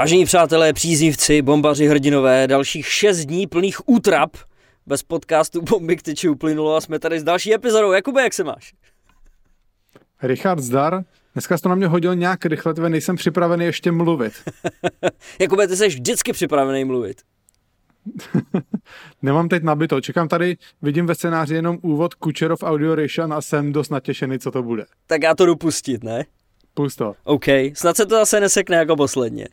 Vážení přátelé, příznivci, bombaři, hrdinové, dalších šest dní plných útrap bez podcastu Bomby k tyči uplynulo a jsme tady s další epizodou. Jakube, jak se máš? Richard Zdar, dneska jsi to na mě hodil nějak rychle, tve nejsem připravený ještě mluvit. Jakube, ty jsi vždycky připravený mluvit. Nemám teď nabito, čekám tady, vidím ve scénáři jenom úvod Kučerov Audio Ration a jsem dost natěšený, co to bude. Tak já to jdu pustit, ne? Pust to. OK, snad se to zase nesekne jako posledně.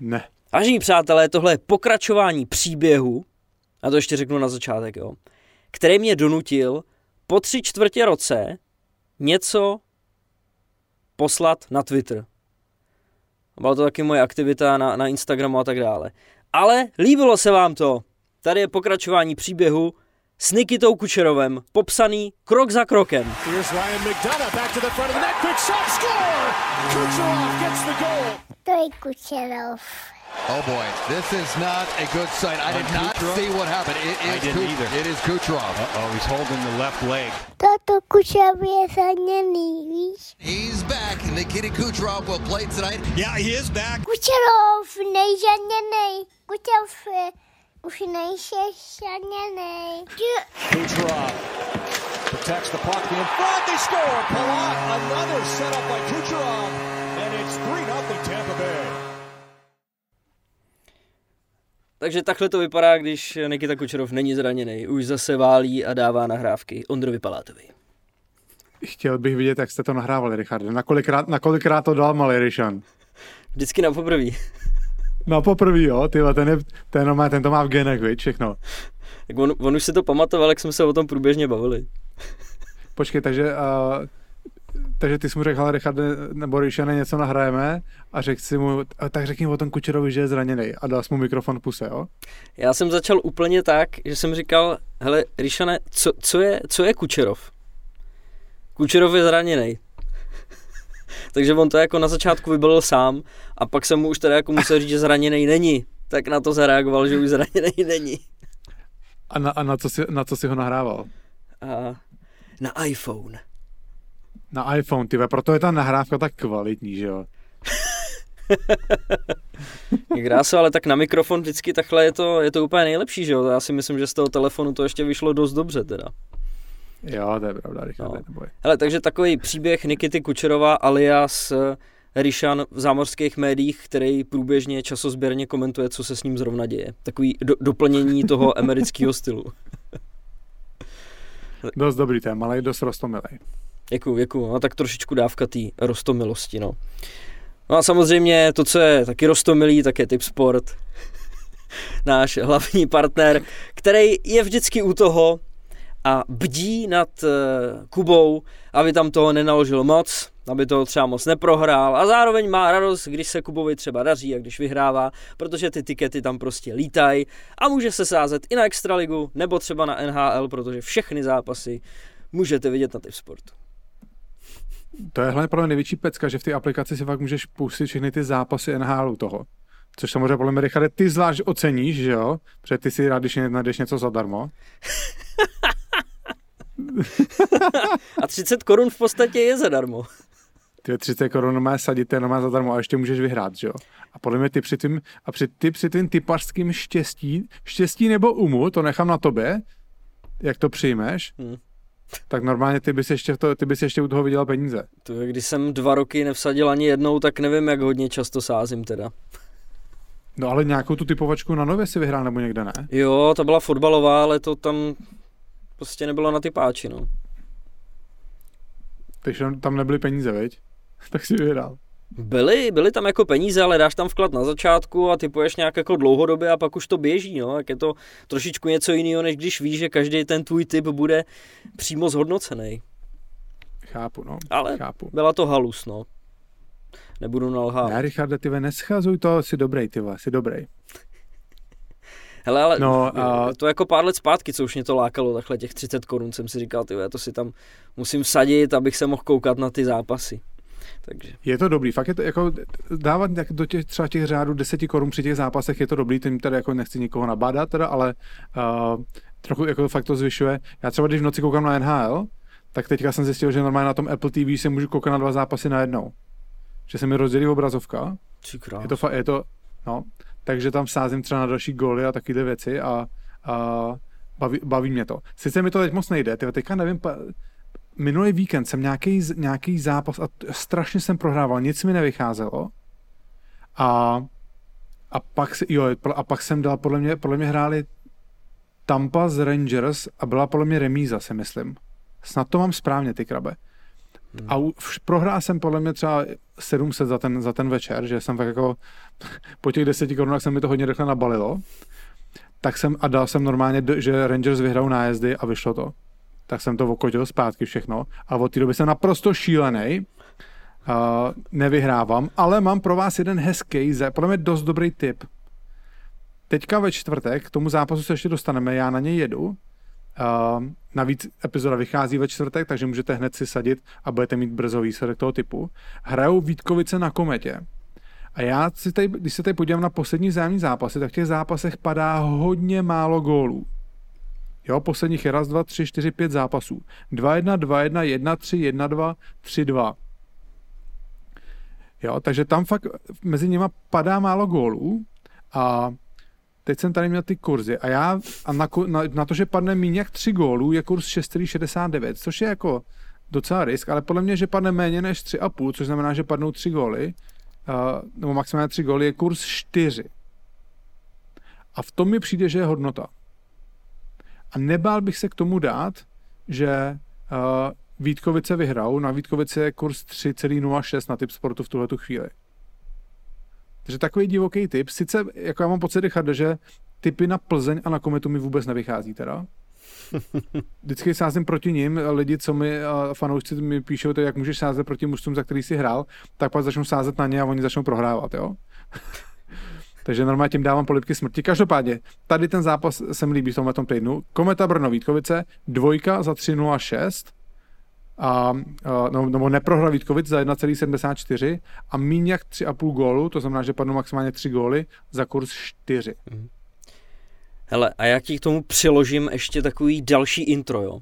Ne. Vážení přátelé, tohle je pokračování příběhu, a to ještě řeknu na začátek, jo, který mě donutil po tři čtvrtě roce něco poslat na Twitter. Byla to taky moje aktivita na, na Instagramu a tak dále. Ale líbilo se vám to. Tady je pokračování příběhu s Nikitou Kučerovem, popsaný krok za krokem. Here's Ryan McDonough back to the front of the net. Quick shot, score! Kucherov gets the goal. To je Kučerov. Oh boy, this is not a good sight. I did not Kucherov? see what happened. It is I didn't either. It is Kucherov. Oh, he's holding the left leg. Toto Kučerov je zraněný, víš? He's back. Nikita Kucherov will play tonight. Yeah, he is back. Kučerov nejžaněnej. Kučerov je už protects the puck in front. They score. Palat, another setup by Kucherov, and it's 3 0 Tampa Bay. Takže takhle to vypadá, když Nikita Kučerov není zraněný. Už zase válí a dává nahrávky Ondrovi Palátovi. Chtěl bych vidět, jak jste to nahrávali, Richarde. Na kolikrát, na kolikrát to dal malý Ryšan? Vždycky na poprví. Na poprvý, jo, tyhle, ten, je, ten, má, ten to má v genech, viď, všechno. Tak on, on už si to pamatoval, jak jsme se o tom průběžně bavili. Počkej, takže, uh, takže ty jsi mu řekl, ale Richarde, nebo Ryšane, něco nahrajeme a řekl si mu, "A tak řekni o tom Kučerovi, že je zraněný a dal jsi mu mikrofon v puse, jo? Já jsem začal úplně tak, že jsem říkal, hele, Ríšane, co, co, je, co je Kučerov? Kučerov je zraněný. Takže on to jako na začátku vybalil sám a pak jsem mu už teda jako musel říct, že zraněný není. Tak na to zareagoval, že už zraněný není. A na, a na, co, si, na co si ho nahrával? A na iPhone. Na iPhone, ty, proto je ta nahrávka tak kvalitní, že jo? Krása, ale tak na mikrofon vždycky takhle je to, je to úplně nejlepší, že jo? Já si myslím, že z toho telefonu to ještě vyšlo dost dobře teda. Jo, to je pravda, Richarde, No. neboj. Hele, takže takový příběh Nikity Kučerova alias eh, Ryšan v zámořských médiích, který průběžně časozběrně komentuje, co se s ním zrovna děje. Takový do, doplnění toho amerického stylu. Dost dobrý téma, ale i dost rostomilej. Děkuju, děkuju. No tak trošičku dávka té rostomilosti, no. No a samozřejmě to, co je taky rostomilý, tak je Tip Sport. Náš hlavní partner, který je vždycky u toho a bdí nad uh, Kubou, aby tam toho nenaložil moc, aby toho třeba moc neprohrál a zároveň má radost, když se Kubovi třeba daří a když vyhrává, protože ty tikety tam prostě lítají a může se sázet i na Extraligu nebo třeba na NHL, protože všechny zápasy můžete vidět na Tip Sportu. To je hlavně pro mě největší pecka, že v té aplikaci si fakt můžeš pustit všechny ty zápasy NHL toho. Což samozřejmě podle mě, Richarde, ty zvlášť oceníš, že jo? Protože ty si rád, když najdeš něco zadarmo. A 30 korun v podstatě je zadarmo. Ty 30 korun má sadit, ten má zadarmo a ještě můžeš vyhrát, že jo? A podle mě ty při tím, a při, ty při tím typařským štěstí, štěstí nebo umu, to nechám na tobě, jak to přijmeš, Hmm. tak normálně ty bys, ještě to, ty bys ještě u toho vydělal peníze. To je, když jsem dva roky nevsadil ani jednou, tak nevím, jak hodně často sázím teda. No ale nějakou tu typovačku na nově si vyhrál nebo někde ne? Jo, to byla fotbalová, ale to tam prostě nebylo na ty páči, no. Takže tam nebyly peníze, veď? tak si vyhrál. Byly, byly tam jako peníze, ale dáš tam vklad na začátku a typuješ nějak jako dlouhodobě a pak už to běží, no. Jak je to trošičku něco jiného, než když víš, že každý ten tvůj typ bude přímo zhodnocený. Chápu, no. Ale Chápu. byla to halus, no. Nebudu nalhávat. Ne, Richarde, ty ve, neschazuj to, jsi dobrý, ty jsi dobrý. Hele, ale No, a- to jako pár let zpátky, co už mě to lákalo, takhle těch 30 korun jsem si říkal, ty vole, to si tam musím vsadit, abych se mohl koukat na ty zápasy. Takže Je to dobrý, fakt je to jako dávat do těch třeba těch řádů 10 korun při těch zápasech je to dobrý, tím tady jako nechci nikoho nabádat teda, ale uh, trochu jako fakt to zvyšuje. Já třeba když v noci koukám na NHL, tak teďka jsem zjistil, že normálně na tom Apple TV si můžu koukat na dva zápasy najednou. Že se mi rozdělí obrazovka, je to, fa- je to, No, takže tam sázím třeba na další góly a takové věci a, a baví, baví, mě to. Sice mi to teď moc nejde, tyhle, teďka nevím, pa, minulý víkend jsem nějaký, nějaký zápas a strašně jsem prohrával, nic mi nevycházelo a, a pak, jo, a pak jsem dal, podle mě, podle mě hráli Tampa z Rangers a byla podle mě remíza, si myslím. Snad to mám správně, ty krabe. A u- vš- prohrál jsem podle mě třeba 700 za ten, za ten večer, že jsem tak jako po těch deseti korunách se mi to hodně rychle nabalilo. Tak jsem a dal jsem normálně, že Rangers vyhrajou nájezdy a vyšlo to. Tak jsem to okotil zpátky všechno. A od té doby jsem naprosto šílený. Uh, nevyhrávám, ale mám pro vás jeden hezký, podle mě dost dobrý tip. Teďka ve čtvrtek, k tomu zápasu se ještě dostaneme, já na něj jedu. Uh, navíc epizoda vychází ve čtvrtek, takže můžete hned si sadit a budete mít brzo výsledek toho typu. Hrajou Vítkovice na kometě. A já si tady, když se tady podívám na poslední vzájemní zápasy, tak v těch zápasech padá hodně málo gólů. Jo, posledních je raz, dva, tři, čtyři, pět zápasů. 2-1, 2-1, 1-3, 1-2, 3-2. Jo, takže tam fakt mezi nimi padá málo gólů a teď jsem tady měl ty kurzy a já a na, na, na to, že padne méně jak 3 gólů, je kurz 6,69, což je jako docela risk, ale podle mě, že padne méně než 3,5, což znamená, že padnou 3 góly, uh, nebo maximálně 3 góly, je kurz 4. A v tom mi přijde, že je hodnota. A nebál bych se k tomu dát, že uh, Vítkovice vyhrajou, na Vítkovice je kurz 3,06 na typ sportu v tuhle chvíli. Takže takový divoký typ. Sice, jako já mám pocit, Richarde, že typy na Plzeň a na Kometu mi vůbec nevychází teda. Vždycky sázím proti ním, lidi, co mi, fanoušci mi píšou, to, jak můžeš sázet proti mužům, za který si hrál, tak pak začnu sázet na ně a oni začnou prohrávat, jo. Takže normálně tím dávám polipky smrti. Každopádně, tady ten zápas se mi líbí v tomhle týdnu. Kometa Brno Vítkovice, dvojka za 3,06 a, a no, nebo neprohra Vítkovic za 1,74 a míň jak 3,5 gólu, to znamená, že padnou maximálně 3 góly za kurz 4. Hele, a já ti k tomu přiložím ještě takový další intro, jo.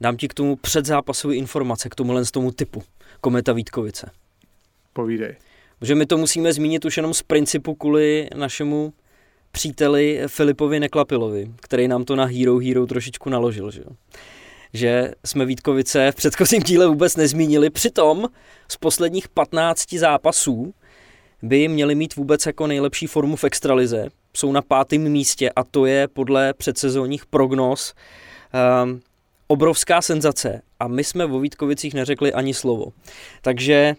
Dám ti k tomu předzápasové informace, k tomuhle z tomu typu. Kometa Vítkovice. Povídej. Protože my to musíme zmínit už jenom z principu kvůli našemu příteli Filipovi Neklapilovi, který nám to na Hero Hero trošičku naložil, že, jo. Že jsme Vítkovice v předchozím díle vůbec nezmínili. Přitom z posledních 15 zápasů by měli mít vůbec jako nejlepší formu v extralize. Jsou na pátém místě a to je podle předsezónních prognóz um, obrovská senzace. A my jsme o Vítkovicích neřekli ani slovo. Takže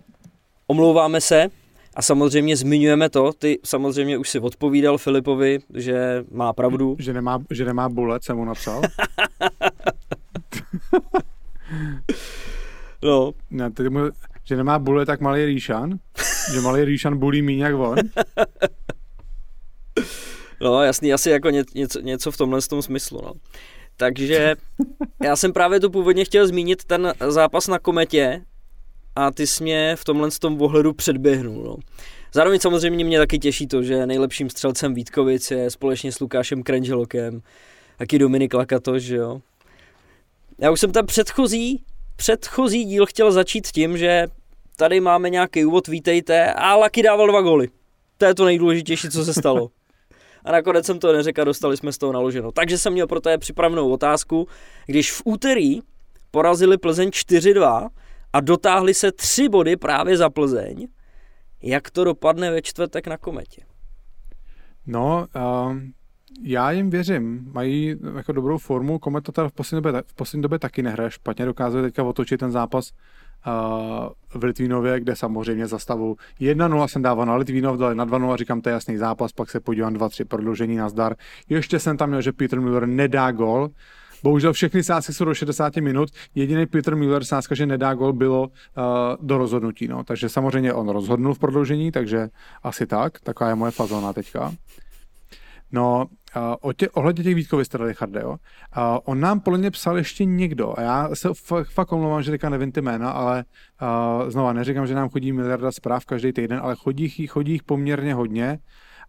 omlouváme se, a samozřejmě zmiňujeme to, ty samozřejmě už si odpovídal Filipovi, že má pravdu. Že nemá, že nemá bullet, jsem mu napsal. No, Ne, tedy mu, že nemá bullet, tak malý Ríšan. Že malý Ríšan bulí míň jak on. no jasný, asi jako ně, něco, něco v tomhle tom smyslu, no. Takže já jsem právě tu původně chtěl zmínit ten zápas na kometě a ty jsi mě v tomhle tom ohledu předběhnul, no. Zároveň samozřejmě mě taky těší to, že nejlepším střelcem Vítkovic je společně s Lukášem Krenželokem, taky Dominik Lakatoš, že jo. Já už jsem ten předchozí, předchozí díl chtěl začít tím, že tady máme nějaký úvod, vítejte, a Laky dával dva goly. To je to nejdůležitější, co se stalo. A nakonec jsem to neřekl a dostali jsme z toho naloženo. Takže jsem měl pro tebe připravenou otázku. Když v úterý porazili Plzeň 4-2 a dotáhli se tři body právě za Plzeň, jak to dopadne ve čtvrtek na kometě? No, uh, já jim věřím. Mají jako dobrou formu. Kometa teda v poslední době, v poslední době taky nehraje špatně. Dokázali teďka otočit ten zápas uh, v Litvínově, kde samozřejmě zastavu 1-0 jsem dával na Litvínov, dali na 2-0, říkám, to je jasný zápas, pak se podívám 2-3 prodloužení na zdar. Ještě jsem tam měl, že Peter Müller nedá gol. Bohužel všechny sázky jsou do 60 minut. Jediný Peter Müller sázka, že nedá gol, bylo uh, do rozhodnutí. No. Takže samozřejmě on rozhodnul v prodloužení, takže asi tak. Taková je moje fazona teďka. No, o tě, ohledně těch Vítkovic teda, Richarde, jo. On nám podle mě psal ještě někdo a já se fakt, fakt omlouvám, že teďka nevím ty jména, ale uh, znova neříkám, že nám chodí miliarda zpráv každý týden, ale chodí, chodí jich poměrně hodně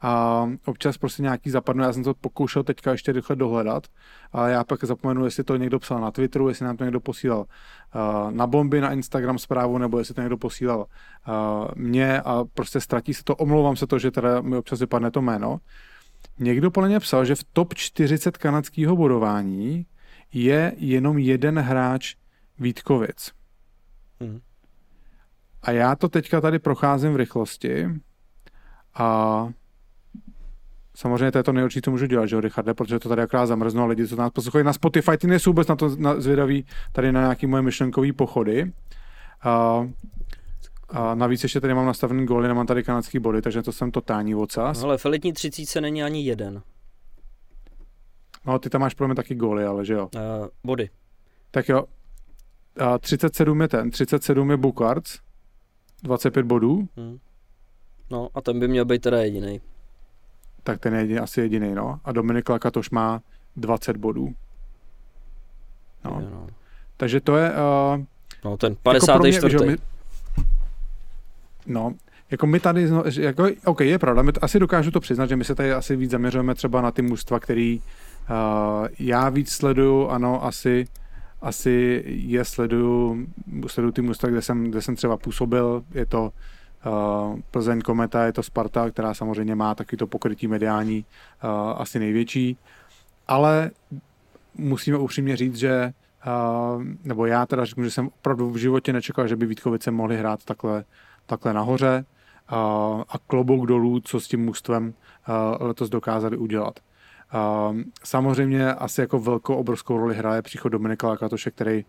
a občas prostě nějaký zapadne, já jsem to pokoušel teďka ještě rychle dohledat, ale já pak zapomenu, jestli to někdo psal na Twitteru, jestli nám to někdo posílal uh, na bomby na Instagram zprávu, nebo jestli to někdo posílal uh, mě a prostě ztratí se to, omlouvám se to, že teda mi občas vypadne to jméno. Někdo podle mě psal, že v top 40 kanadského bodování je jenom jeden hráč Vítkovic. Mhm. A já to teďka tady procházím v rychlosti a samozřejmě to je to nejlepší, co můžu dělat, že jo, Richarde, protože to tady akorát zamrznu a lidi, co nás poslouchají na Spotify, ty nejsou vůbec na to na, zvědaví tady na nějaký moje myšlenkový pochody. A, a navíc ještě tady mám nastavený góly, nemám tady kanadský body, takže to jsem totální ocas. Ale v elitní třicíce není ani jeden. No, ty tam máš pro mě taky góly, ale že jo. Uh, body. Tak jo, a 37 je ten, 37 je Bukarts, 25 bodů, Hm. No a ten by měl být teda jediný. tak ten je jediný, asi jediný, no. A Dominik Lakatoš má 20 bodů. No. No. Takže to je... Uh, no ten jako pro 54. mě, že my, no, jako my tady, že jako, OK, je pravda, my asi dokážu to přiznat, že my se tady asi víc zaměřujeme třeba na ty mužstva, který uh, já víc sleduju, ano, asi, asi je sleduju, sleduju ty mužstva, kde jsem, kde jsem třeba působil, je to uh, Plzeň Kometa, je to Sparta, která samozřejmě má taky to pokrytí mediální uh, asi největší, ale musíme upřímně říct, že uh, nebo já teda řeknu, že jsem opravdu v životě nečekal, že by Vítkovice mohli hrát takhle, takhle nahoře a klobouk dolů, co s tím mužstvem letos dokázali udělat. Samozřejmě asi jako velkou, obrovskou roli hraje příchod Dominika Lakatoše, který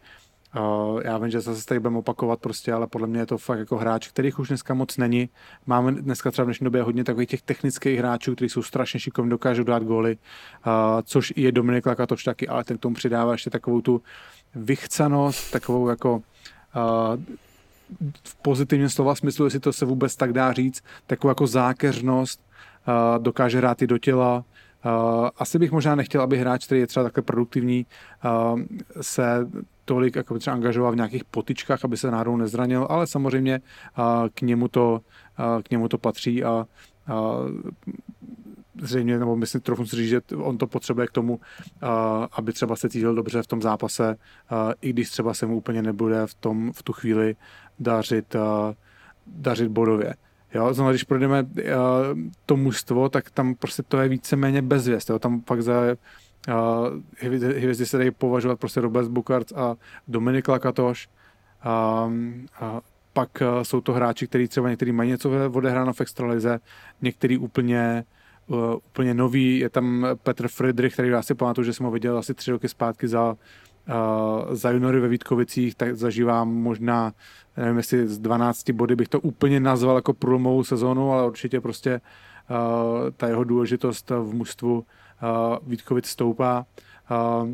já vím, že zase tady budeme opakovat prostě, ale podle mě je to fakt jako hráč, kterých už dneska moc není. Máme dneska třeba v dnešní době hodně takových těch technických hráčů, kteří jsou strašně šikovní, dokážou dát góly, což je Dominik Lakatoš taky, ale ten k tomu přidává ještě takovou tu vychcanost, takovou jako v pozitivním slova smyslu, jestli to se vůbec tak dá říct, takovou jako zákeřnost, uh, dokáže hrát i do těla, Uh, asi bych možná nechtěl, aby hráč, který je třeba takhle produktivní, uh, se tolik jako třeba angažoval v nějakých potičkách, aby se náhodou nezranil, ale samozřejmě k němu to, k němu to patří a zřejmě, nebo myslím, trochu si říct, že on to potřebuje k tomu, aby třeba se cítil dobře v tom zápase, i když třeba se mu úplně nebude v, tom, v tu chvíli dařit, dařit bodově. Jo, znamená, když projdeme uh, to mužstvo, tak tam prostě to je víceméně bezvěst. Jo. Tam pak za uh, hvězdy, se dají považovat prostě Robert Bukarc a Dominik Lakatoš. Um, a pak uh, jsou to hráči, kteří třeba některý mají něco odehráno v extralize, některý úplně uh, úplně nový. Je tam Petr Friedrich, který já si pamatuju, že jsem ho viděl asi tři roky zpátky za, uh, za juniory ve Vítkovicích, tak zažívám možná nevím, jestli z 12 body bych to úplně nazval jako průlomovou sezónu, ale určitě prostě uh, ta jeho důležitost v mužstvu uh, Vítkovic stoupá. Uh,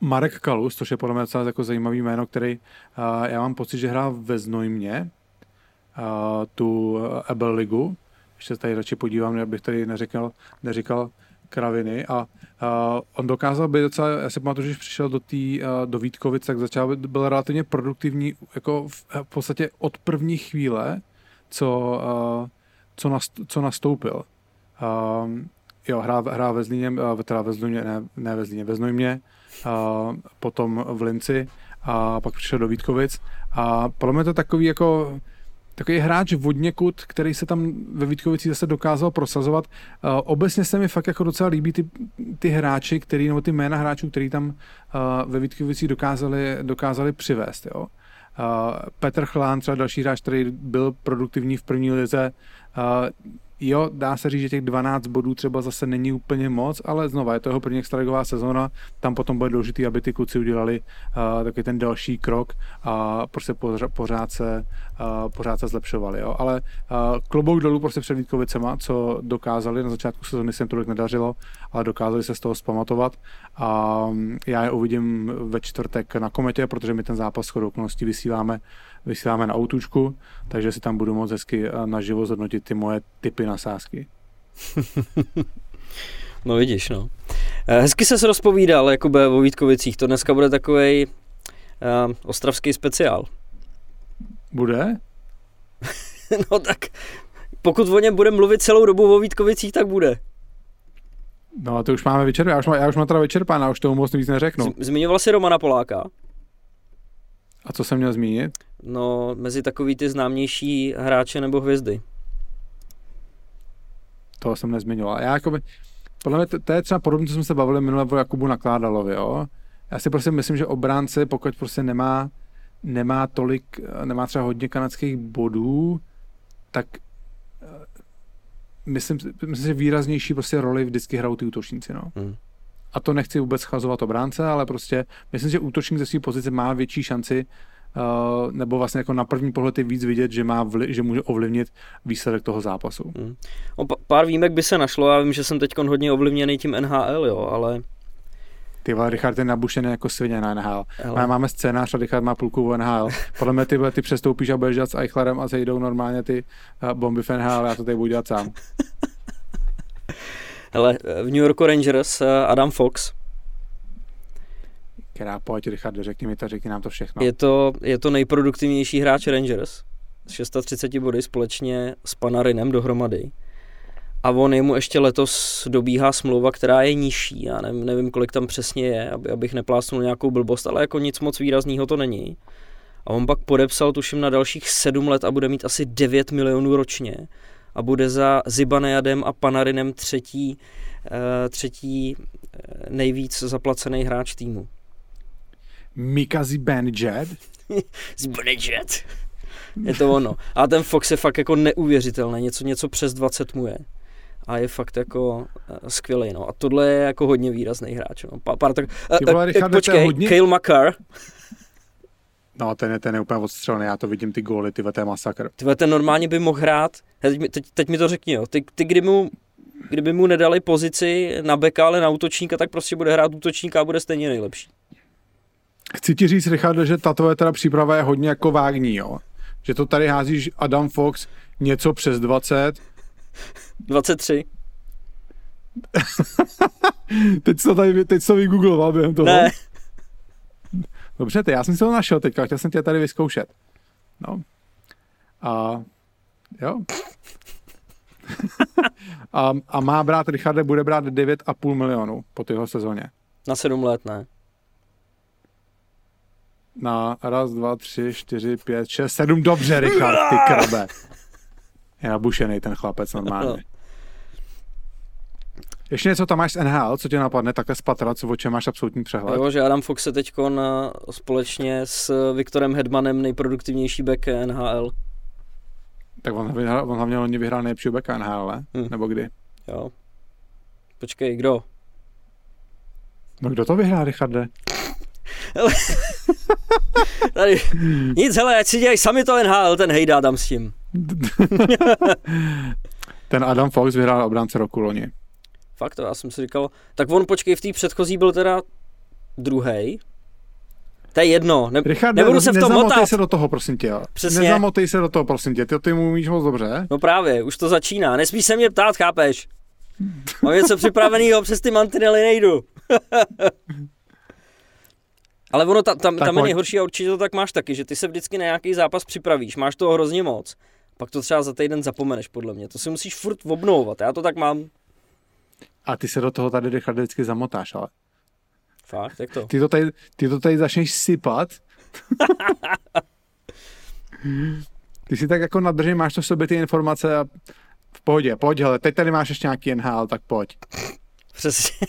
Marek Kalus, což je podle mě docela jako zajímavý jméno, který uh, já mám pocit, že hrál ve Znojmě uh, tu Ebel ligu. Ještě tady radši podívám, abych tady neříkal, neříkal kraviny a uh, on dokázal být docela, já si pamatuju, že když přišel do, tý, uh, do Vítkovic, tak začal být, byl relativně produktivní jako v, v podstatě od první chvíle, co, uh, co, nast, co nastoupil. Uh, jo, hrál, hrál ve Zlíně, uh, teda ve Zlíně, ne, ne ve Zlíně, ve Znojmě, uh, potom v Linci a pak přišel do Vítkovic a podle mě to takový jako takový hráč vodněkud, který se tam ve Vítkovicích zase dokázal prosazovat. Uh, obecně se mi fakt jako docela líbí ty, ty hráči, který, nebo ty jména hráčů, který tam uh, ve Vítkovicích dokázali, dokázali přivést. Jo. Uh, Petr Chlán, třeba další hráč, který byl produktivní v první lize, uh, jo, dá se říct, že těch 12 bodů třeba zase není úplně moc, ale znova je to jeho první extraligová sezóna, tam potom bude důležitý, aby ty kluci udělali uh, takový ten další krok a prostě pořád, pořád, se, uh, pořád se zlepšovali. Jo. Ale uh, klobouk dolů prostě před Vítkovicema, co dokázali, na začátku sezóny se jim tolik nedařilo, ale dokázali se z toho zpamatovat a um, já je uvidím ve čtvrtek na kometě, protože my ten zápas shodou okolností vysíláme vysíláme na autučku, takže si tam budu moc hezky naživo zhodnotit ty moje typy na sázky. no vidíš, no. Hezky se rozpovídal, Jakube, o Vítkovicích. To dneska bude takový uh, ostravský speciál. Bude? no tak pokud o něm budeme mluvit celou dobu o Vítkovicích, tak bude. No a to už máme vyčerpat, já už, má, já už mám teda vyčerpán, a už tomu moc víc neřeknu. Z- Zmiňoval si Romana Poláka. A co jsem měl zmínit? No, mezi takový ty známější hráče nebo hvězdy. Toho jsem nezmiňoval. Já jakoby, podle mě to, to je třeba podobně, co jsme se bavili minule o Jakubu Nakládalovi, jo. Já si prostě myslím, že obránce, pokud prostě nemá, nemá tolik, nemá třeba hodně kanadských bodů, tak eh, myslím, myslím, že výraznější prostě roli vždycky hrajou ty útočníci, no. Hmm. A to nechci vůbec schazovat obránce, ale prostě myslím, že útočník ze své pozice má větší šanci Uh, nebo vlastně jako na první pohled je víc vidět, že, má vli, že může ovlivnit výsledek toho zápasu. O, pa- pár výjimek by se našlo, já vím, že jsem teď hodně ovlivněný tím NHL, jo, ale Ty vole, Richard je nabušený jako svině na NHL. Hele. Hele. Máme scénář a Richard má půlku v NHL. Podle mě ty, vole, ty přestoupíš a budeš dělat s Eichlerem a sejdou normálně ty uh, bomby v NHL, já to tady budu dělat sám. hele, v New Yorku Rangers eh, Adam Fox, Která pojď, Richard, řekni mi to, řekni nám to všechno. je to, je to nejproduktivnější hráč Rangers. S 630 body společně s Panarinem dohromady. A on jemu ještě letos dobíhá smlouva, která je nižší. Já nevím, nevím kolik tam přesně je, aby, abych neplásnul nějakou blbost, ale jako nic moc výrazného to není. A on pak podepsal, tuším, na dalších sedm let a bude mít asi 9 milionů ročně. A bude za Zibanejadem a Panarinem třetí, eh, třetí eh, nejvíc zaplacený hráč týmu. Mikazi Benjet. Zbnedžet. Je to ono. A ten Fox je fakt jako neuvěřitelný, něco, něco přes 20 mu je. A je fakt jako uh, skvělý, no. A tohle je jako hodně výrazný hráč, no. Pár, pár tak, Ty vole, Richarde, to je počkej, hodně- Kale Makar, No, ten je, ten je úplně odstřelený, já to vidím, ty góly, ty to je masakr. tyhle, ten normálně by mohl hrát, teď, mi- teď, teď mi to řekni, jo. Ty, ty kdy mu, kdyby mu nedali pozici na beka, ale na útočníka, tak prostě bude hrát útočníka a bude stejně nejlepší. Chci ti říct, Richard, že ta tvoje teda příprava je hodně jako vágní, jo. Že to tady házíš Adam Fox něco přes 20, 23. teď to tady, teď to vygoogloval během toho. Ne, Dobře, ty, já jsem si to našel teďka, chtěl jsem tě tady vyzkoušet. No. A jo. a, a má brát, Richarde bude brát 9,5 milionů po téhle sezóně. na 7 let ne. Na raz, dva, tři, čtyři, pět, šest, sedm, dobře, Richard, ty krabe. Je nabušený ten chlapec normálně. Ještě něco tam máš z NHL, co tě napadne, takhle spatrat, co o čem máš absolutní přehled. Jo, že Adam Fox je teď společně s Viktorem Hedmanem nejproduktivnější back NHL. Tak on, vyhrál, on hlavně loni vyhrál nejlepší beka NHL, ne? Hm. Nebo kdy? Jo. Počkej, kdo? No kdo to vyhrál, Richarde? Tady, nic, hele, ať si dělají sami to NHL, ten hejda dám s tím. Ten Adam Fox vyhrál obránce roku loni. Fakt to, já jsem si říkal, tak on počkej, v té předchozí byl teda druhý. To je jedno, ne, Richard, nebudu se v tom motat. se do toho, prosím tě. Přesně. Nezamotej se do toho, prosím tě. Ty, ty mu umíš moc dobře. No právě, už to začíná, nesmíš se mě ptát, chápeš? Mám něco připraveného, přes ty mantinely nejdu. Ale ono ta, tam, Tak tam je nejhorší a určitě to tak máš taky, že ty se vždycky na nějaký zápas připravíš, máš toho hrozně moc, pak to třeba za týden zapomeneš podle mě, to si musíš furt obnovovat, já to tak mám. A ty se do toho tady, Richard, vždycky zamotáš, ale. Fakt, jak to? Ty to tady, ty to tady začneš sypat. ty si tak jako nadržen, máš to v sobě ty informace a v pohodě, pojď, hele, teď tady máš ještě nějaký NHL, tak pojď. Přesně.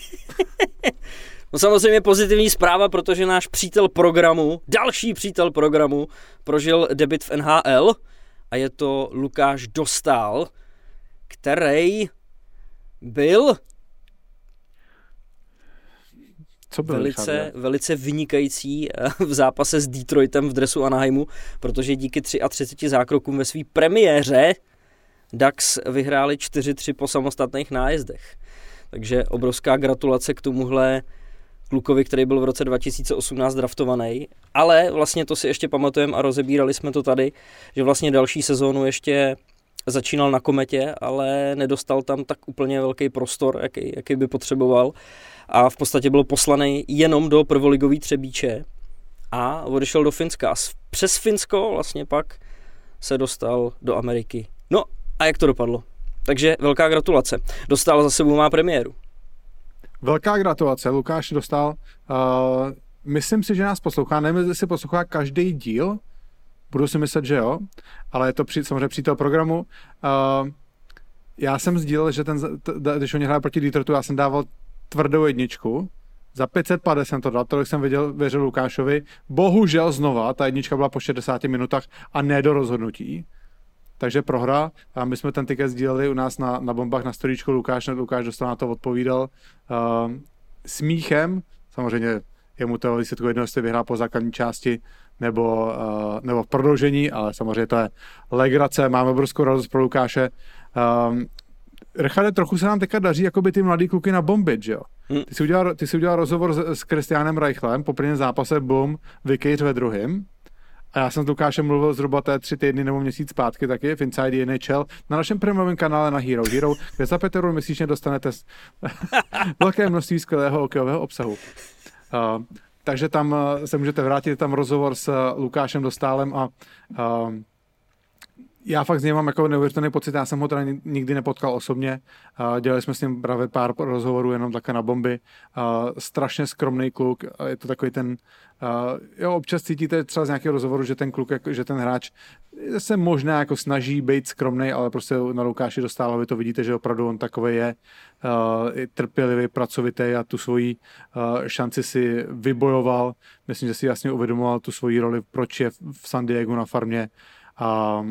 No samozřejmě pozitivní zpráva, protože náš přítel programu, další přítel programu, prožil debit v NHL a je to Lukáš Dostal, který byl Co bylo, velice, Richarde? velice vynikající eh, v zápase s Detroitem v dresu Anaheimu, protože díky 33 zákrokům ve své premiéře Dax vyhráli 4-3 po samostatných nájezdech. Takže obrovská gratulace k tomuhle klukovi, který byl v roce 2018 draftovaný. Ale vlastně to si ještě pamatujeme a rozebírali jsme to tady, že vlastně další sezónu ještě začínal na kometě, ale nedostal tam tak úplně velký prostor, jaký, jaký by potřeboval. A v podstatě byl poslaný jenom do prvoligový Třebíče a odešel do Finska. A přes Finsko vlastně pak se dostal do Ameriky. No a jak to dopadlo. Takže velká gratulace. Dostal za sebou má premiéru. Velká gratulace, Lukáš dostal, uh, myslím si, že nás poslouchá, nevím, jestli poslouchá každý díl, budu si myslet, že jo, ale je to při, samozřejmě přítel programu. Uh, já jsem sdílel, že ten, t, když oni hráli proti Detroitu, já jsem dával tvrdou jedničku, za 550 jsem to dal, tolik jsem viděl, věřil Lukášovi. Bohužel znova, ta jednička byla po 60 minutách a ne do rozhodnutí. Takže prohra. A my jsme ten tiket sdíleli u nás na, na bombách na storíčku. Lukáš, Lukáš dostal na to odpovídal uh, smíchem. Samozřejmě je mu to výsledku jedno, jestli vyhrál po základní části nebo, uh, nebo v prodloužení, ale samozřejmě to je legrace. Máme obrovskou radost pro Lukáše. Um, Richarde, trochu se nám teďka daří jako by ty mladý kluky na bombit, že jo? Hmm. Ty jsi udělal, ty jsi udělal rozhovor s, s Kristianem Reichlem po prvním zápase, bum, Vikéř ve druhém. A já jsem s Lukášem mluvil zhruba té tři týdny nebo měsíc zpátky taky v Inside NHL na našem prémiovém kanále na Hero Hero, kde za 5 měsíčně dostanete velké množství skvělého hokejového obsahu. Uh, takže tam uh, se můžete vrátit, tam rozhovor s uh, Lukášem Dostálem a uh, já fakt z něj mám jako neuvěřitelný pocit, já jsem ho teda nikdy nepotkal osobně, dělali jsme s ním právě pár rozhovorů jenom také na bomby, strašně skromný kluk, je to takový ten, jo, občas cítíte třeba z nějakého rozhovoru, že ten kluk, že ten hráč se možná jako snaží být skromný, ale prostě na Lukáši Dostálovi to vidíte, že opravdu on takový je, je trpělivý, pracovitý a tu svoji šanci si vybojoval. Myslím, že si jasně uvědomoval tu svoji roli, proč je v San Diego na farmě, a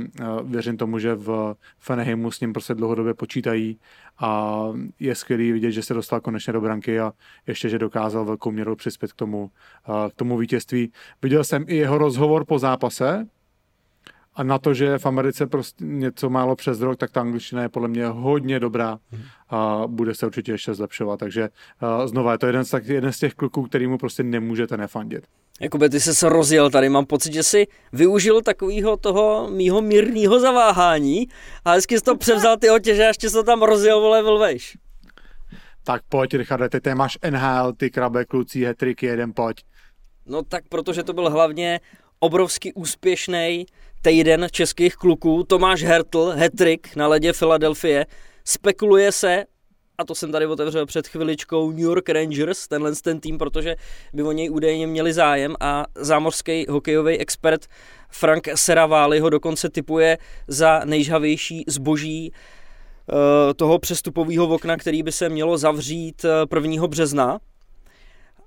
věřím tomu, že v Fenheimu s ním prostě dlouhodobě počítají a je skvělý vidět, že se dostal konečně do branky a ještě, že dokázal velkou měrou přispět k tomu, k tomu vítězství. Viděl jsem i jeho rozhovor po zápase, a na to, že je v Americe prostě něco málo přes rok, tak ta angličtina je podle mě hodně dobrá a bude se určitě ještě zlepšovat. Takže znova je to jeden z, tak, jeden z těch kluků, kterýmu prostě nemůžete nefandit. Jakoby ty se rozjel tady, mám pocit, že si využil takového toho mýho mírného zaváhání a hezky jsi to převzal ty otěže a ještě se tam rozjel, vole, vlvejš. Tak pojď, Richarde, ty, máš NHL, ty krabe, kluci, hetriky, jeden pojď. No tak protože to byl hlavně obrovsky úspěšný týden českých kluků. Tomáš Hertl, hetrik na ledě Filadelfie. Spekuluje se, a to jsem tady otevřel před chviličkou, New York Rangers, tenhle ten tým, protože by o něj údajně měli zájem a zámořský hokejový expert Frank Seraváli ho dokonce typuje za nejžhavější zboží eh, toho přestupového okna, který by se mělo zavřít 1. Eh, března.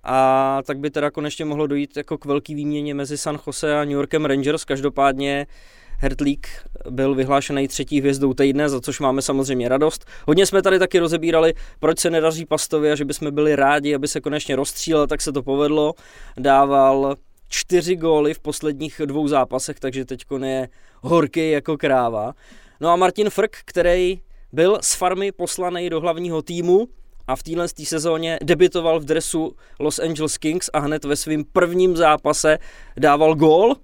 A tak by teda konečně mohlo dojít jako k velký výměně mezi San Jose a New Yorkem Rangers. Každopádně Hertlík byl vyhlášený třetí hvězdou týdne, za což máme samozřejmě radost. Hodně jsme tady taky rozebírali, proč se nedaří Pastovi a že bychom byli rádi, aby se konečně rozstřílel, tak se to povedlo. Dával čtyři góly v posledních dvou zápasech, takže teď je horký jako kráva. No a Martin Frk, který byl z farmy poslaný do hlavního týmu a v téhle sezóně debitoval v dresu Los Angeles Kings a hned ve svém prvním zápase dával gól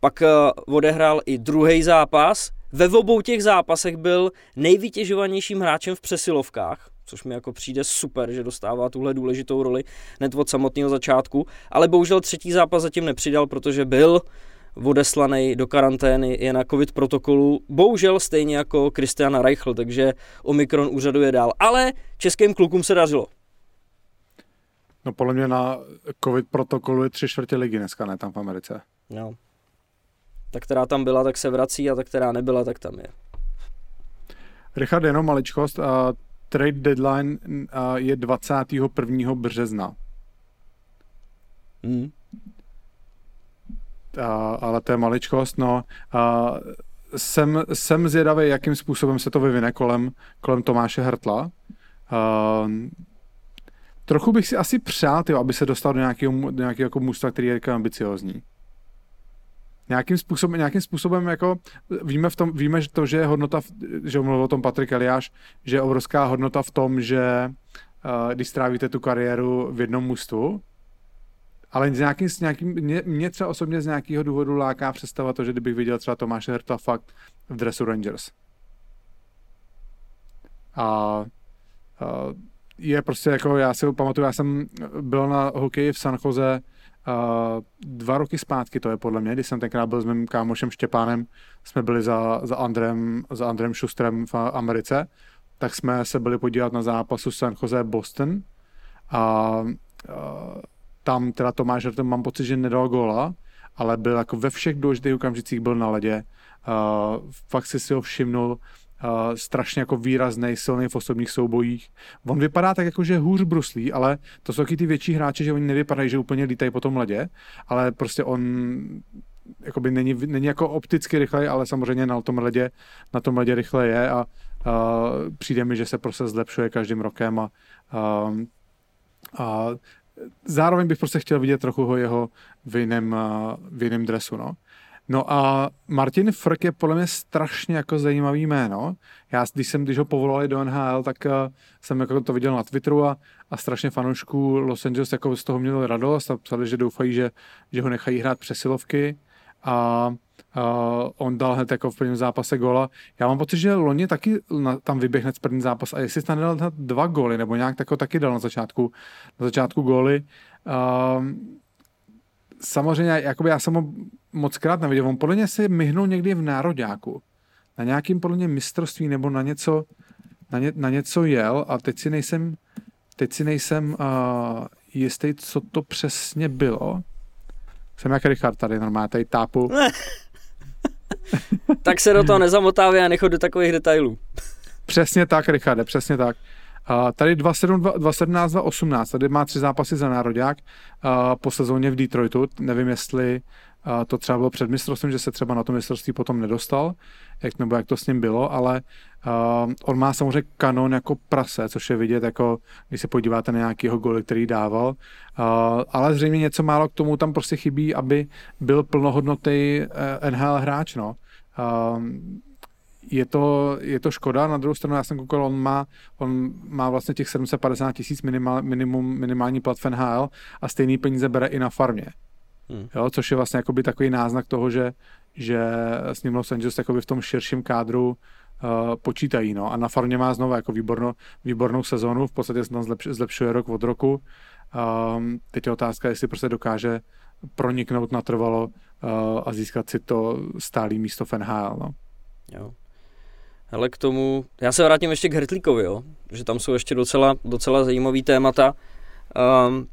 pak eh, odehrál i druhý zápas. Ve obou těch zápasech byl nejvytěžovanějším hráčem v přesilovkách, což mi jako přijde super, že dostává tuhle důležitou roli hned od samotného začátku, ale bohužel třetí zápas zatím nepřidal, protože byl odeslaný do karantény, je na covid protokolu, bohužel stejně jako Kristiana Reichl, takže Omikron úřaduje dál. Ale českým klukům se dařilo. No podle mě na covid protokolu je tři čtvrtě ligy dneska, ne tam v Americe. No, ta, která tam byla, tak se vrací a ta, která nebyla, tak tam je. Richard, jenom maličkost. Uh, trade deadline uh, je 21. března. Hmm. Uh, ale to je maličkost, no. Uh, jsem, jsem zvědavý, jakým způsobem se to vyvine kolem, kolem Tomáše Hrtla. Uh, trochu bych si asi přál, tyjo, aby se dostal do nějakého, do nějakého jako mužstva, který je jako ambiciozní nějakým způsobem, nějakým způsobem jako víme, v tom, víme že to, že je hodnota, že mluvil o tom Patrik Eliáš, že je obrovská hodnota v tom, že uh, když strávíte tu kariéru v jednom mužstvu, ale s nějakým, s nějakým, mě, mě třeba osobně z nějakého důvodu láká představa to, že kdybych viděl třeba Tomáše Herta fakt v dresu Rangers. A uh, je prostě jako, já si pamatuju, já jsem byl na hokeji v San Jose dva roky zpátky to je podle mě, když jsem tenkrát byl s mým kámošem Štěpánem, jsme byli za, za, Andrem, za Andrem Schustrem v Americe, tak jsme se byli podívat na zápasu San Jose Boston a, a tam teda Tomáš Hrtem mám pocit, že nedal góla, ale byl jako ve všech důležitých okamžicích byl na ledě. Uh, fakt si si ho všimnul, uh, strašně jako výrazný, silný v osobních soubojích. On vypadá tak jako, že hůř bruslí, ale to jsou taky ty větší hráči, že oni nevypadají, že úplně lítají po tom ledě, ale prostě on jakoby není, není jako opticky rychlej, ale samozřejmě na tom ledě, na tom ledě rychle je a uh, přijde mi, že se prostě zlepšuje každým rokem a, uh, a zároveň bych prostě chtěl vidět trochu ho jeho v jiném, v jiném dresu, no. No a Martin Frk je podle mě strašně jako zajímavý jméno. Já, když jsem, když ho povolali do NHL, tak uh, jsem jako to viděl na Twitteru a, a strašně fanoušků Los Angeles jako z toho měl radost a psali, že doufají, že, že ho nechají hrát přesilovky a uh, on dal hned jako v prvním zápase góla. Já mám pocit, že loni taky na, tam vyběh hned první zápas a jestli tam dal dva góly, nebo nějak tako taky dal na začátku, na začátku góly. Uh, samozřejmě, jakoby já jsem ho moc krát neviděl, on podle mě se myhnul někdy v nároďáku. Na nějakým podle mě mistrovství nebo na něco, na, ně, na něco jel a teď si nejsem, teď si nejsem uh, jistý, co to přesně bylo. Jsem jak Richard tady normálně, tady tápu. tak se do toho nezamotávě a nechod do takových detailů. Přesně tak, Richarde, přesně tak. Uh, tady 2017, 2018, tady má tři zápasy za národák uh, po sezóně v Detroitu. Nevím, jestli uh, to třeba bylo před mistrovstvím, že se třeba na to mistrovství potom nedostal, jak, nebo jak to s ním bylo, ale uh, on má samozřejmě kanon jako prase, což je vidět, jako když se podíváte na nějaký jeho goly, který dával. Uh, ale zřejmě něco málo k tomu tam prostě chybí, aby byl plnohodnotný uh, NHL hráč. No. Uh, je to, je to škoda, na druhou stranu já jsem koukal, on má, on má vlastně těch 750 tisíc minimál, minimum, minimální plat v NHL a stejný peníze bere i na farmě. Hmm. Jo, což je vlastně jakoby takový náznak toho, že, že s ním Los Angeles jakoby v tom širším kádru uh, počítají. No. A na farmě má znovu jako výbornou, výbornou sezónu, v podstatě se tam zlepš, zlepšuje rok od roku. Um, teď je otázka, jestli prostě dokáže proniknout natrvalo uh, a získat si to stálý místo v NHL. No. Jo. Ale k tomu, já se vrátím ještě k Hrtlíkovi, jo, že tam jsou ještě docela, docela zajímavý témata. Um,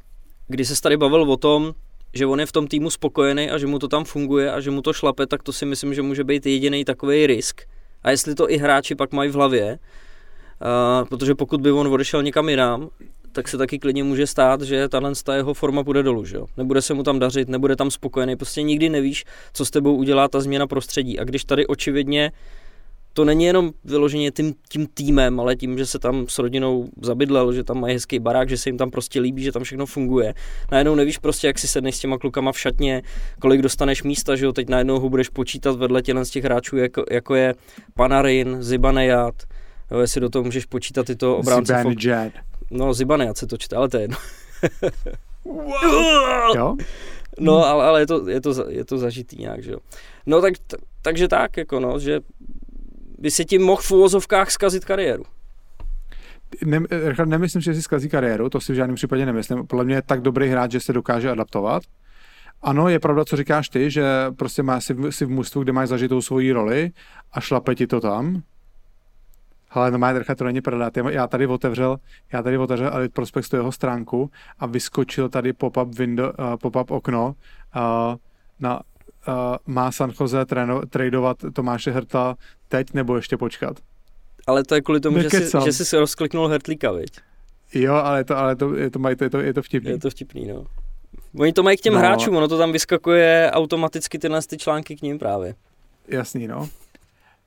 když se tady bavil o tom, že on je v tom týmu spokojený a že mu to tam funguje a že mu to šlape, tak to si myslím, že může být jediný takový risk. A jestli to i hráči pak mají v hlavě, uh, protože pokud by on odešel někam jinam, tak se taky klidně může stát, že tahle ta jeho forma bude dolů, že jo? Nebude se mu tam dařit, nebude tam spokojený, prostě nikdy nevíš, co s tebou udělá ta změna prostředí. A když tady očividně to není jenom vyloženě tím, tím týmem, ale tím, že se tam s rodinou zabydlel, že tam mají hezký barák, že se jim tam prostě líbí, že tam všechno funguje. Najednou nevíš prostě, jak si sedneš s těma klukama v šatně, kolik dostaneš místa, že jo, teď najednou ho budeš počítat vedle tělen z těch hráčů, jako, jako je Panarin, Zibanejad, jo, jestli do toho můžeš počítat tyto obránce. Zibanejad. No, Zibanejad se to čte, ale to je jedno. jo? No, ale, ale je, to, je, to, je to zažitý nějak, že jo. No, tak, takže tak, jako no, že by si tím mohl v úvozovkách zkazit kariéru. Ne, nemyslím, že si zkazí kariéru, to si v žádném případě nemyslím. Podle mě je tak dobrý hráč, že se dokáže adaptovat. Ano, je pravda, co říkáš ty, že prostě má si, si v mužstvu, kde máš zažitou svoji roli a šlape ti to tam. Ale no má drcha, to není prdát. Já tady otevřel, já tady otevřel Elite Prospects jeho stránku a vyskočil tady pop-up window, uh, pop-up okno uh, na uh, má San Jose tréno, tradovat Tomáše Hrta teď nebo ještě počkat? Ale to je kvůli tomu, že jsi, že jsi si rozkliknul Hrtlíka, viď? Jo, ale to, ale to, je, to, mají, to, je, to, je to vtipný. Je to vtipný, no. Oni to mají k těm no. hráčům, ono to tam vyskakuje automaticky tyhle ty články k ním právě. Jasný, no.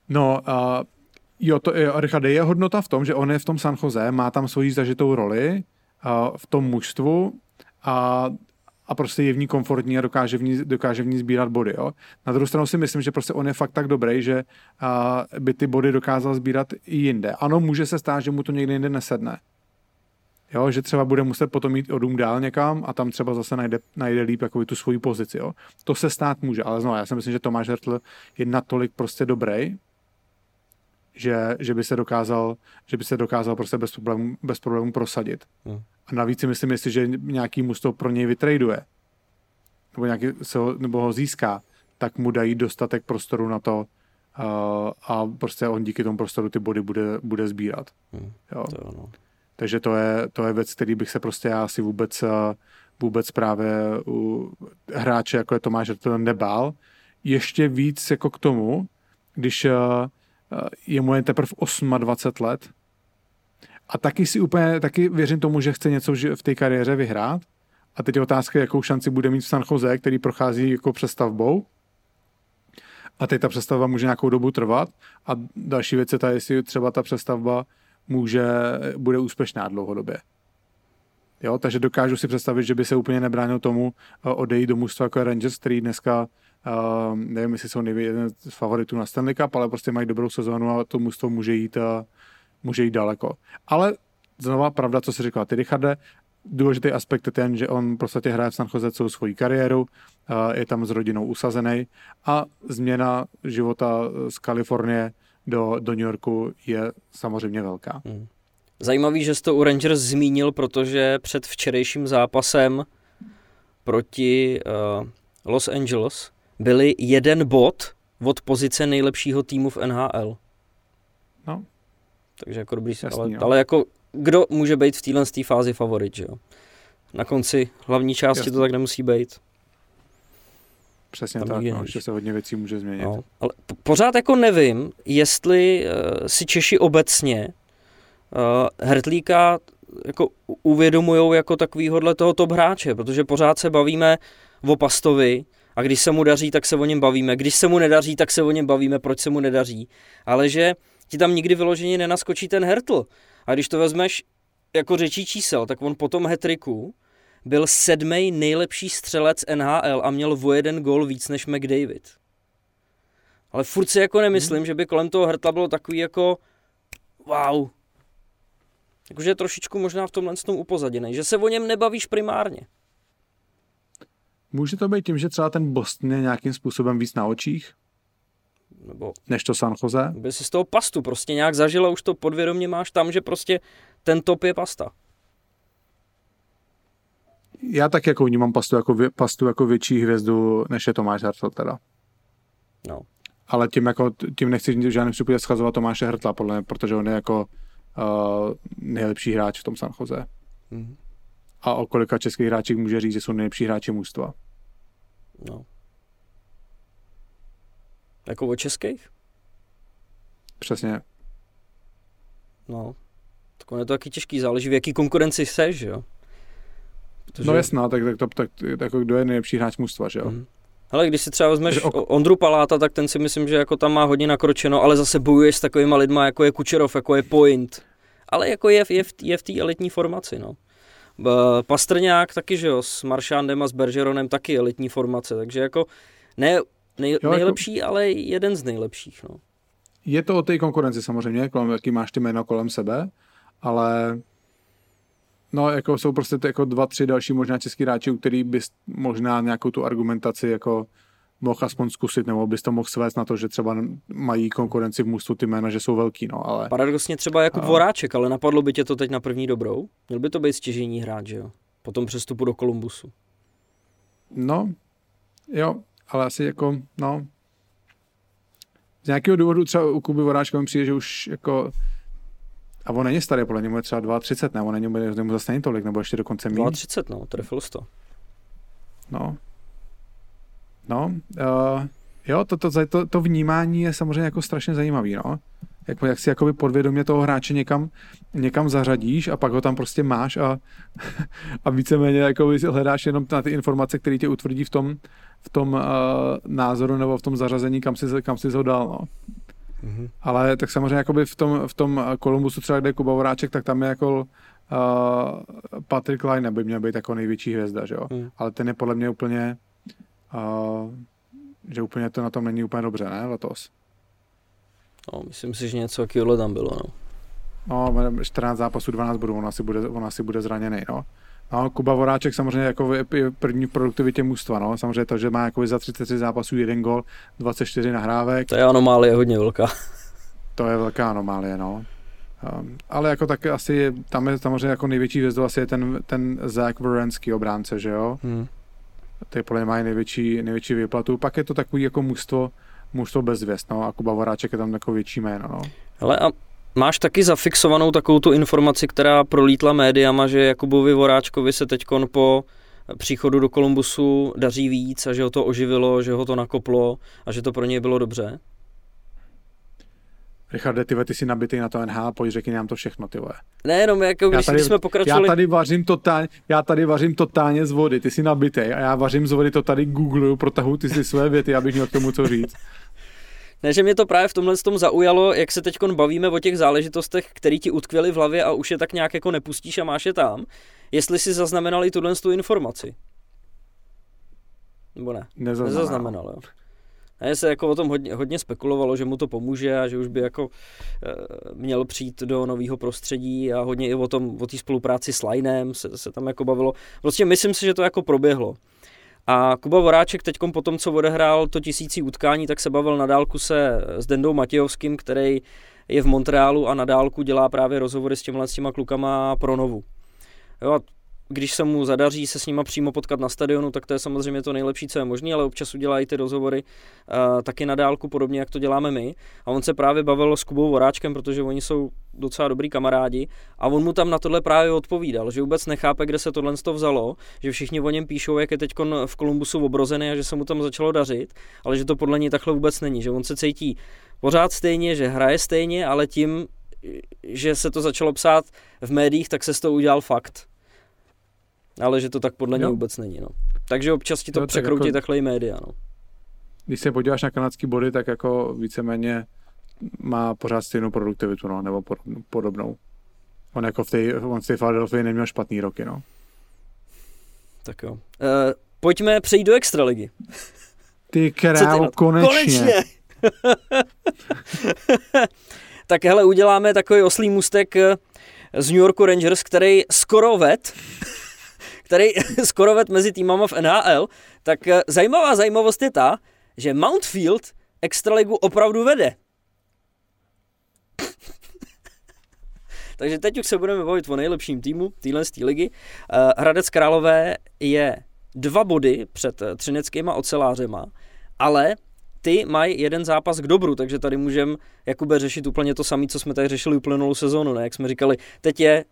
No, uh, jo, to, je, Richard, je hodnota v tom, že on je v tom San Jose, má tam svoji zažitou roli uh, v tom mužstvu a a prostě je v ní komfortní a dokáže v ní, dokáže v ní sbírat body. Jo? Na druhou stranu si myslím, že prostě on je fakt tak dobrý, že a, by ty body dokázal sbírat i jinde. Ano, může se stát, že mu to někde jinde nesedne. Jo, že třeba bude muset potom jít o dům dál někam a tam třeba zase najde, najde líp jako tu svoji pozici. Jo. To se stát může, ale znovu, já si myslím, že Tomáš Hertl je natolik prostě dobrý, že, že, by se dokázal, že by se dokázal prostě bez problémů, bez problémů prosadit. Hmm. A navíc si myslím, jestli, že nějaký musto pro něj vytraduje, nebo, nějaký, se ho, nebo ho získá, tak mu dají dostatek prostoru na to uh, a prostě on díky tomu prostoru ty body bude, bude sbírat. Hmm, Jo. to jo, no. Takže to je, to je věc, který bych se prostě já asi vůbec, eh, vůbec právě u hráče, jako je Tomáš, to nebál. Ještě víc jako k tomu, když eh, je mu jen teprve 28 let. A taky si úplně, taky věřím tomu, že chce něco v té kariéře vyhrát. A teď je otázka, jakou šanci bude mít v San Jose, který prochází jako přestavbou. A teď ta přestavba může nějakou dobu trvat. A další věc je ta, jestli třeba ta přestavba může, bude úspěšná dlouhodobě. Jo, takže dokážu si představit, že by se úplně nebránil tomu uh, odejít do mužstva jako Rangers, který dneska, uh, nevím, jestli jsou nejvě- jeden z favoritů na Stanley Cup, ale prostě mají dobrou sezónu a to mužstvo může jít, uh, může jít daleko. Ale znova pravda, co jsi říkala ty, Richarde, důležitý aspekt je ten, že on podstatě hraje v San Jose celou svoji kariéru, uh, je tam s rodinou usazený a změna života z Kalifornie do, do New Yorku je samozřejmě velká. Zajímavý, že jsi to u Rangers zmínil, protože před včerejším zápasem proti uh, Los Angeles byli jeden bod od pozice nejlepšího týmu v NHL. No. Takže jako dobrý, Jasný, ale, no. ale jako kdo může být v téhle té fázi favorit, že jo? Na konci hlavní části Jasný. to tak nemusí být. Přesně Tam tak, no, ještě se hodně věcí může změnit. No, ale po- pořád jako nevím, jestli uh, si Češi obecně uh, Hertlíka jako u- uvědomujou jako takovýhodle toho top hráče, protože pořád se bavíme o Pastovi a když se mu daří, tak se o něm bavíme. Když se mu nedaří, tak se o něm bavíme, proč se mu nedaří. Ale že ti tam nikdy vyloženě nenaskočí ten Hertl. A když to vezmeš jako řečí čísel, tak on po tom hetriku byl sedmý nejlepší střelec NHL a měl o jeden gol víc než McDavid. Ale furt si jako nemyslím, Hmm. že by kolem toho Hrtla bylo takový jako wow. Jakože je trošičku možná v tomhle tom upozaděný, že se o něm nebavíš primárně. Může to být tím, že třeba ten Boston je nějakým způsobem víc na očích, Nebo než to San Jose? by si z toho pastu prostě nějak zažila, už to podvědomě máš tam, že prostě ten top je pasta. Já tak jako vnímám pastu jako, vě, pastu jako větší hvězdu, než je Tomáš Hertl teda. No. Ale tím, jako, tím nechci v žádném případě schazovat Tomáše Hertla, podle mě, protože on je jako uh, nejlepší hráč v tom San Jose. Mhm. A o kolika českých hráčích může říct, že jsou nejlepší hráči mužstva. No. Jako o českých? Přesně. No. Tak je to taky těžký, záleží v jaký konkurenci seš, že jo. Protože... No jasná, tak, tak, to, tak, tak jako kdo je nejlepší hráč mužstva, že jo? Mhm. Hele, když si třeba vezmeš ok- Ondru Paláta, tak ten si myslím, že jako tam má hodně nakročeno, ale zase bojuješ s takovýma lidma, jako je Kučerov, jako je Point. Ale jako je, v- je, v, je v té elitní formaci, no. B- Pastrňák taky, že jo, s Maršándem a s Bergeronem taky elitní formace, takže jako ne nej, jako- nejlepší, ale jeden z nejlepších, no. Je to o té konkurenci samozřejmě, kolem, jaký máš ty jméno kolem sebe, ale no, jako jsou prostě ty jako dva, tři další možná český hráči, u kterých bys možná nějakou tu argumentaci jako mohl aspoň zkusit, nebo bys to mohl svést na to, že třeba mají konkurenci v mužstvu ty jména, že jsou velký, no, ale Paradoxně třeba Jakub A- Voráček, ale napadlo by tě to teď na první dobrou? Měl by to být stěžení hráč, že jo? Po tom přestupu do Kolumbusu. no, jo, ale asi jako, no, z nějakého důvodu třeba u Kuby Voráčka mi přijde, že už jako a on není starý, podle němu je třeba 32, ne, on není, mu zase není tolik, nebo ještě dokonce méně. 32, no, trefil to. No. No, uh, jo, to, to, to, to vnímání je samozřejmě jako strašně zajímavý, no. Jak, jak si jakoby podvědomě toho hráče někam, někam zařadíš a pak ho tam prostě máš a, a víceméně jakoby hledáš jenom na ty informace, které tě utvrdí v tom, v tom uh, názoru nebo v tom zařazení, kam si, kam si ho dal, no. Mhm. Ale tak samozřejmě jakoby v tom, v tom Kolumbusu třeba, kde je Kuba Voráček, tak tam je jako uh, Patrick Line by měl být jako největší hvězda, že jo. Hmm. Ale ten je podle mě úplně uh, že úplně to na tom není úplně dobře, ne, letos. No, myslím si, že něco takového tam bylo, no. No, 14 zápasů, 12 bodů, on asi bude, on asi bude zraněný, no. No, Kuba Voráček samozřejmě jako první v produktivitě mužstva, no. Samozřejmě to, že má jako za 33 zápasů jeden gol, 24 nahrávek, To je anomálie hodně velká. to je velká anomálie, no. Um, ale jako tak asi tam je samozřejmě jako největší hvězdou asi je ten, ten Zach Wierenski obránce, že jo? Hmm. Ty podle mě mají největší, největší výplatu. Pak je to takový jako mužstvo, mužstvo bez zvěst, no, a Kuba Voráček je tam jako větší jméno, no. Ale a máš taky zafixovanou takovou tu informaci, která prolítla médiama, že Jakubovi Voráčkovi se teď po příchodu do Kolumbusu daří víc a že ho to oživilo, že ho to nakoplo a že to pro něj bylo dobře? Richarde, ty, ty jsi nabitý na to NH, pojď řekni nám to všechno, ty vole. Ne, jenom jako když, tady, když jsme pokračovali... Já tady vařím totálně, já tady vařím totálně z vody, ty jsi nabitý a já vařím z vody, to tady googluju, protahu ty si své věty, abych měl k tomu co říct. Ne, že mě to právě v tomhle tom zaujalo, jak se teď bavíme o těch záležitostech, které ti utkvěly v hlavě a už je tak nějak jako nepustíš a máš je tam. Jestli si zaznamenali tuhle tu informaci. Nebo ne? Nezaznamenal. Nezaznamenal, jo. Ne, se jako o tom hodně, hodně spekulovalo, že mu to pomůže a že už by jako e, měl přijít do nového prostředí a hodně i o tom, o té spolupráci s Linem se, se tam jako bavilo. Prostě myslím si, že to jako proběhlo. A Kuba Voráček teď po tom, co odehrál to tisící utkání, tak se bavil na dálku se s Dendou Matějovským, který je v Montrealu a na dálku dělá právě rozhovory s těmhle s těma klukama pro novu. Jo, a když se mu zadaří se s nima přímo potkat na stadionu, tak to je samozřejmě to nejlepší, co je možné, ale občas udělají ty rozhovory uh, taky na dálku, podobně jak to děláme my. A on se právě bavil s Kubou Voráčkem, protože oni jsou docela dobrý kamarádi a on mu tam na tohle právě odpovídal, že vůbec nechápe, kde se tohle to vzalo, že všichni o něm píšou, jak je teď v Kolumbusu obrozený a že se mu tam začalo dařit, ale že to podle něj takhle vůbec není, že on se cítí pořád stejně, že hraje stejně, ale tím, že se to začalo psát v médiích, tak se z toho udělal fakt ale že to tak podle něj vůbec není. No. Takže občas ti to jo, překroutí tak jako, takhle i média. No. Když se podíváš na kanadský body, tak jako víceméně má pořád stejnou produktivitu, no, nebo podobnou. On jako v té, on v té Philadelphia neměl špatný roky, no. Tak jo. Uh, pojďme přejít do extraligy. Ty král, konečně. konečně. tak hele, uděláme takový oslý mustek eh, z New Yorku Rangers, který skoro ved který skoro ved mezi týmama v NHL, tak eh, zajímavá zajímavost je ta, že Mountfield extraligu opravdu vede. Takže teď už se budeme bavit o nejlepším týmu téhle ligy. Eh, Hradec Králové je dva body před eh, třineckýma ocelářema, ale ty mají jeden zápas k dobru, takže tady můžeme Jakube řešit úplně to samé, co jsme tady řešili uplynulou sezónu, ne? Jak jsme říkali, teď je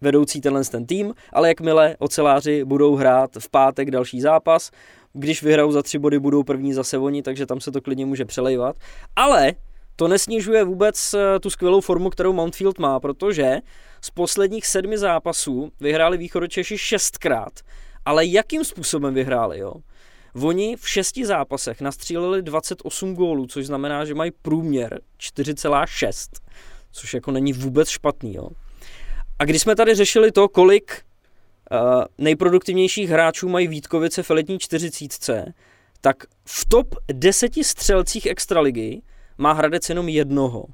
vedoucí tenhle ten tým, ale jakmile oceláři budou hrát v pátek další zápas, když vyhrajou za tři body, budou první zase oni, takže tam se to klidně může přelejvat. Ale to nesnižuje vůbec eh, tu skvělou formu, kterou Mountfield má, protože z posledních sedmi zápasů vyhráli východočeši šestkrát. Ale jakým způsobem vyhráli, jo? Oni v šesti zápasech nastříleli 28 gólů, což znamená, že mají průměr 4,6, což jako není vůbec špatný, jo. A když jsme tady řešili to, kolik uh, nejproduktivnějších hráčů mají Vítkovice v letní 40, tak v top 10 střelcích extraligy má Hradec jenom jednoho.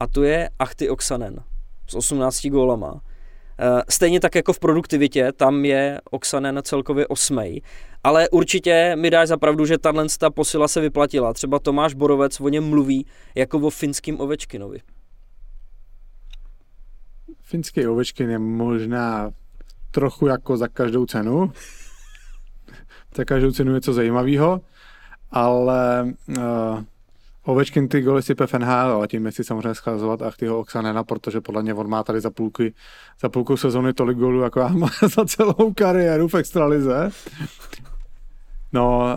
A to je Achty Oksanen s 18 gólama. Eh, stejně tak jako v produktivitě, tam je Oksanen celkově osmej. Ale určitě mi dáš za pravdu, že tahle posila se vyplatila. Třeba Tomáš Borovec o něm mluví jako o finským Ovečkinovi finský Ovečkin je možná trochu jako za každou cenu. za každou cenu něco zajímavého, ale uh, Ovečkin ty goly sype v NHL, a tím nechci samozřejmě schazovat Achtyho Oxanena, protože podle mě on má tady za půlky, za půlku sezóny tolik gólů, jako já má za celou kariéru v extralize. No,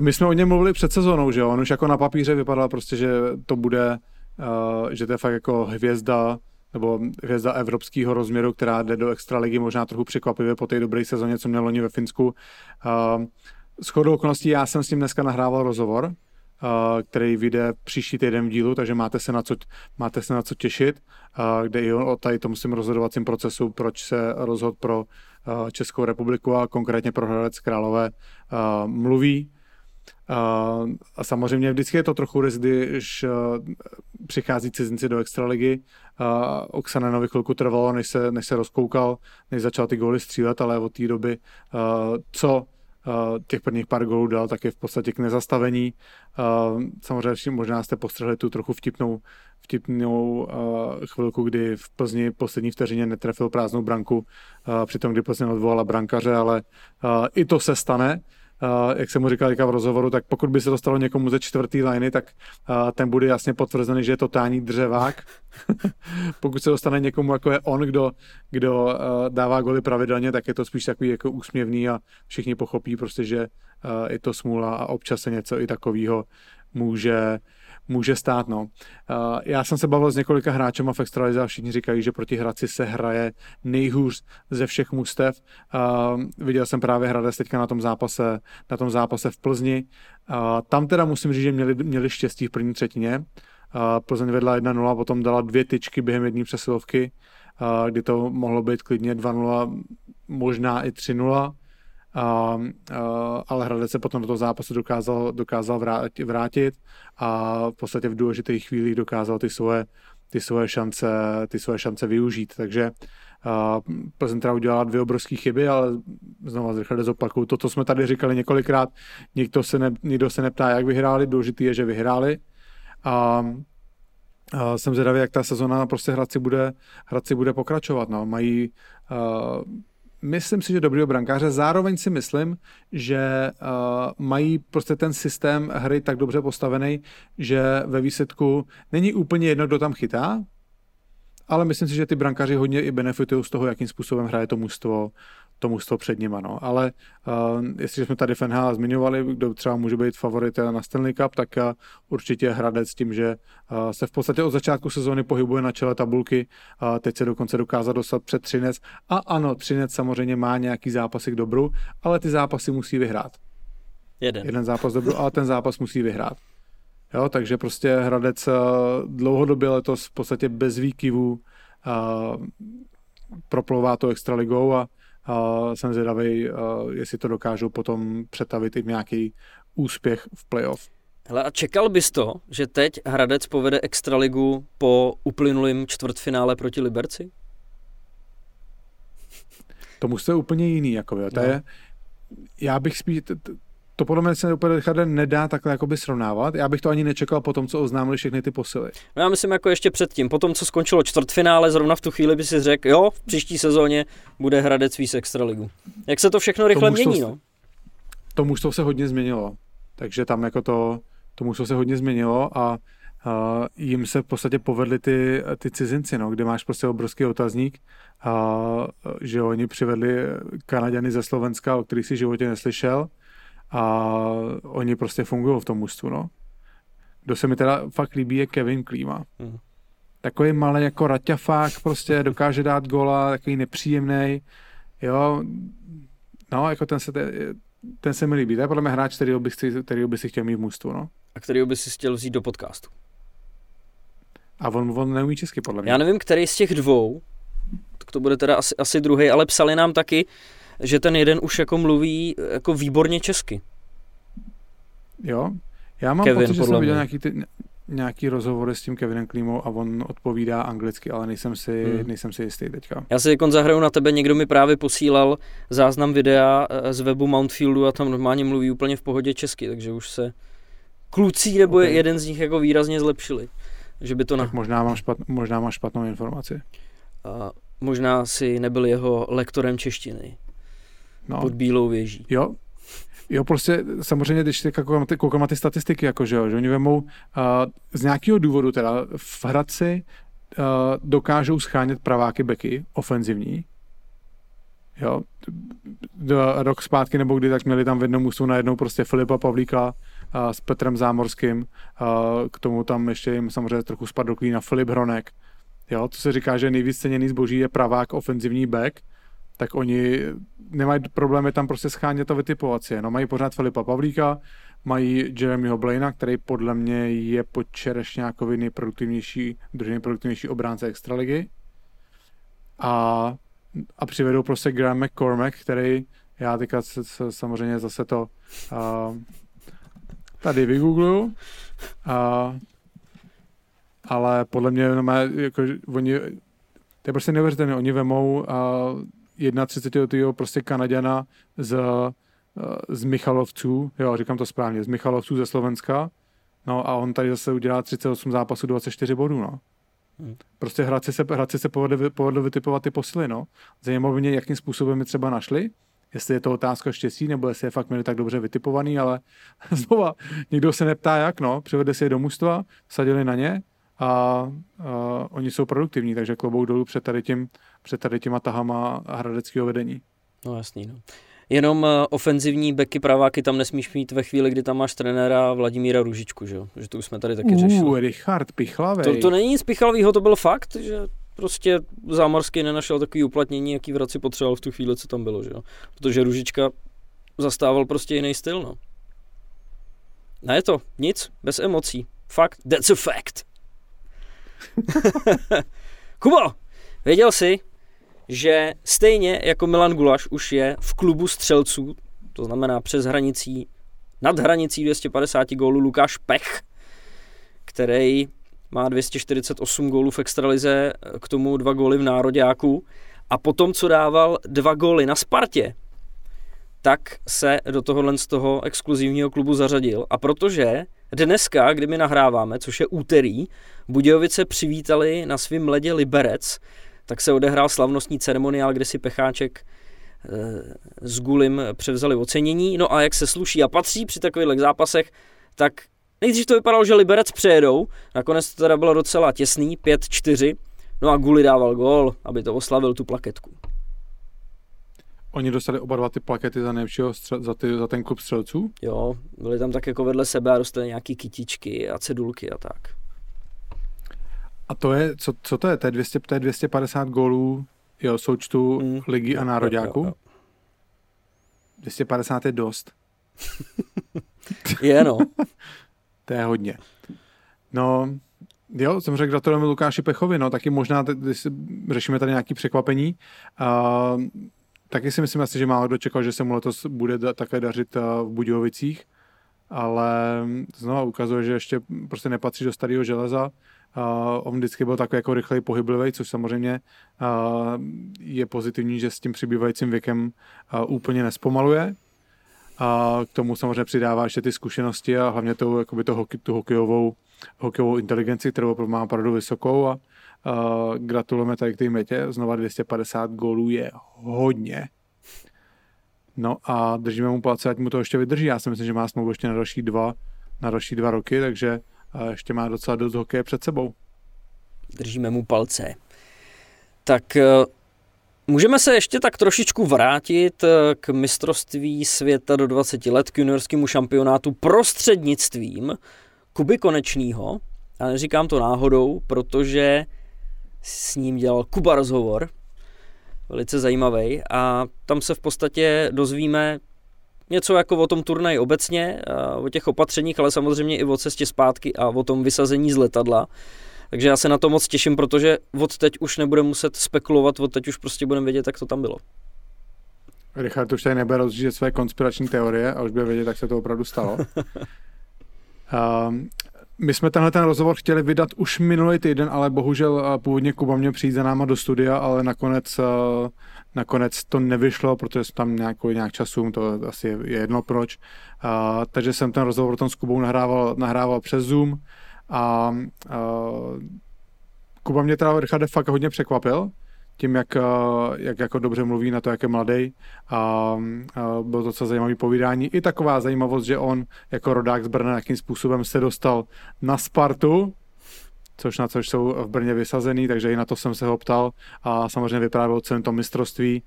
my jsme o něm mluvili před sezónou, že on už jako na papíře vypadal prostě, že to bude, uh, že to je fakt jako hvězda nebo hvězda evropského rozměru, která jde do extraligy možná trochu překvapivě po té dobré sezóně, co měl loni ve Finsku. Uh, s chodou okolností já jsem s ním dneska nahrával rozhovor, uh, který vyjde příští týden v dílu, takže máte se na co, máte se na co těšit, uh, kde i o tady tom svým rozhodovacím procesu, proč se rozhod pro uh, Českou republiku a konkrétně pro Hradec Králové uh, mluví. Uh, a samozřejmě vždycky je to trochu risk, když uh, přichází cizinci do extraligy. Uh, Oksanenovi chvilku trvalo, než se, než se rozkoukal, než začal ty góly střílet, ale od té doby, uh, co těch prvních pár gólů dal, tak je v podstatě k nezastavení. Uh, samozřejmě možná jste postřehli tu trochu vtipnou, vtipnou uh, chvilku, kdy v Plzni poslední vteřině netrefil prázdnou branku, uh, přitom kdy Plzeň odvolala brankaře, ale uh, i to se stane. Uh, jak jsem mu říkal v rozhovoru, tak pokud by se dostalo někomu ze čtvrtý liney, tak uh, ten bude jasně potvrzený, že je totální dřevák. pokud se dostane někomu, jako je on, kdo, kdo uh, dává goly pravidelně, tak je to spíš takový jako úsměvný a všichni pochopí prostě, že uh, je to smůla a občas se něco i takového může, může stát. No. Uh, já jsem se bavil s několika hráčem v Extralize a všichni říkají, že proti Hradci se hraje nejhůř ze všech mustev. Uh, viděl jsem právě Hradec teďka na tom zápase, na tom zápase v Plzni. Uh, tam teda musím říct, že měli, měli štěstí v první třetině. Plzeň vedla 1-0, potom dala dvě tyčky během jedné přesilovky, kdy to mohlo být klidně 2-0, možná i 3-0 a, a, ale Hradec se potom do toho zápasu dokázal, dokázal vrátit, vrátit a v podstatě v důležitých chvílích dokázal ty svoje, ty svoje, šance, ty svoje šance využít. Takže Plzeň teda udělala dvě obrovské chyby, ale znovu zrychle zopakuju to, co jsme tady říkali několikrát. Nikdo se, ne, nikdo se neptá, jak vyhráli, důležitý je, že vyhráli. A, a jsem zvědavý, jak ta sezona prostě Hradci bude, Hradci bude pokračovat. No. Mají uh, myslím si, že dobrýho brankáře. Zároveň si myslím, že uh, mají prostě ten systém hry tak dobře postavený, že ve výsledku není úplně jedno, kdo tam chytá, ale myslím si, že ty brankáři hodně i benefitují z toho, jakým způsobem hraje to mužstvo, to mužstvo před nima. No. Ale uh, jestliže jsme tady FNH zmiňovali, kdo třeba může být favorit na Stanley Cup, tak uh, určitě Hradec tím, že uh, se v podstatě od začátku sezóny pohybuje na čele tabulky, uh, teď se dokonce dokázal dostat před Třinec. A ano, Třinec samozřejmě má nějaký zápasy k dobru, ale ty zápasy musí vyhrát. Jeden. Jeden zápas dobru, ale ten zápas musí vyhrát. Jo, takže prostě Hradec dlouhodobě letos v podstatě bez výkyvů uh, proplouvá to extraligou a a jsem zvědavý, jestli to dokážou potom přetavit i v nějaký úspěch v playoff. Hele, a čekal bys to, že teď Hradec povede Extraligu po uplynulém čtvrtfinále proti Liberci? To musí úplně jiný, jako jo. To no. je, já bych spíš, to podle mě se úplně nedá takhle jakoby srovnávat. Já bych to ani nečekal po tom, co oznámili všechny ty posily. No já myslím jako ještě předtím, po tom, co skončilo čtvrtfinále, zrovna v tu chvíli by si řekl, jo, v příští sezóně bude Hradec víc extraligu. Jak se to všechno rychle to mění, no? To mužstvo se hodně změnilo. Takže tam jako to, to mužstvo se hodně změnilo a Uh, jim se v podstatě povedly ty, ty cizinci, no, kde máš prostě obrovský otazník, uh, že oni přivedli Kanaděny ze Slovenska, o kterých si životě neslyšel, a oni prostě fungují v tom mužstvu, no. Kdo se mi teda fakt líbí, je Kevin Klíma. Mm. Takový malý jako raťafák, prostě dokáže dát gola, takový nepříjemný, jo. No, jako ten se, ten se mi líbí. To je podle mě hráč, který by si, kterýho by si chtěl mít v mužstvu, no. A který by si chtěl vzít do podcastu. A on, on neumí česky, podle mě. Já nevím, který z těch dvou, tak to bude teda asi, asi druhý, ale psali nám taky, že ten jeden už jako mluví jako výborně česky. Jo, já mám Kevin, pocit, že jsem viděl nějaký, ty, nějaký rozhovory s tím Kevinem Klímou a on odpovídá anglicky, ale nejsem si, hmm. nejsem si jistý teďka. Já si jako zahraju na tebe, někdo mi právě posílal záznam videa eh, z webu Mountfieldu a tam normálně mluví úplně v pohodě česky, takže už se kluci nebo okay. jeden z nich jako výrazně zlepšili. Že by to tak na... možná, mám špat, možná mám špatnou informaci. A možná si nebyl jeho lektorem češtiny no. pod Bílou věží. Jo, Jo, prostě samozřejmě, když koukám, koukám na ty statistiky, jako, že, jo, že oni vemou uh, z nějakého důvodu teda v Hradci uh, dokážou schánět praváky beky ofenzivní. Jo, do, rok zpátky nebo kdy tak měli tam v jednom ústu najednou prostě Filipa Pavlíka uh, s Petrem Zámorským, uh, k tomu tam ještě jim samozřejmě trochu spadl klína Filip Hronek. Jo, co se říká, že nejvíc ceněný zboží je pravák ofenzivní back, tak oni nemají problémy tam prostě schánět a vytipovat si. No, mají pořád Filipa Pavlíka, mají Jeremyho Blaina, který podle mě je po Čerešňákovi nejproduktivnější, druhý nejproduktivnější obránce extraligy. A, a přivedou prostě Graham McCormack, který já teďka se, se, samozřejmě zase to uh, tady vygoogluju. Uh, ale podle mě no, jako, oni, to je prostě neuvěřitelné, oni vemou uh, 31. prostě Kanaděna z, z Michalovců, jo, říkám to správně, z Michalovců ze Slovenska, no a on tady zase udělá 38 zápasů, 24 bodů, no. Hmm. Prostě hradci se, hradci se povedli, povedli vytipovat ty posily, no. Zajímavé mě, jakým způsobem je třeba našli, jestli je to otázka štěstí, nebo jestli je fakt měli tak dobře vytipovaný, ale znova, nikdo se neptá jak, no. Přivede si je do mužstva, sadili na ně a, a oni jsou produktivní, takže klobouk dolů před tady, tím, před tady těma tahama hradeckého vedení. No jasný, no. Jenom eh, ofenzivní beky praváky tam nesmíš mít ve chvíli, kdy tam máš trenéra Vladimíra Ružičku, že, že to už jsme tady taky řešili. Uh, Richard Pichlavej. To, to není nic pichlavého, to byl fakt, že prostě Zámorský nenašel takový uplatnění, jaký v Hradci potřeboval v tu chvíli, co tam bylo, že jo. Protože Ružička zastával prostě jiný styl, no. A je to, nic, bez emocí. Fakt, that's a fact. Kubo, věděl jsi, že stejně jako Milan Gulaš už je v klubu střelců, to znamená přes hranicí, nad hranicí 250 gólů Lukáš Pech, který má 248 gólů v extralize, k tomu dva góly v nároďáku a potom, co dával dva góly na Spartě, tak se do tohohle z toho exkluzivního klubu zařadil. A protože dneska, kdy my nahráváme, což je úterý, Budějovice přivítali na svém ledě Liberec, tak se odehrál slavnostní ceremoniál, kde si Pecháček eh, s Gulim převzali ocenění. No a jak se sluší a patří při takových zápasech, tak nejdřív to vypadalo, že Liberec přejedou, nakonec to teda bylo docela těsný, 5-4, no a Guli dával gól, aby to oslavil tu plaketku. Oni dostali oba dva ty plakety za nejlepšího střel, za, ty, za ten klub střelců? Jo, byli tam tak jako vedle sebe a dostali nějaký kytičky a cedulky a tak. A to je, co, co to je? To je, 200, to je 250 gólů jo, součtu mm. ligy a nároďáku? 250 je dost. je, no. to je hodně. No, jo, jsem řekl, gratulujeme Lukáši Pechovi, no, taky možná, když řešíme tady nějaké překvapení, uh, taky si myslím asi, že málo kdo čekal, že se mu letos bude da, také dařit uh, v Budějovicích, ale znovu ukazuje, že ještě prostě nepatří do starého železa, Uh, on vždycky byl takový jako rychlej pohyblivý, což samozřejmě uh, je pozitivní, že s tím přibývajícím věkem uh, úplně nespomaluje. A k tomu samozřejmě přidává ještě ty zkušenosti a hlavně tu, jakoby to hokej, tu hokejovou, hokejovou inteligenci, kterou má opravdu vysokou a uh, gratulujeme tady k té metě. Znova 250 gólů je hodně. No a držíme mu palce, ať mu to ještě vydrží. Já si myslím, že má smlouvu ještě na další dva, na další dva roky, takže a ještě má docela dost hokeje před sebou. Držíme mu palce. Tak eh, můžeme se ještě tak trošičku vrátit k mistrovství světa do 20 let, k juniorskému šampionátu prostřednictvím Kuby Konečnýho. Já neříkám to náhodou, protože s ním dělal Kuba rozhovor, velice zajímavý a tam se v podstatě dozvíme něco jako o tom turnaji obecně, o těch opatřeních, ale samozřejmě i o cestě zpátky a o tom vysazení z letadla. Takže já se na to moc těším, protože od teď už nebudeme muset spekulovat, od teď už prostě budeme vědět, jak to tam bylo. Richard už tady nebude rozžít své konspirační teorie a už bude vědět, jak se to opravdu stalo. um, my jsme tenhle ten rozhovor chtěli vydat už minulý týden, ale bohužel původně Kuba mě přijít za náma do studia, ale nakonec Nakonec to nevyšlo, protože tam nějakou, nějak času, to asi je, je jedno proč. Uh, takže jsem ten rozhovor tom s Kubou nahrával, nahrával přes Zoom a uh, Kuba mě teda Richarde fakt hodně překvapil, tím, jak, jak jako dobře mluví na to, jak je mladý. A, a bylo to docela zajímavé povídání. I taková zajímavost, že on jako rodák z Brna jakým způsobem se dostal na Spartu, což na což jsou v Brně vysazený, takže i na to jsem se ho ptal a samozřejmě vyprávěl celém tom mistrovství,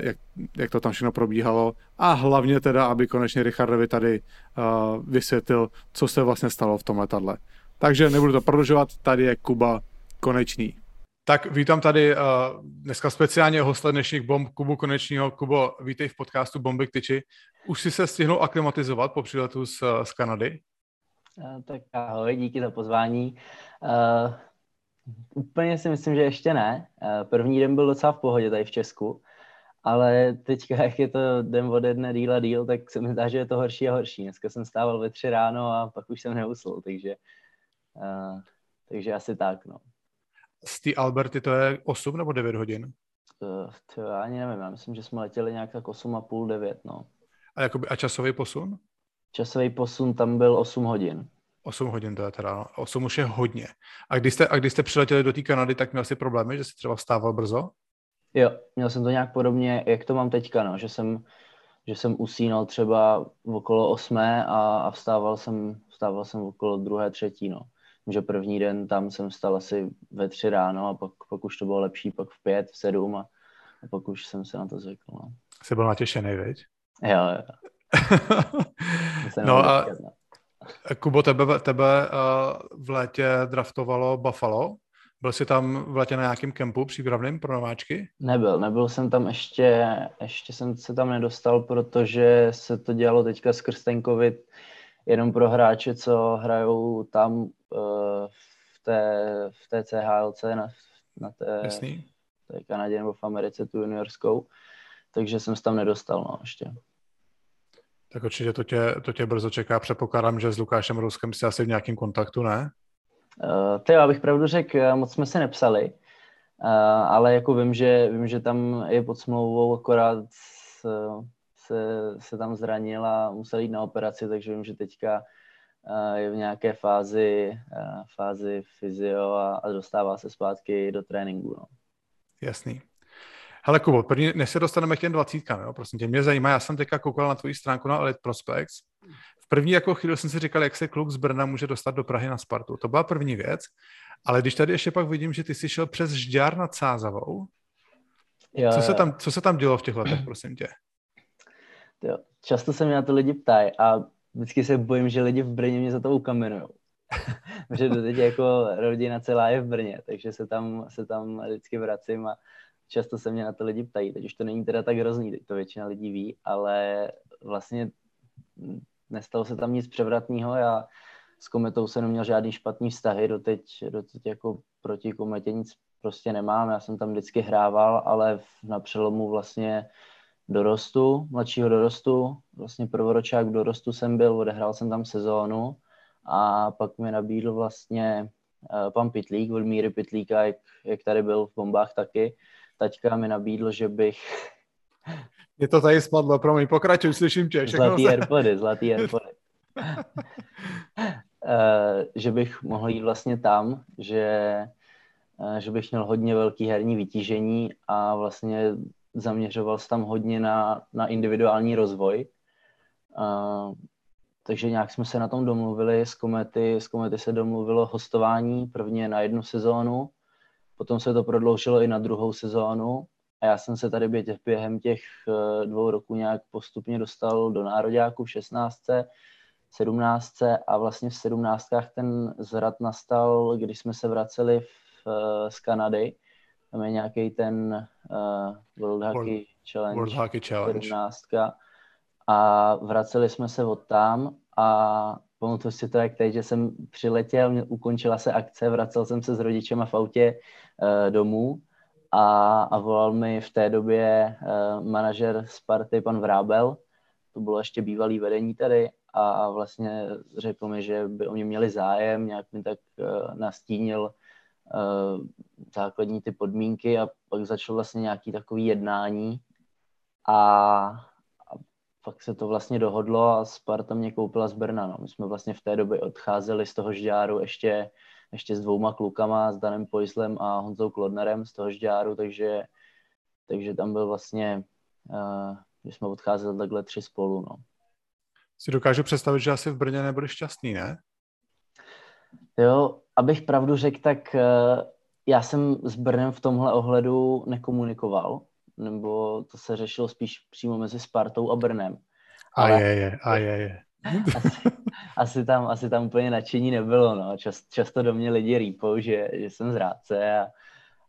jak, jak to tam všechno probíhalo a hlavně teda, aby konečně Richardovi tady vysvětlil, co se vlastně stalo v tom letadle. Takže nebudu to prodlužovat, tady je Kuba Konečný. Tak vítám tady uh, dneska speciálně hosta dnešních bomb Kubu Konečního. Kubo, vítej v podcastu Bomby k tyči. Už si se stihnul aklimatizovat po příletu z, z Kanady? Uh, tak ahoj, díky za pozvání. Uh, úplně si myslím, že ještě ne. Uh, první den byl docela v pohodě tady v Česku, ale teďka, jak je to den ode dne díl a díl, tak se mi zdá, že je to horší a horší. Dneska jsem stával ve tři ráno a pak už jsem neusl, takže, uh, takže asi tak, no. Z té Alberty to je 8 nebo 9 hodin? Uh, to já ani nevím, já myslím, že jsme letěli nějak tak 8 a půl, 9, no. A, jakoby, a časový posun? Časový posun tam byl 8 hodin. 8 hodin to je teda, 8 už je hodně. A když jste, a když jste přiletěli do té Kanady, tak měl jsi problémy, že jsi třeba vstával brzo? Jo, měl jsem to nějak podobně, jak to mám teďka, no, že jsem, že jsem usínal třeba okolo 8 a, a vstával jsem, vstával jsem okolo druhé, třetí, no. Že první den tam jsem vstal asi ve tři ráno a pak, pak už to bylo lepší, pak v pět, v sedm a, a pak už jsem se na to zvykl, no. Jsi byl natěšený, viď? Jo, jo. No a no. Kubo, tebe, tebe uh, v létě draftovalo Buffalo. Byl jsi tam v létě na nějakém kempu přípravným pro nováčky? Nebyl, nebyl jsem tam ještě, ještě jsem se tam nedostal, protože se to dělalo teďka skrz ten covid jenom pro hráče, co hrajou tam uh, v té, v té CHLC, na, na té, Jasný. té Kanadě nebo v Americe, tu juniorskou, takže jsem se tam nedostal, no, ještě. Tak určitě to tě, to tě brzo čeká. Předpokládám, že s Lukášem Rouskem jsi asi v nějakém kontaktu, ne? Uh, ty, abych pravdu řekl, eh, moc jsme se nepsali, uh, ale jako vím, že, vím, že tam je pod smlouvou, akorát se, se tam zranil a musel jít na operaci, takže vím, že teďka uh, je v nějaké fázi, uh, fázi fyzio a, a dostává se zpátky do tréninku. No. Jasný. Hele, Kubo, první, než se dostaneme k těm dvacítkám, jo, prosím tě, mě zajímá, já jsem teďka koukal na tvoji stránku na Elite Prospects. V první jako chvíli jsem si říkal, jak se kluk z Brna může dostat do Prahy na Spartu. To byla první věc. Ale když tady ještě pak vidím, že ty jsi šel přes Žďár nad Sázavou, Jo, co se, jo. tam, co se tam dělo v těch letech, prosím tě? Jo. Často se mě na to lidi ptají a vždycky se bojím, že lidi v Brně mě za to ukamenujou. Protože doteď jako rodina celá je v Brně, takže se tam, se tam vždycky vracím a často se mě na to lidi ptají. Teď už to není teda tak hrozný, teď to většina lidí ví, ale vlastně nestalo se tam nic převratného. Já s Kometou jsem neměl žádný špatný vztahy, doteď, doteď jako proti Kometě nic prostě nemám. Já jsem tam vždycky hrával, ale na přelomu vlastně dorostu, mladšího dorostu, vlastně prvoročák dorostu jsem byl, odehrál jsem tam sezónu a pak mi nabídl vlastně uh, pan Pitlík, od Míry Pitlíka, jak, jak tady byl v bombách taky. Taťka mi nabídl, že bych Mě to tady spadlo, promiň, pokračuj, slyším tě. Zlatý se- Airpody, zlatý Airpody. Eh, že bych mohl jít vlastně tam, že, eh, že bych měl hodně velký herní vytížení a vlastně zaměřoval se tam hodně na, na individuální rozvoj. Eh, takže nějak jsme se na tom domluvili s Komety. S Komety se domluvilo hostování prvně na jednu sezónu, potom se to prodloužilo i na druhou sezónu a já jsem se tady bě- během těch eh, dvou roků nějak postupně dostal do nároďáku v 16. 17. a vlastně v 17. ten zvrat nastal, když jsme se vraceli v, eh, z Kanady. Tam je nějaký ten uh, World Hockey Challenge. World Hockey Challenge. 17. A vraceli jsme se od tam a pamatuju si to jak teď, že jsem přiletěl, mě ukončila se akce, vracel jsem se s rodičema v autě uh, domů a, a volal mi v té době uh, manažer Sparty, pan Vrábel, to bylo ještě bývalý vedení tady a, a vlastně řekl mi, že by o mě měli zájem, nějak mi tak uh, nastínil základní ty podmínky a pak začalo vlastně nějaký takový jednání a, a pak se to vlastně dohodlo a Sparta mě koupila z Brna. No. My jsme vlastně v té době odcházeli z toho žďáru ještě, ještě s dvouma klukama, s Danem Pojslem a Honzou Klodnerem z toho žďáru, takže, takže tam byl vlastně, uh, že jsme odcházeli takhle tři spolu. No. Si dokážu představit, že asi v Brně nebudeš šťastný, ne? Jo, abych pravdu řekl, tak uh, já jsem s Brnem v tomhle ohledu nekomunikoval, nebo to se řešilo spíš přímo mezi Spartou a Brnem. A Ale- je, je, a je, je. asi, asi, tam, asi tam úplně nadšení nebylo, no. Čas, často do mě lidi rýpou, že, že jsem zrádce a,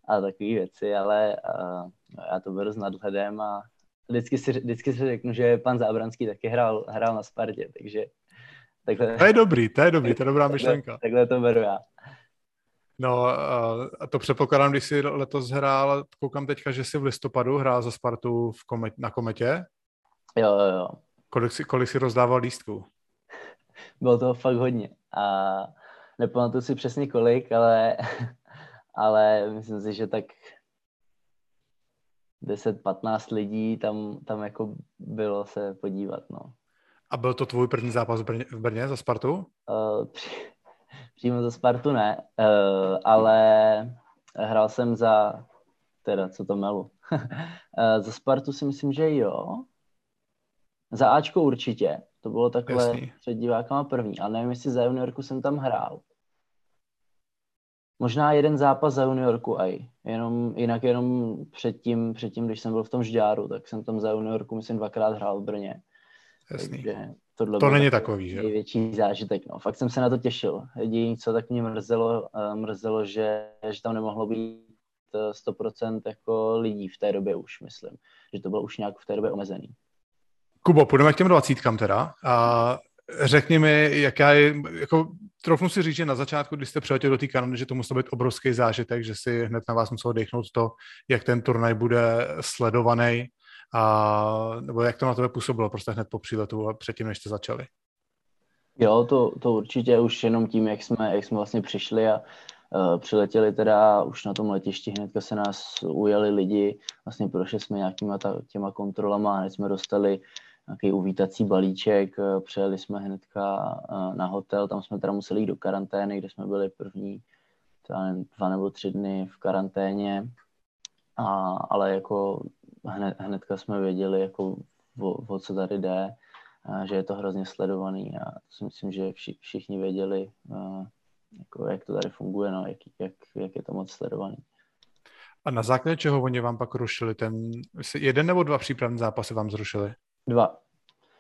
a takové věci, ale uh, já to beru s nadhledem a vždycky si, vždycky si řeknu, že pan Zábranský taky hrál, hrál na Spartě, takže takhle, To je dobrý, to je dobrý, to je dobrá takhle, myšlenka. takhle to beru já. No a to předpokládám, když jsi letos hrál, koukám teďka, že jsi v listopadu hrál za Spartu v komet, na Kometě. Jo, jo, jo. Kolik jsi, kolik jsi rozdával lístků? Bylo toho fakt hodně a nepamatuju si přesně kolik, ale, ale myslím si, že tak 10-15 lidí tam, tam jako bylo se podívat, no. A byl to tvůj první zápas v Brně, v Brně za Spartu? Uh, při, přímo za Spartu ne, uh, ale hrál jsem za, teda co to melu, uh, za Spartu si myslím, že jo. Za Ačko určitě, to bylo takhle Jasný. před divákama první, ale nevím, jestli za juniorku jsem tam hrál. Možná jeden zápas za juniorku aj. Jenom, jinak jenom předtím, předtím, když jsem byl v tom žďáru, tak jsem tam za juniorku, myslím, dvakrát hrál v Brně. Jasný. Takže tohle To není takový že? Největší zážitek, no. Fakt jsem se na to těšil. Jediné, co tak mě mrzelo, uh, mrzelo, že, že tam nemohlo být eh, 100% jako lidí v té době už, myslím. Že to bylo už nějak v té době omezený. Kubo, půjdeme k těm dvacítkám teda. A řekni mi, jaká je, jako trofnu si říct, že na začátku, když jste přiletěli do té Kanady, že to musel být obrovský zážitek, že si hned na vás muselo dechnout to, jak ten turnaj bude sledovaný, a, nebo jak to na tebe působilo prostě hned po příletu a předtím, než jste začali. Jo, to, to určitě už jenom tím, jak jsme, jak jsme vlastně přišli a uh, přiletěli teda už na tom letišti, hnedka se nás ujeli lidi, vlastně prošli jsme nějakýma ta, těma kontrolama, hned jsme dostali nějaký uvítací balíček, uh, přijeli jsme hnedka uh, na hotel, tam jsme teda museli jít do karantény, kde jsme byli první dva nebo tři dny v karanténě, a, ale jako hned, hnedka jsme věděli, jako o, o co tady jde, a že je to hrozně sledovaný a to si myslím, že vši, všichni věděli, a, jako, jak to tady funguje, no, jak, jak, jak je to moc sledovaný. A na základě čeho oni vám pak rušili ten, jeden nebo dva přípravní zápasy vám zrušili? Dva.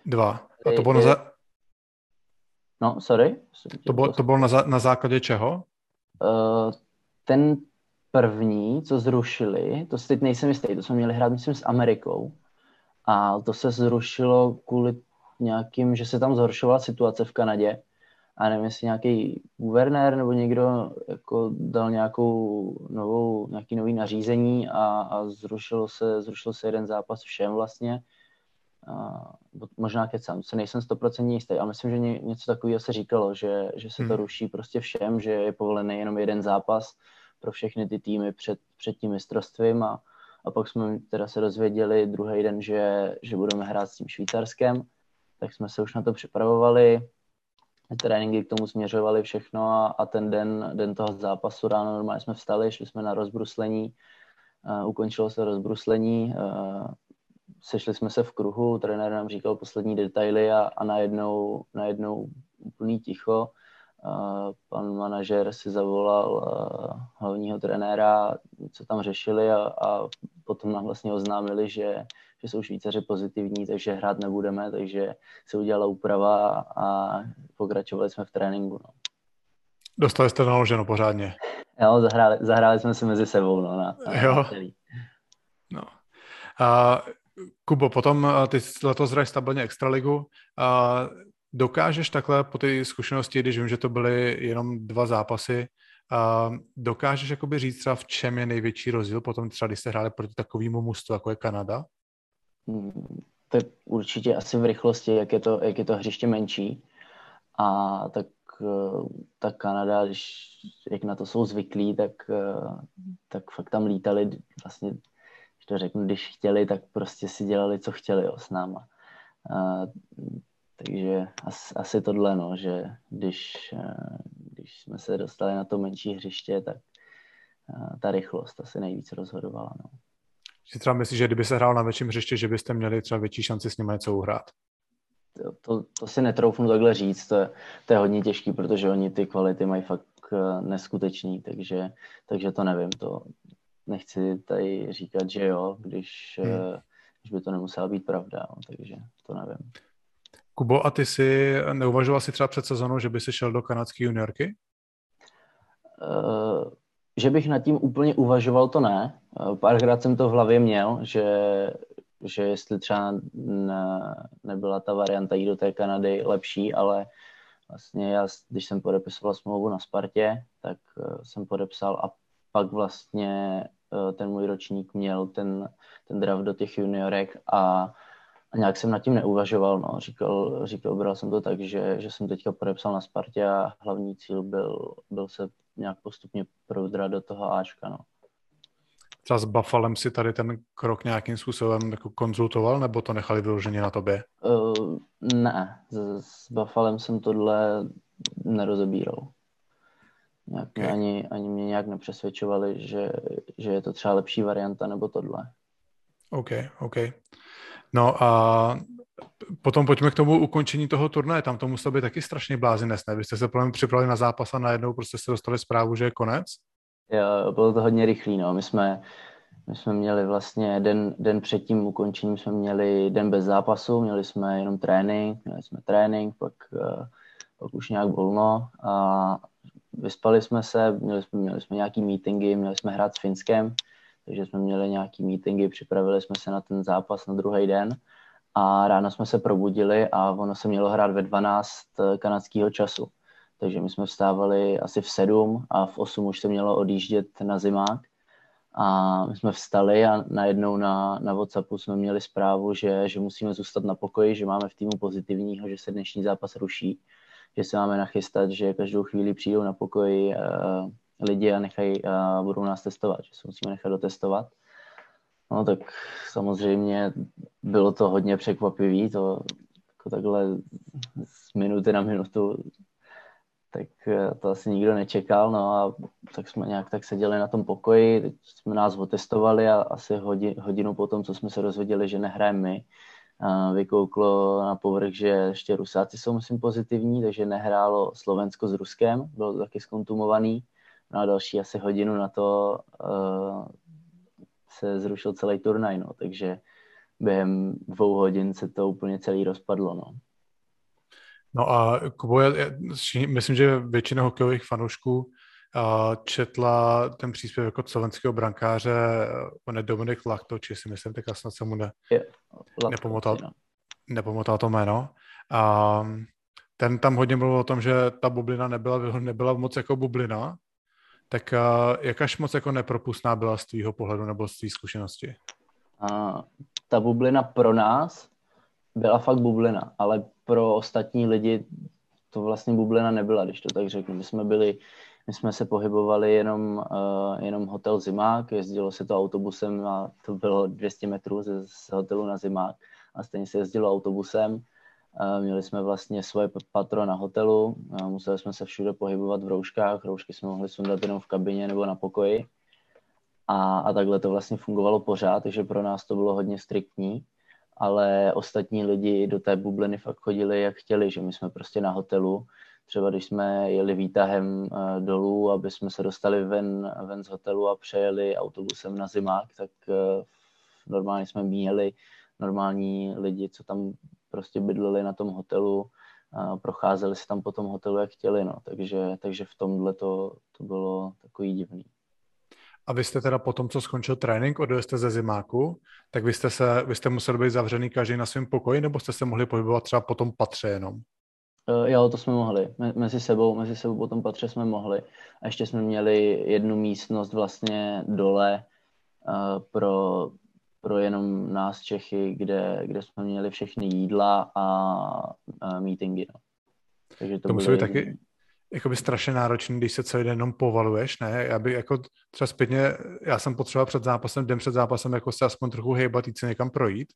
Dva. A to bylo na, za, No, sorry. to bylo, to bylo na, za, na základě čeho? Uh, ten první, co zrušili, to si teď nejsem jistý, to jsme měli hrát, myslím, s Amerikou. A to se zrušilo kvůli nějakým, že se tam zhoršovala situace v Kanadě. A nevím, jestli nějaký guvernér nebo někdo jako dal nějakou novou, nějaký nový nařízení a, a zrušilo, se, zrušil se jeden zápas všem vlastně. A, možná kecám, se nejsem 100% jistý, ale myslím, že ně, něco takového se říkalo, že, že se to Hmm. ruší prostě všem, že je povolený jenom jeden zápas pro všechny ty týmy před, před tím mistrovstvím a, a pak jsme teda se dozvěděli druhý den, že, že budeme hrát s tím Švýcarskem, tak jsme se už na to připravovali, tréninky k tomu směřovali všechno a, a ten den, den toho zápasu ráno normálně jsme vstali, šli jsme na rozbruslení, uh, ukončilo se rozbruslení, uh, sešli jsme se v kruhu, trenér nám říkal poslední detaily a, a najednou, najednou úplný ticho. Pan manažer si zavolal uh, hlavního trenéra, co tam řešili a, a potom nám vlastně oznámili, že, že jsou Švýcaři pozitivní, takže hrát nebudeme, takže se udělala úprava a pokračovali jsme v tréninku. No. Dostali jste naloženo pořádně. Jo, zahráli, zahráli jsme si mezi sebou no, na, na, Jo. celý. No. A, Kubo, potom a, ty letos hraješ stabilně Extraligu. A, dokážeš takhle po té zkušenosti, když vím, že to byly jenom dva zápasy, a, dokážeš jakoby říct třeba v čem je největší rozdíl potom třeba, když jste hráli proti takovému mužstvu, jako je Kanada? Hmm, To je určitě asi v rychlosti, jak je to, jak je to hřiště menší. A tak eh, ta Kanada, když, jak na to jsou zvyklí, tak, eh, tak fakt tam lítali vlastně, když to řeknu, když chtěli, tak prostě si dělali, co chtěli jo, s náma. A, takže asi, asi tohle, no, že když, eh, když jsme se dostali na to menší hřiště, tak eh, ta rychlost asi nejvíc rozhodovala. No. Že třeba myslíš, že kdyby se hrál na větším hřiště, že byste měli třeba větší šanci s nimi něco uhrát? To, to, to si netroufnu takhle říct, to je, to je hodně těžký, protože oni ty kvality mají fakt eh, neskutečný, takže, takže to nevím, to nechci tady říkat, že jo, když, Hmm. hmm. když by to nemusela být pravda, no, takže to nevím. Kubo, a ty si neuvažoval si třeba před sezónou, že by si šel do kanadské juniorky? Uh, že bych nad tím úplně uvažoval, to ne. Uh, párkrát jsem to v hlavě měl, že, že jestli třeba ne, nebyla ta varianta jít do té Kanady lepší, ale vlastně já, když jsem podepisoval smlouvu na Spartě, tak uh, jsem podepsal a pak vlastně ten můj ročník měl ten, ten draft do těch juniorek a, a nějak jsem nad tím neuvažoval, no. říkal, říkal, bral jsem to tak, že, že jsem teďka podepsal na Spartě a hlavní cíl byl, byl se nějak postupně prodrat do toho Ačka, no. třeba s Buffalem si tady ten krok nějakým způsobem jako konzultoval, nebo to nechali vyloženě na tobě? Uh, ne, s, s Buffalem jsem tohle nerozebíral. Nějak okay. ani, ani mě nějak nepřesvědčovali, že, že je to třeba lepší varianta nebo tohle. OK, OK. No a potom pojďme k tomu ukončení toho turnaje. Tam to muselo být taky strašně blázinec, ne? Vy jste se plně připravili na zápas a najednou prostě jste dostali zprávu, že je konec? Jo, bylo to hodně rychlý, no. My jsme, my jsme měli vlastně den, den před tím ukončením jsme měli den bez zápasu, měli jsme jenom trénink, měli jsme trénink, pak, uh, pak už nějak volno a vyspali jsme se, měli jsme, měli jsme nějaký meetingy, měli jsme hrát s Finskem, takže jsme měli nějaký meetingy, připravili jsme se na ten zápas na druhý den a ráno jsme se probudili a ono se mělo hrát ve 12 eh, kanadského času. Takže my jsme vstávali asi v 7 a v 8 už se mělo odjíždět na zimák. A my jsme vstali a najednou na, na WhatsAppu jsme měli zprávu, že, že musíme zůstat na pokoji, že máme v týmu pozitivního, že se dnešní zápas ruší, že se máme nachystat, že každou chvíli přijdou na pokoji uh, lidi a nechají, uh, budou nás testovat, že se musíme nechat dotestovat. No tak samozřejmě bylo to hodně překvapivý, to jako takhle z minuty na minutu, tak eh, to asi nikdo nečekal, no a tak jsme nějak tak seděli na tom pokoji, teď jsme nás otestovali a asi hodin, hodinu potom, co jsme se rozhodili, že nehrajeme my, a vykouklo na povrch, že ještě Rusáci jsou, myslím, pozitivní, takže nehrálo Slovensko s Ruskem, bylo to taky skontumovaný. No a další asi hodinu na to uh, se zrušil celý turnaj, no, takže během dvou hodin se to úplně celý rozpadlo, no. No a Kubo, já, já, myslím, že většina hokejových fanoušků uh, četla ten příspěvek od slovenského brankáře, on je Dominik či si myslím, tak snad se mu ne, nepomotal, no. nepomotal to jméno. A ten tam hodně mluvil o tom, že ta bublina nebyla, nebyla moc jako bublina, tak uh, jakáž moc jako nepropustná byla z tvýho pohledu nebo z tvý zkušenosti? A, ta bublina pro nás byla fakt bublina, ale pro ostatní lidi to vlastně bublina nebyla, když to tak řeknu. My jsme byli, my jsme se pohybovali jenom, uh, jenom hotel Zimák, jezdilo se to autobusem a to bylo 200 metrů ze, z hotelu na Zimák a stejně se jezdilo autobusem Měli jsme vlastně svoje patro na hotelu, museli jsme se všude pohybovat v rouškách, roušky jsme mohli sundat jenom v kabině nebo na pokoji. A, a takhle to vlastně fungovalo pořád, takže pro nás to bylo hodně striktní, ale ostatní lidi do té bubliny fakt chodili jak chtěli, že my jsme prostě na hotelu, třeba když jsme jeli výtahem eh, dolů, aby jsme se dostali ven, ven z hotelu a přejeli autobusem na zimák, tak eh, normálně jsme měli normální lidi, co tam prostě bydleli na tom hotelu, a procházeli si tam po tom hotelu, jak chtěli, no. takže, takže v tomhle to, to bylo takový divný. A vy jste teda po tom, co skončil trénink, odjeli jste ze zimáku, tak vy jste, se, vy jste museli být zavřený každý na svém pokoji, nebo jste se mohli pohybovat třeba po tom patře jenom? Uh, jo, to jsme mohli. Mezi sebou, mezi sebou po tom patře jsme mohli. A ještě jsme měli jednu místnost vlastně dole uh, pro pro jenom nás Čechy, kde, kde jsme měli všechny jídla a, a meetingy. No. Takže to, to musí být taky jakoby strašně náročný, když se celý den jenom povaluješ, ne? Já bych jako třeba zpětně, já jsem potřeboval před zápasem, den před zápasem jako se aspoň trochu hejbat, jít se někam projít.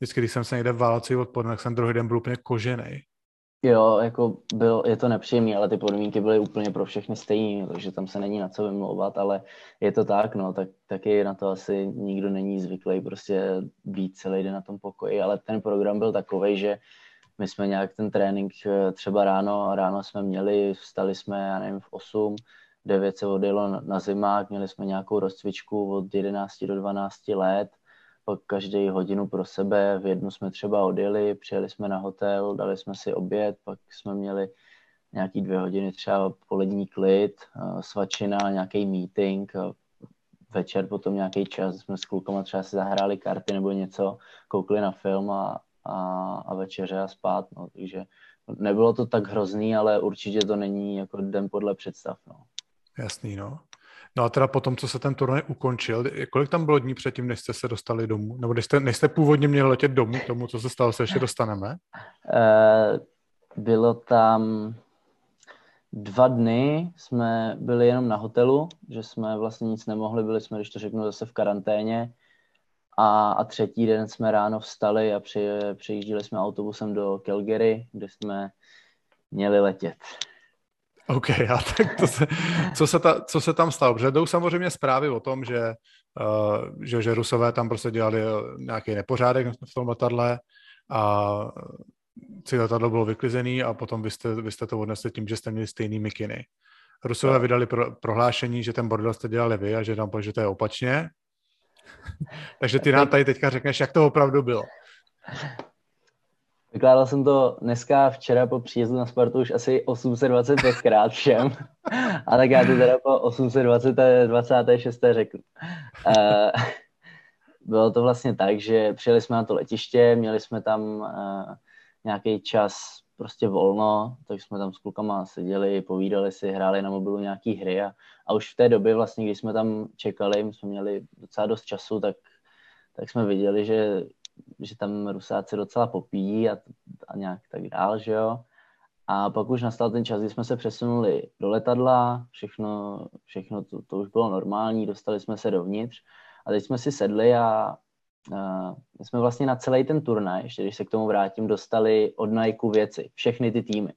Vždycky, když jsem se někde válel celý odpoledne, tak jsem druhý den byl úplně kožený. Jo, jako byl, je to nepříjemný, ale ty podmínky byly úplně pro všechny stejné, takže tam se není na co vymlouvat, ale je to tak, no, tak taky na to asi nikdo není zvyklý prostě být celý den na tom pokoji, ale ten program byl takový, že my jsme nějak ten trénink eh, třeba ráno, ráno jsme měli, vstali jsme, já nevím, v 8, 9 se odjelo na zimák, měli jsme nějakou rozcvičku od 11 do 12 let, pak každý hodinu pro sebe. V jednu jsme třeba odjeli, přijeli jsme na hotel, dali jsme si oběd, pak jsme měli nějaký dvě hodiny třeba polední klid, svačina, nějaký meeting, večer potom nějaký čas, jsme s klukama třeba si zahráli karty nebo něco, koukli na film a, a, a večeře a spát, no, takže nebylo to tak hrozný, ale určitě to není jako den podle představ, no. Jasný, no. No a teda potom, co se ten turnaj ukončil, kolik tam bylo dní předtím, než jste se dostali domů? Nebo než jste, než jste původně měli letět domů, k tomu, co se stalo, se ještě dostaneme? Uh, bylo tam, dva dny jsme byli jenom na hotelu, že jsme vlastně nic nemohli, byli jsme, když to řeknu, zase v karanténě. A, a třetí den jsme ráno vstali a při, přejížděli jsme autobusem do Calgary, kde jsme měli letět. OK, a tak to se, co, se ta, co se tam stalo? Protože jdou samozřejmě zprávy o tom, že, uh, že, že Rusové tam prostě dělali nějaký nepořádek v tom letadle a celé letadlo bylo vyklizený a potom vy jste, vy jste to odnesli tím, že jste měli stejný mikiny. Rusové vydali pro, prohlášení, že ten bordel jste dělali vy a že tam že to je opačně. Takže ty nám tady teďka řekneš, jak to opravdu bylo. Vykládal jsem to dneska, včera po příjezdu na Spartu už asi 825 krát všem. A tak já to teda po 826 řeknu. Uh, bylo to vlastně tak, že přijeli jsme na to letiště, měli jsme tam uh, nějaký čas prostě volno, tak jsme tam s klukama seděli, povídali si, hráli na mobilu nějaký hry a, a už v té době vlastně, když jsme tam čekali, jsme měli docela dost času, tak, tak jsme viděli, že, že tam Rusáci docela popíjí a, a nějak tak dál, že jo. A pak už nastal ten čas, kdy jsme se přesunuli do letadla, všechno, všechno to, to už bylo normální, dostali jsme se dovnitř a teď jsme si sedli a uh, my jsme vlastně na celý ten turnaj, ještě když se k tomu vrátím, dostali od Nike věci, všechny ty týmy,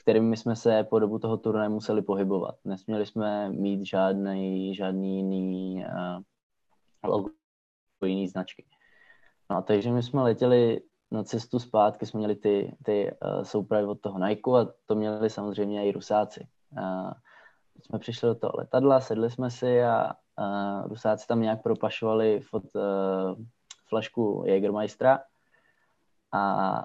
kterými jsme se po dobu toho turnaje museli pohybovat. Nesměli jsme mít žádný, žádný jiný uh, logo, jiný značky. No takže my jsme letěli na cestu zpátky, jsme měli ty, ty uh, soupravy od toho Nike a to měli samozřejmě i Rusáci. Uh, jsme přišli do toho letadla, sedli jsme si a uh, Rusáci tam nějak propašovali fot, uh, flašku Jägermeistera a,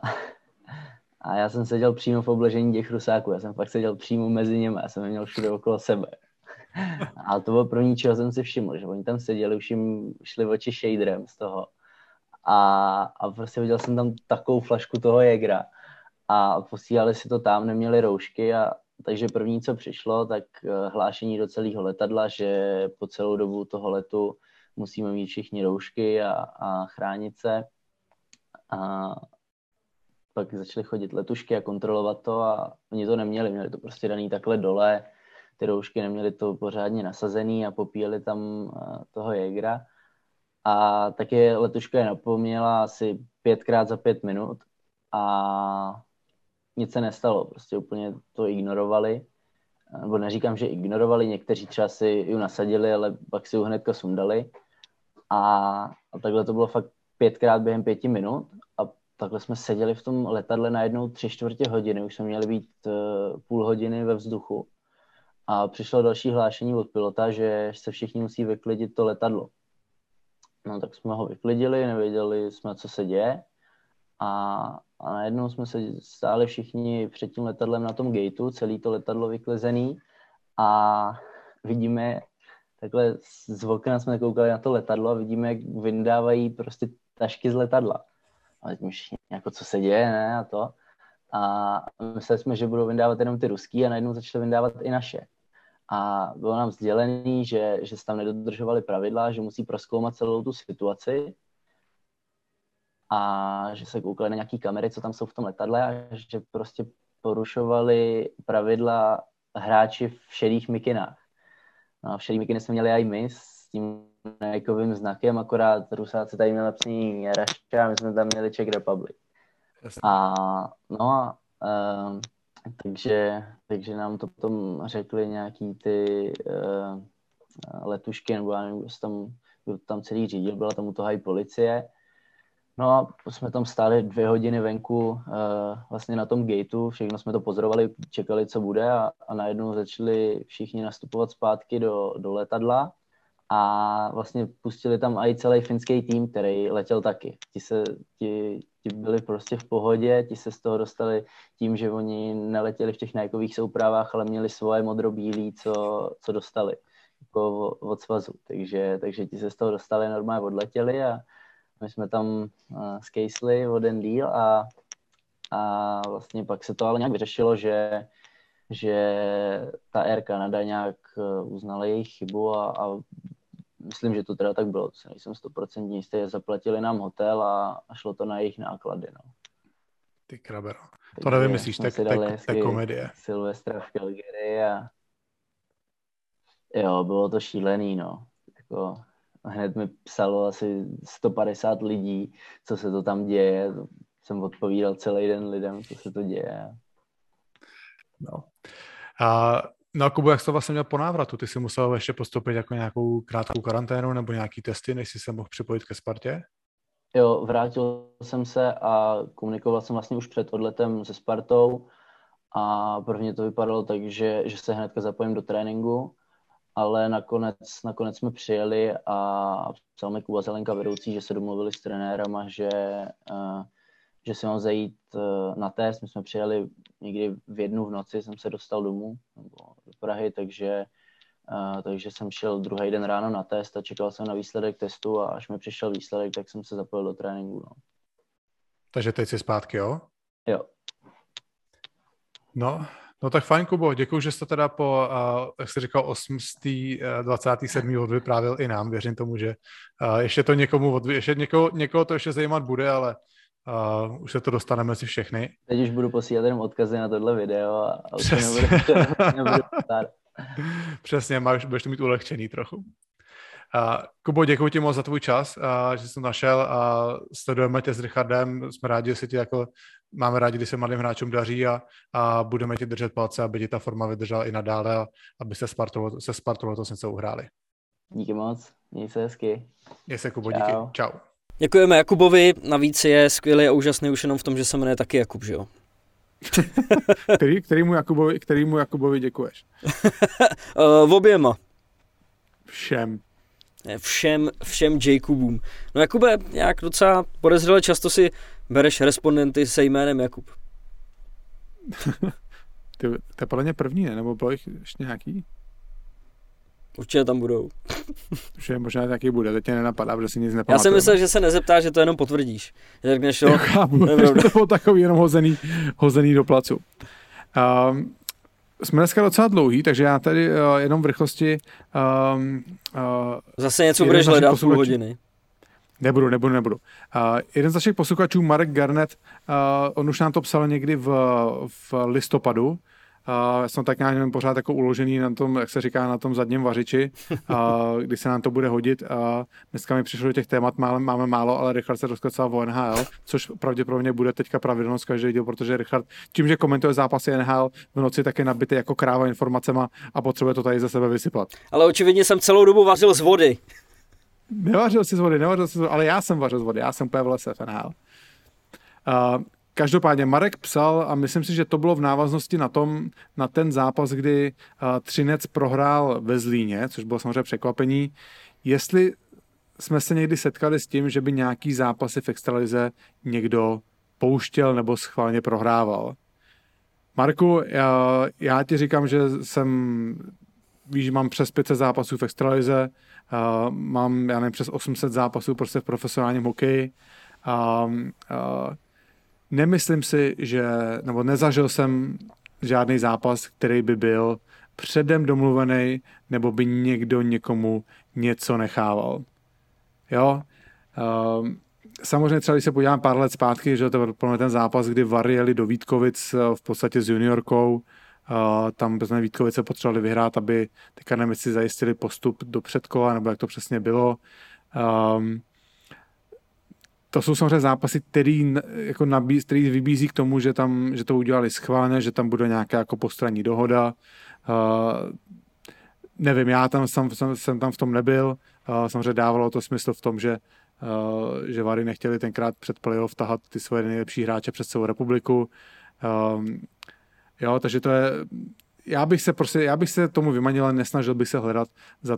a já jsem seděl přímo v obležení těch rusáků, já jsem fakt seděl přímo mezi nimi, já jsem je měl všude okolo sebe. A to bylo první, čeho jsem si všiml, že oni tam seděli, už jim šli oči shaderem z toho. A, a prostě viděl jsem tam takovou flašku toho Jägera. A posílali si to tam, neměli roušky a takže první, co přišlo, tak eh, hlášení do celého letadla, že po celou dobu toho letu musíme mít všichni roušky a, a chránit se. A pak začaly chodit letušky a kontrolovat to a oni to neměli, měli to prostě daný takhle dole, ty roušky neměli to pořádně nasazený a popíjeli tam toho jegra. A taky letuška je napomněla asi pětkrát za pět minut a nic se nestalo, prostě úplně to ignorovali. Nebo neříkám, že ignorovali, někteří třeba si ji nasadili, ale pak si ji hnedka sundali. A, a takhle to bylo fakt pětkrát během pěti minut a takhle jsme seděli v tom letadle na jednou tři čtvrtě hodiny, už jsme měli být uh, půl hodiny ve vzduchu a přišlo další hlášení od pilota, že se všichni musí vyklidit to letadlo. No tak jsme ho vyklidili, nevěděli jsme, co se děje a, a najednou jsme se stáli všichni před tím letadlem na tom gateu, celý to letadlo vyklizený a vidíme takhle z okna jsme koukali na to letadlo a vidíme, jak vyndávají prostě tašky z letadla. A teď všichni, jako co se děje, ne, a to. A mysleli jsme, že budou vyndávat jenom ty ruský a najednou začali vyndávat i naše. A bylo nám sdělený, že, že se tam nedodržovali pravidla, že musí proskoumat celou tu situaci a že se koukali na nějaký kamery, co tam jsou v tom letadle a že prostě porušovali pravidla hráči v šedých mikinách. No a všeli mikiny jsme měli i my s tím Nikeovým znakem, akorát Rusáci tady měli napsaný Russia a my jsme tam měli Czech Republic. A no a uh, takže, takže nám to potom řekli nějaký ty uh, letušky, nebo já nevím, tam, kdo tam celý řídil, byla tam u toho i policie. No a jsme tam stáli dvě hodiny venku uh, vlastně na tom gateu, všechno jsme to pozorovali, čekali, co bude a, a najednou začali všichni nastupovat zpátky do, do letadla a vlastně pustili tam i celý finský tým, který letěl taky. Ti, se, ti, ti byli prostě v pohodě, ti se z toho dostali tím, že oni neletěli v těch najkových soupravách, ale měli svoje modrobílý, co, co dostali jako od svazu. Takže, takže ti se z toho dostali, normálně odletěli a my jsme tam uh, skejsli o den díl a, a vlastně pak se to ale nějak vyřešilo, že, že ta Air Canada nějak eh, uznala jejich chybu a, a myslím, že to teda tak bylo, to nejsem stoprocentní jistý, zaplatili nám hotel a, a šlo to na jejich náklady. No. Ty krabero. To nevymyslíš, tak, tak, tak komedie. Silvestra v Calgary a jo, bylo to šílený, no. Jako, hned mi psalo asi 150 lidí, co se to tam děje. Jsem odpovídal celý den lidem, co se to děje. No. A No Kubu, jak jsi to vlastně měl po návratu? Ty jsi musel ještě postoupit jako nějakou krátkou karanténu nebo nějaký testy, než jsi se mohl připojit ke Spartě? Jo, vrátil jsem se a komunikoval jsem vlastně už před odletem se Spartou a prvně to vypadalo tak, že, že se hnedka zapojím do tréninku, ale nakonec, nakonec jsme přijeli a psal mi Kuba Zelenka vedoucí, že se domluvili s trenérama, že, uh, že si mám zajít uh, na test. My jsme přijeli někdy v jednu v noci, jsem se dostal domů nebo do Prahy, takže Uh, takže jsem šel druhý den ráno na test a čekal jsem na výsledek testu a až mi přišel výsledek, tak jsem se zapojil do tréninku. No. Takže teď jsi zpátky, jo? Jo. No, no tak fajn, Kubo, děkuji, že jste teda po, uh, jak jsi říkal, 8. Uh, 27. odvyprávil i nám, věřím tomu, že uh, ještě to někomu, odvy, ještě někoho, někoho to ještě zajímat bude, ale Uh, už se to dostane mezi všechny. Teď už budu posílat jenom odkazy na tohle video a, a už nebudu, nebudu Přesně, máš, budeš to mít ulehčený trochu. Uh, Kubo, děkuji ti moc za tvůj čas, uh, že jsi to našel a sledujeme tě s Richardem. Jsme rádi, že si tě jako, máme rádi, když se mladým hráčům daří a, a budeme ti držet palce, aby ti ta forma vydržela i nadále a aby se Spartou, se Spartou to něco uhráli. Díky moc, měj se hezky. Měj se, Kubo, Čau. díky. Čau. Děkujeme Jakubovi, navíc je skvělý a úžasný už jenom v tom, že se jmenuje taky Jakub, že jo? který, kterýmu, Jakubovi, kterýmu Jakubovi děkuješ? uh, oběma. Všem. Všem, všem Jacobům. No Jakube, jak docela podezřele často si bereš respondenty se jménem Jakub. Ty, to je podle mě první, ne? Nebo bylo jich ještě nějaký? Určitě tam budou. Že možná taky bude, teď tě nenapadá, protože si nic nepamatuju. Já jsem myslel, že se nezeptáš, že to jenom potvrdíš. Že řekneš, jo, chápu, to bylo takový jenom hozený, hozený do placu. Um, jsme dneska docela dlouhý, takže já tady uh, jenom v rychlosti... Um, uh, Zase něco budeš hledat půl hodiny. Nebudu, nebudu, nebudu. Uh, jeden z našich posluchačů, Marek Garnet, uh, on už nám to psal někdy v, v listopadu, Uh, jsem tak nějak pořád jako uložený na tom, jak se říká, na tom zadním vařiči, uh, kdy se nám to bude hodit. Uh, dneska mi přišlo do těch témat, máme, máme málo, ale Richard se rozkacal o NHL, což pravděpodobně bude teďka pravidelnost každý díl, protože Richard tím, že komentuje zápasy NHL v noci, tak je nabitý jako kráva informacema a potřebuje to tady ze sebe vysypat. Ale očividně jsem celou dobu vařil z vody. Nevařil jsi z vody, nevařil jsi z vody, ale já jsem vařil z vody, já jsem úplně v lese v NHL. Uh, Každopádně Marek psal a myslím si, že to bylo v návaznosti na, tom, na ten zápas, kdy Třinec prohrál ve Zlíně, což bylo samozřejmě překvapení. Jestli jsme se někdy setkali s tím, že by nějaký zápasy v extralize někdo pouštěl nebo schválně prohrával. Marku, já, já ti říkám, že jsem, víš, mám přes 500 zápasů v extralize, uh, mám, já nevím, přes 800 zápasů prostě v profesionálním hokeji. Uh, uh, nemyslím si, že, nebo nezažil jsem žádný zápas, který by byl předem domluvený, nebo by někdo někomu něco nechával. Jo? Um, samozřejmě třeba, když se podívám pár let zpátky, že to byl ten zápas, kdy Var jeli do Vítkovic eh, v podstatě s juniorkou, Uh, tam jsme Vítkovice potřebovali vyhrát, aby ty kanemici zajistili postup do předkola, nebo jak to přesně bylo. Um, to jsou samozřejmě zápasy, který, jako nabíz, který vybízí k tomu, že, tam, že to udělali schválně, že tam bude nějaká jako postranní dohoda. Uh, nevím, já tam jsem, jsem, jsem tam v tom nebyl. Uh, samozřejmě dávalo to smysl v tom, že uh, že Vary nechtěli tenkrát před playoff tahat ty svoje nejlepší hráče přes celou republiku. Um, jo, takže to je, já bych se prostě, já bych se tomu vymanil, nesnažil bych se hledat za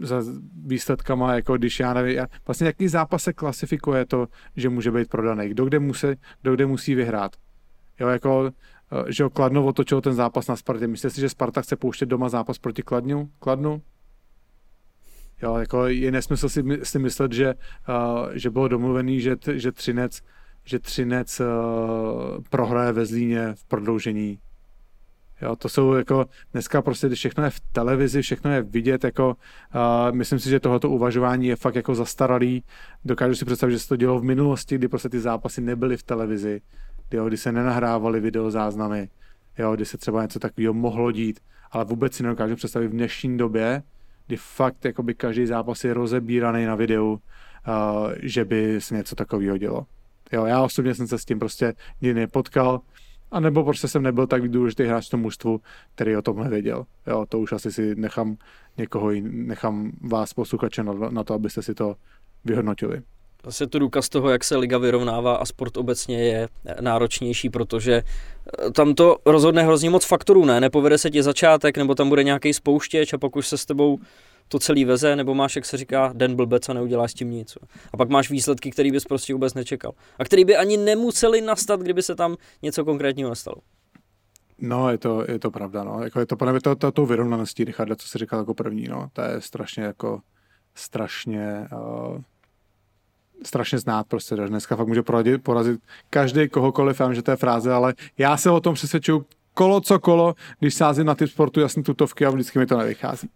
za výsledkama, jako když já nevím, vlastně jaký zápas se klasifikuje to, že může být prodaný, kdo kde musí, kdo kde musí vyhrát. Jo, jako, eh, že Kladno otočil ten zápas na Spartě. Myslíte si, že Sparta chce pouštět doma zápas proti Kladnu? Kladnu? Jo, jako je nesmysl si, si myslet, že, uh, že bylo domluvený, že, že Třinec, že Třinec uh, prohraje ve Zlíně v prodloužení Jo, to jsou jako, dneska prostě všechno je v televizi, všechno je vidět, jako, uh, myslím si, že tohoto uvažování je fakt jako zastaralý. Dokážu si představit, že se to dělo v minulosti, kdy prostě ty zápasy nebyly v televizi, jo, kdy se nenahrávaly videozáznamy, jo, kdy se třeba něco takového mohlo dít, ale vůbec si nedokážu představit v dnešní době, kdy fakt jakoby každý zápas je rozebíraný na videu, uh, že by se něco takového dělo. Jo, já osobně jsem se s tím prostě nikdy nepotkal, a nebo prostě jsem nebyl tak důležitý hráč v tom mužstvu, který o tomhle věděl. Jo, to už asi si nechám někoho, nechám vás posluchače na, na to, abyste si to vyhodnotili. Zase to důkaz toho, jak se liga vyrovnává a sport obecně je náročnější, protože eh, tam to rozhodne hrozně moc faktorů, ne? Nepovede se ti začátek, nebo tam bude nějaký spouštěč a pak už se s tebou to celý veze, nebo máš, jak se říká, den blbec a neuděláš s tím nic. A pak máš výsledky, který bys prostě vůbec nečekal. A který by ani nemuseli nastat, kdyby se tam něco konkrétního nastalo. No, je to, je to pravda, no. Jako je to právě to, to, to vyrovnaností, Richarda, co jsi říkal jako první, no. To je strašně jako, strašně, uh, strašně znát prostě, dneska fakt může porazit, porazit každý kohokoliv, já vím, že to je fráze, ale já se o tom přesvědčuju kolo co kolo, když sázím na typ sportu jasně tutovky a vždycky mi to nevychází.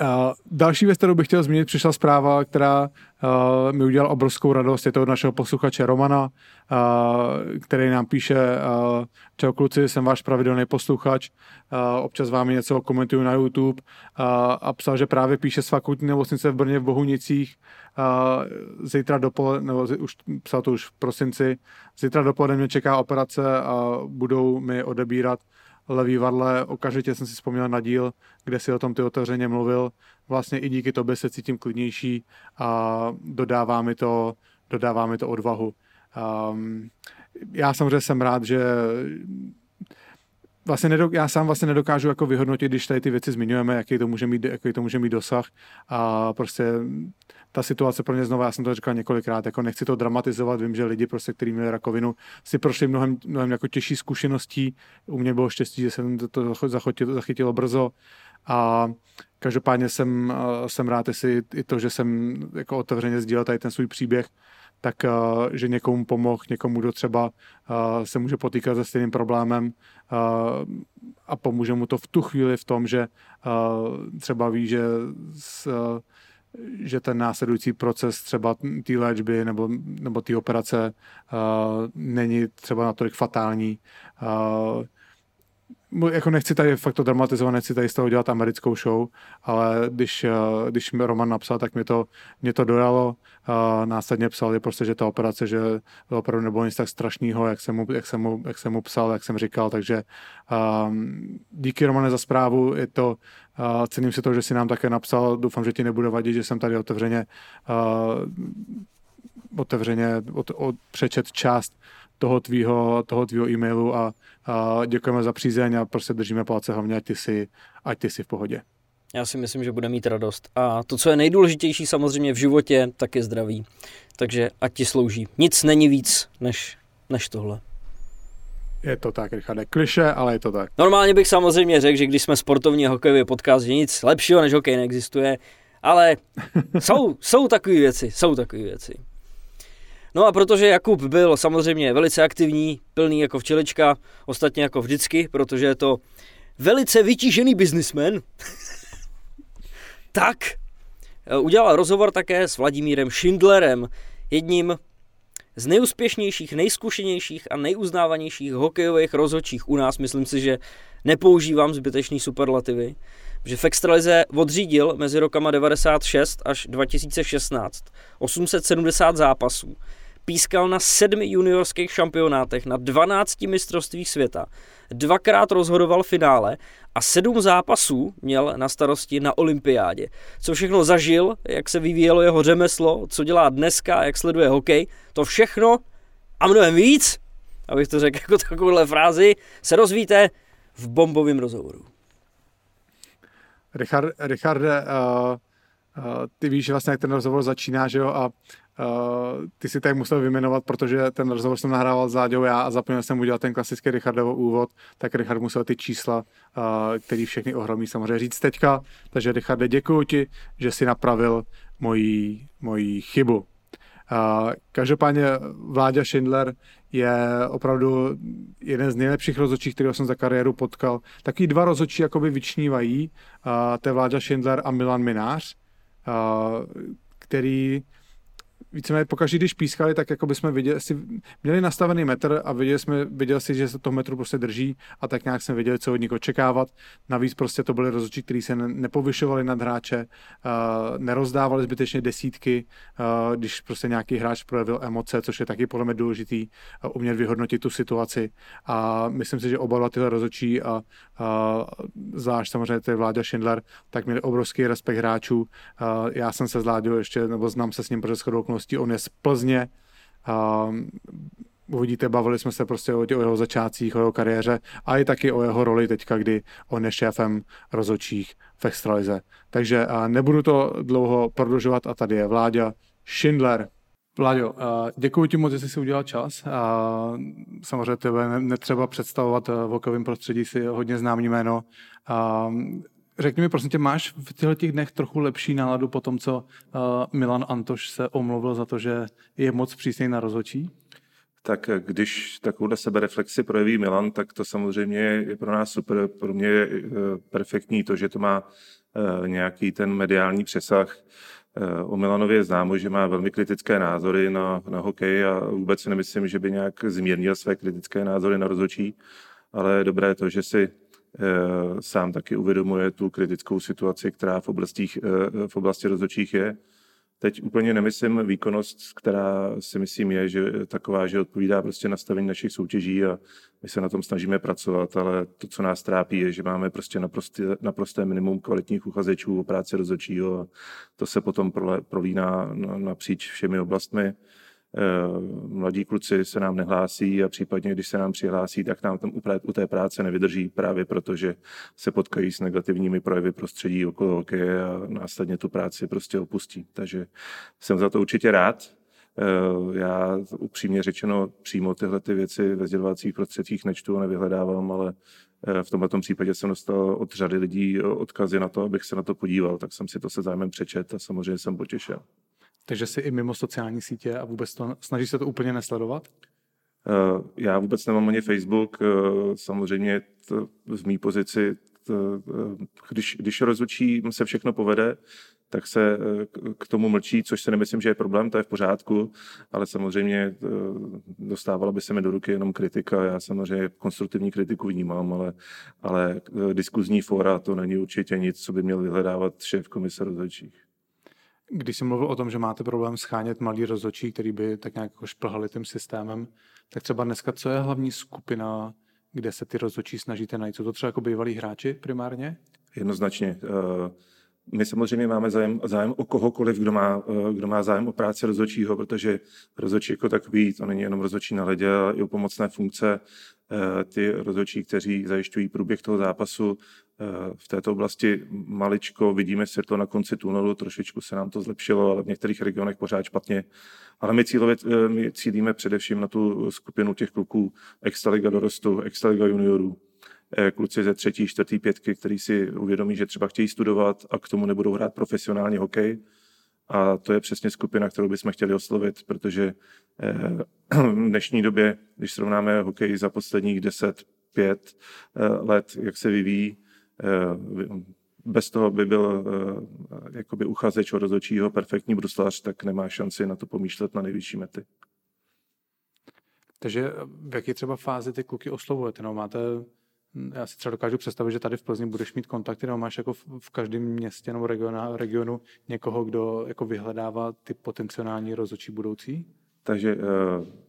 Uh, další věc, kterou bych chtěl zmínit, přišla zpráva, která uh, mi udělala obrovskou radost. Je to od našeho posluchače Romana, uh, který nám píše uh, Čau kluci, jsem váš pravidelný posluchač, uh, občas vám něco komentuju na YouTube uh, a psal, že právě píše z fakultní nemocnice v Brně v Bohunicích. Uh, zítra dopoledne, nebo už psal to už v prosinci, zítra dopoledne mě čeká operace a budou mi odebírat levý varle, okamžitě jsem si vzpomněl na díl, kde si o tom ty otevřeně mluvil. Vlastně i díky tobě se cítím klidnější a dodává mi to, dodává mi to odvahu. Um, já samozřejmě jsem rád, že vlastně nedok, já sám vlastně nedokážu jako vyhodnotit, když tady ty věci zmiňujeme, jaký to může mít, jaký to může mít dosah a prostě ta situace pro mě znovu, já jsem to říkal několikrát, jako nechci to dramatizovat, vím, že lidi, prostě, kteří měli rakovinu, si prošli mnohem, mnohem jako těžší zkušeností. U mě bylo štěstí, že jsem to, to zachytilo, brzo a každopádně jsem, eh, jsem rád, jestli i to, že jsem jako otevřeně sdílel tady ten svůj příběh, tak uh, že někomu pomohl, někomu, kdo třeba uh, se může potýkat se stejným problémem a pomůže mu to v tu chvíli v tom, že třeba ví, že s, že ten následující proces třeba té léčby nebo, nebo té operace uh, není třeba natolik fatální. Uh, jako nechci tady fakt to dramatizovat, nechci tady z toho dělat americkou show, ale když, eh, když mi Roman napsal, tak mě to, mě to dojalo. Následně psal, je prostě, že ta operace, že opravdu nebylo nic tak strašného, jak jsem mu, jak jsem mu, jak jsem mu psal, jak jsem říkal, takže um, díky Romane za zprávu, je to, uh, cením si to, že si nám také napsal, doufám, že ti nebude vadit, že jsem tady otevřeně uh, otevřeně od, od, přečet část toho tvýho, toho tvýho e-mailu a, a děkujeme za přízeň a prostě držíme palce hlavně, ať ty jsi, ať ty jsi v pohodě. Já si myslím, že bude mít radost. A to, co je nejdůležitější samozřejmě v životě, tak je zdraví. Takže ať ti slouží. Nic není víc než, než tohle. Je to tak, Richarde. Kliše, ale je to tak. Normálně bych samozřejmě řekl, že když jsme sportovní a hokejový podcast, že nic lepšího než hokej neexistuje, ale jsou, jsou takové věci, jsou takové věci. No a protože Jakub byl samozřejmě velice aktivní, plný jako včelička, ostatně jako vždycky, protože je to velice vytížený biznismen, tak eh, udělal rozhovor také s Vladimírem Schindlerem, jedním z nejúspěšnějších, nejzkušenějších a nejuznávanějších hokejových rozhodčích u nás. Myslím si, že nepoužívám zbytečný superlativy, že v extralize odřídil mezi rokama 96 až 2016 870 zápasů pískal na sedmi juniorských šampionátech, na 12 mistrovstvích světa, dvakrát rozhodoval finále a sedm zápasů měl na starosti na olympiádě. Co všechno zažil, jak se vyvíjelo jeho řemeslo, co dělá dneska, jak sleduje hokej, to všechno a mnohem víc, abych to řekl jako takovouhle frázi, se rozvíte v bombovém rozhovoru. Richard, Richarde, uh, uh, ty víš vlastně, jak ten rozhovor začíná, že jo, a Uh, ty si tady musel vyjmenovat, protože ten rozhovor jsem nahrával s já a zapomněl jsem udělat ten klasický Richardovo úvod, tak Richard musel ty čísla, uh, který všechny ohromí, samozřejmě říct teďka. Takže Richarde, děkuji ti, že si napravil moji, moji chybu. Uh, každopádně Vláďa Schindler je opravdu jeden z nejlepších rozhodčích, kterého jsem za kariéru potkal. Taky dva rozhodčí jakoby vyčnívají, uh, to je Vláďa Schindler a Milan Minář, uh, který víceméně pokaždé, když pískali, tak jako bychom viděli, si měli nastavený metr a viděli jsme, viděli si, že se to metru prostě drží a tak nějak jsme věděli, co od nich očekávat. Navíc prostě to byly rozhodčí, kteří se nepovyšovali nad hráče, uh, nerozdávali zbytečně desítky, uh, když prostě nějaký hráč projevil emoce, což je taky podle mě důležitý, uh, umět vyhodnotit tu situaci. A myslím si, že oba dva tyhle rozhodčí a, a zvlášť samozřejmě ty Vláďa Schindler, tak měli obrovský respekt hráčů. Uh, já jsem se s ještě, nebo znám se s ním, protože okolností, on je z Plzně, uh, uvidíte, bavili jsme se prostě o, o jeho začátcích, o jeho kariéře a i taky o jeho roli teďka, kdy on je šéfem rozočích v extralize. Takže uh, nebudu to dlouho prodlužovat a tady je Vláďa Schindler. Vláďo, děkuji ti moc, že jsi si udělal čas. Samozřejmě tebe netřeba představovat v hokejovém prostředí, si hodně známý jméno. Řekni mi, prosím tě, máš v těchto těch dnech trochu lepší náladu po tom, co Milan Antoš se omluvil za to, že je moc přísný na rozhodčí? Tak když takovouhle sebereflexi projeví Milan, tak to samozřejmě je pro nás super. Pro mě je e, perfektní to, že to má e, nějaký ten mediální přesah. O Milanově je známo, že má velmi kritické názory na, na hokej a vůbec si nemyslím, že by nějak zmírnil své kritické názory na rozhodčí, ale je dobré to, že si sám taky uvědomuje tu kritickou situaci, která v, oblastích, v oblasti rozhodčích je Teď úplně nemyslím výkonnost, která si myslím je, že taková, že odpovídá prostě nastavení našich soutěží a my se na tom snažíme pracovat, ale to, co nás trápí, je, že máme prostě naprosté, naprosté minimum kvalitních uchazečů o práci rozhodčího a to se potom prolíná napříč všemi oblastmi. Eh, mladí kluci se nám nehlásí a případně, když se nám přihlásí, tak nám tam u té práce nevydrží právě proto, že se potkají s negativními projevy prostředí okolo hokeje a následně tu práci prostě opustí. Takže jsem za to určitě rád. Eh, já upřímně řečeno přímo tyhle ty věci ve sdělovacích prostředcích nečtu a nevyhledávám, ale eh, v tomto případě jsem dostal od řady lidí odkazy na to, abych se na to podíval, tak jsem si to se zájmem přečet a samozřejmě jsem potěšil. Takže si i mimo sociální sítě a vůbec to, snaží se to úplně nesledovat? Eh, já vůbec nemám ani Facebook. Eh, samozřejmě to, v mý pozici, to, eh, když, když rozhodčí se všechno povede, tak se k tomu mlčí, což se nemyslím, že je problém, to je v pořádku, ale samozřejmě dostávalo by se mi do ruky jenom kritika. Já samozřejmě konstruktivní kritiku vnímám, ale, ale diskuzní fora to není určitě nic, co by měl vyhledávat šéf komise rozhodčích. Když jsem mluvil o tom, že máte problém schánět malý rozhodčí, který by tak nějak jako šplhali tím systémem, tak třeba dneska, co je hlavní skupina, kde se ty rozhodčí snažíte najít? Jsou to třeba jako bývalí hráči primárně? Jednoznačně. Eh, my samozřejmě máme zájem, zájem o kohokoliv, kdo má, eh, kdo má zájem o práci rozhodčího, protože rozhodčí jako takový, to není jenom rozhodčí na ledě, ale i o pomocné funkce. Eh, ty rozhodčí, kteří zajišťují průběh toho zápasu, v této oblasti maličko vidíme světlo na konci tunelu, trošičku se nám to zlepšilo, ale v některých regionech pořád špatně. Ale my, cílově, eh, my cílíme především na tu skupinu těch kluků Extraliga dorostu, Extraliga juniorů, eh, kluci ze třetí, čtvrtý, pětky, který si uvědomí, že třeba chtějí studovat a k tomu nebudou hrát profesionálně hokej. A to je přesně skupina, kterou bychom chtěli oslovit, protože v dnešní době, když srovnáme hokej za posledních 10, 5 let, jak se vyvíjí, Eh, bez toho by byl eh, jakoby uchazeč o rozhodčího perfektní bruslař, tak nemá šanci na to pomýšlet na nejvyšší mety. Takže v jaké třeba fázi ty kluky oslovujete? No, máte, já si třeba dokážu představit, že tady v Plzni budeš mít kontakty, nebo máš jako v, v každém městě nebo regionu, regionu někoho, kdo jako vyhledává ty potenciální rozhodčí budoucí? Takže uh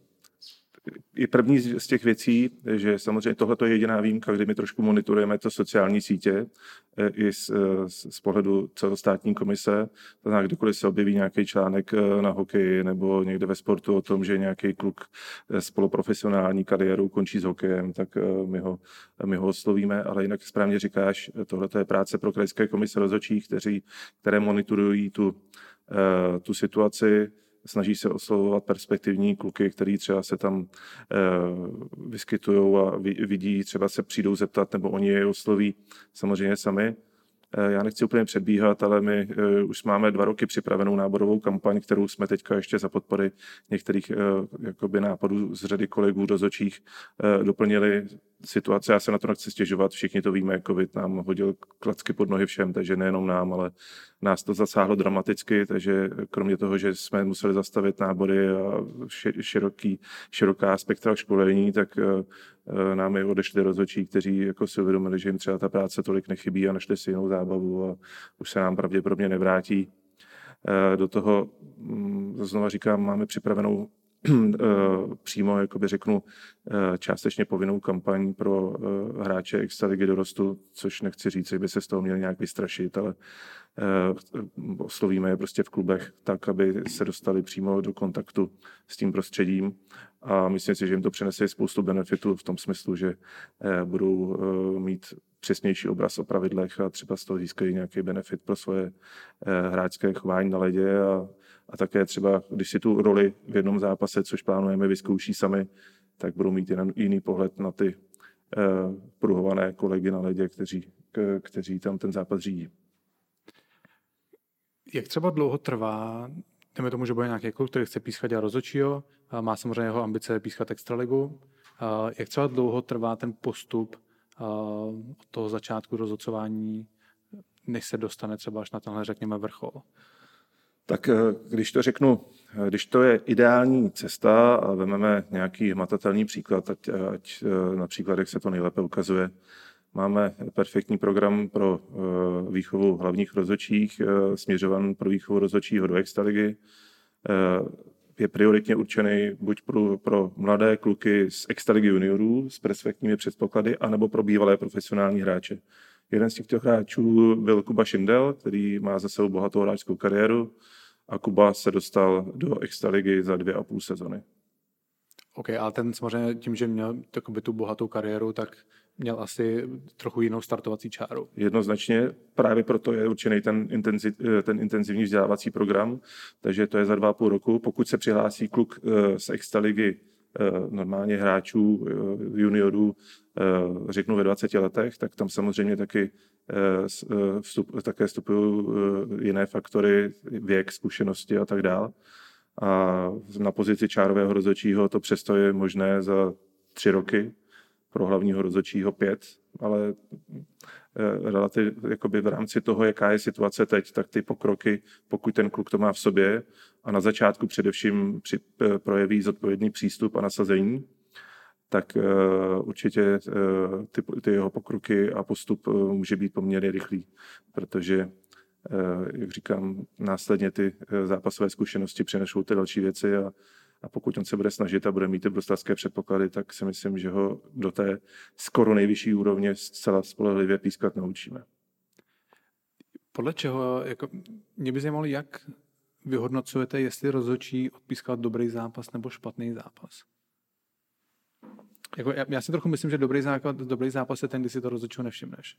i první z těch věcí, že samozřejmě tohle je jediná výjimka, kdy my trošku monitorujeme to sociální sítě e, i z, e, z, z pohledu celostátní komise. To znamená, kdykoliv se objeví nějaký článek e, na hokeji nebo někde ve sportu o tom, že nějaký kluk s poloprofesionální kariérou končí s hokejem, tak my ho, my ho oslovíme, ale jinak správně říkáš, tohle je práce pro krajské komise rozhodčích, kteří, které monitorují tu, tu situaci, snaží se oslovovat perspektivní kluky, který třeba se tam e, vyskytují a vidí, třeba se přijdou zeptat, nebo oni je osloví samozřejmě sami. E, já nechci úplně předbíhat, ale my e, už máme dva roky připravenou náborovou kampaň, kterou jsme teďka ještě za podpory některých e, jakoby nápadů z řady kolegů dozočích e, doplnili situace, já se na to nechci stěžovat, všichni to víme, covid nám hodil klacky pod nohy všem, takže nejenom nám, ale nás to zasáhlo dramaticky, takže kromě toho, že jsme museli zastavit nábory a široký, široká spektra školení, tak eh, nám je odešli rozhodčí, kteří jako si uvědomili, že jim třeba ta práce tolik nechybí a našli si jinou zábavu a už se nám pravděpodobně nevrátí. Eh, do toho, mm, znova říkám, máme připravenou eh, přímo, jakoby řeknu, eh, částečně povinnou kampaň pro hráče Extraligy dorostu, což nechci říct, že by se z toho měli nějak vystrašit, ale oslovíme je prostě v klubech tak, aby se dostali přímo do kontaktu s tím prostředím. A myslím si, že jim to přinese spoustu benefitů v tom smyslu, že budou mít přesnější obraz o pravidlech a třeba z toho získají nějaký benefit pro svoje eh, hráčské chování na ledě a, a také třeba, když si tu roli v jednom zápase, což plánujeme, vyzkouší sami, tak budou mít jiný pohled na ty eh, pruhované kolegy na ledě, kteří, kteří tam ten zápas řídí. Jak třeba dlouho trvá, jdeme tomu, že bude nějaký klub, který chce pískat a rozočího, má samozřejmě jeho ambice pískat extraligu, jak třeba dlouho trvá ten postup od toho začátku rozhodcování, než se dostane třeba až na tenhle, řekněme, vrchol? Tak eh, když to řeknu, eh, když to je ideální cesta a vezmeme nějaký hmatatelný příklad, ať, ať eh, na příkladech se to nejlépe ukazuje, máme perfektní program pro výchovu hlavních rozhodčích, směřovaný pro výchovu rozhodčího do extraligy je prioritně určený buď pro, pro mladé kluky z extraligy juniorů s perfektními předpoklady, anebo pro bývalé profesionální hráče. Jeden z těchto hráčů byl Kuba Šindel, který má za sebou bohatou hráčskou kariéru a Kuba se dostal do extraligy za dvě a půl sezony. OK, ale ten samozřejmě tím, že měl tu bohatou kariéru, tak měl asi trochu jinou startovací čáru. Jednoznačně, právě proto je určený ten, intenziv, ten intenzivní vzdělávací program, takže to je za dva půl roku. Pokud se přihlásí kluk eh, z extraligy eh, normálně hráčů, eh, juniorů, řeknu ve 20 letech, tak tam samozřejmě taky vstup, také vstupují jiné faktory, věk, zkušenosti a tak dále. A na pozici čárového rozhodčího to přesto je možné za tři roky, pro hlavního rozhodčího pět, ale eh, relativ, jakoby v rámci toho, jaká je situace teď, tak ty pokroky, pokud ten kluk to má v sobě a na začátku především při, eh, projeví zodpovědný přístup a nasazení, tak uh, určitě uh, ty, ty jeho pokroky a postup uh, může být poměrně rychlý, protože, jak říkám, následně ty zápasové zkušenosti přinešou ty další věci a a pokud on se bude snažit a bude mít ty bruslařské předpoklady, tak si myslím, že ho do té skoro nejvyšší úrovně zcela spolehlivě pískat naučíme. Podle čeho, jako, mě by zajímalo, jak vyhodnocujete, jestli rozhodčí odpískat dobrý zápas nebo špatný zápas? Jako, já, já si trochu myslím, že dobrý zápas, dobrý zápas je ten, kdy si to rozhodčího nevšimneš.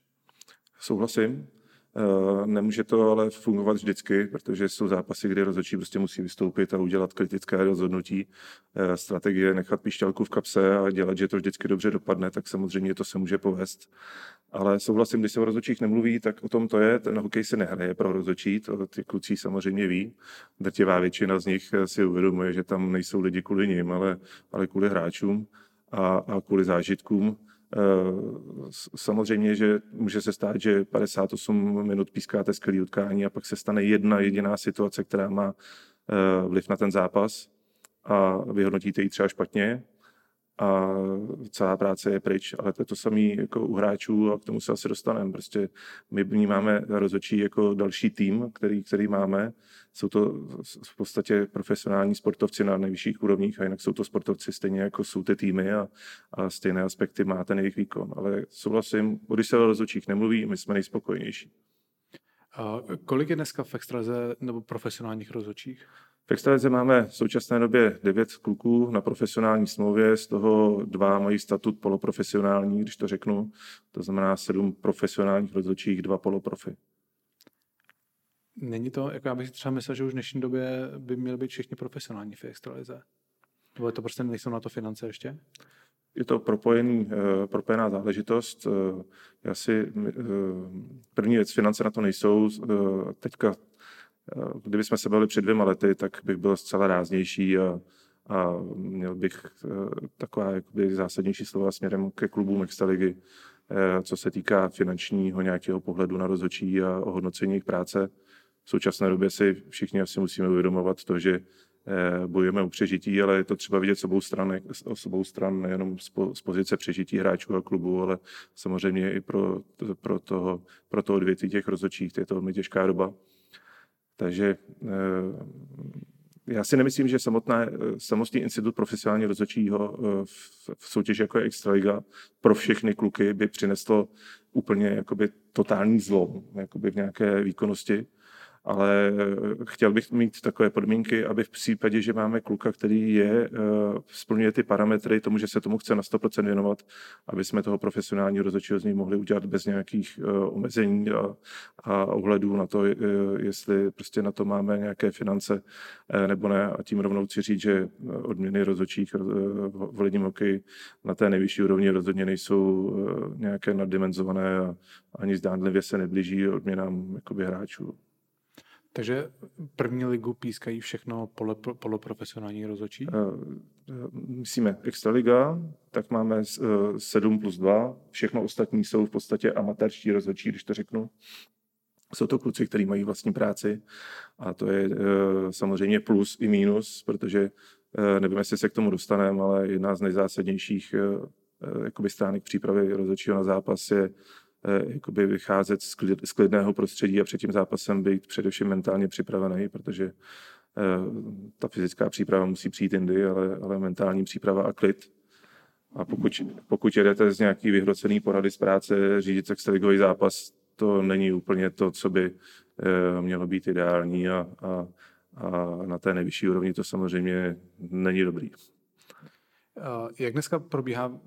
Souhlasím. Eh, nemůže to ale fungovat vždycky, protože jsou zápasy, kdy rozhodčí prostě musí vystoupit a udělat kritické rozhodnutí. Eh, strategie nechat píšťalku v kapse a dělat, že to vždycky dobře dopadne, tak samozřejmě to se může povést. Ale souhlasím, když se o rozhodčích nemluví, tak o tom to je. Ten hokej se nehraje pro rozhodčí, to ty kluci samozřejmě ví. Drtivá většina z nich si uvědomuje, že tam nejsou lidi kvůli nim, ale, ale kvůli hráčům a, a kvůli zážitkům. Eh, samozřejmě, že může se stát, že 58 minut pískáte skvělý utkání a pak se stane jedna jediná situace, která má eh, vliv na ten zápas a vyhodnotíte ji třeba špatně a celá práce je pryč, ale to je to samé jako u hráčů a k tomu se asi dostaneme. Prostě my vnímáme rozhodčí jako další tým, který, který máme. Jsou to v podstatě profesionální sportovci na nejvyšších úrovních a jinak jsou to sportovci stejně jako jsou ty týmy a, a stejné aspekty má ten jejich výkon. Ale souhlasím, když se o rozhodčích nemluví, my jsme nejspokojenější. A kolik je dneska v extraze nebo profesionálních rozhodčích? V extralize máme v současné době devět kluků na profesionální smlouvě, z toho dva mají statut poloprofesionální, když to řeknu. To znamená sedm profesionálních rozhodčích, dva poloprofy. Není to, jako já bych třeba myslel, že už v dnešní době by měly být všichni profesionální v extralize. Nebo je to prostě nejsou na to finance ještě? Je to propojený, eh, propojená záležitost. Eh, já si, eh, první věc, finance na to nejsou. Teďka Eh, kdybychom se bavili před dvěma lety, tak bych byl zcela ráznější a, a měl bych eh, taková jakoby zásadnější slova směrem ke klubům extraligy, eh, co se týká finančního nějakého pohledu na rozhodčí a ohodnocení jejich práce. V současné době si všichni asi musíme uvědomovat to, že eh, bojujeme o přežití, ale je to třeba vidět s obou stran, s obou stran nejenom z pozice přežití hráčů a klubu, ale samozřejmě i pro, pro, toho, pro to odvětví těch rozhodčích. Je to velmi těžká doba. Takže já si nemyslím, že samotná, samotný institut profesionálního rozhodčího v, v soutěži jako je Extraliga pro všechny kluky by přineslo úplně jakoby totální zlom jakoby v nějaké výkonnosti ale eh, chtěl bych mít takové podmínky, aby v případě, že máme kluka, který je, eh, splňuje ty parametry tomu, že se tomu chce na 100% věnovat, aby jsme toho profesionálního rozhodčího z něj mohli udělat bez nějakých eh, omezení a, a ohledů na to, jestli prostě na to máme nějaké finance nebo ne. A tím rovnou chci říct, že odměny rozhodčích v ledním hokeji na té nejvyšší úrovni rozhodně nejsou nějaké naddimenzované a ani zdánlivě se neblíží odměnám jakoby hráčů. Takže první ligu pískají všechno polo, poloprofesionální rozhodčí? Uh, myslíme Extraliga, tak máme 7 plus 2. Všechno ostatní jsou v podstatě amatérští rozhodčí, když to řeknu. Jsou to kluci, kteří mají vlastní práci a to je samozřejmě plus i mínus, protože nevím, jestli se k tomu dostaneme, ale jedna z nejzásadnějších jakoby stránek přípravy rozhodčího na zápas je Eh, jakoby vycházet z klidného prostředí a před tím zápasem být především mentálně připravený, protože eh, ta fyzická příprava musí přijít jindy, ale, ale mentální příprava a klid. A pokud, pokud jedete z nějaký vyhrocený porady z práce řídit extraligový zápas, to není úplně to, co by eh, mělo být ideální a, a, a na té nejvyšší úrovni to samozřejmě není dobrý. Uh, jak dneska probíhá uh,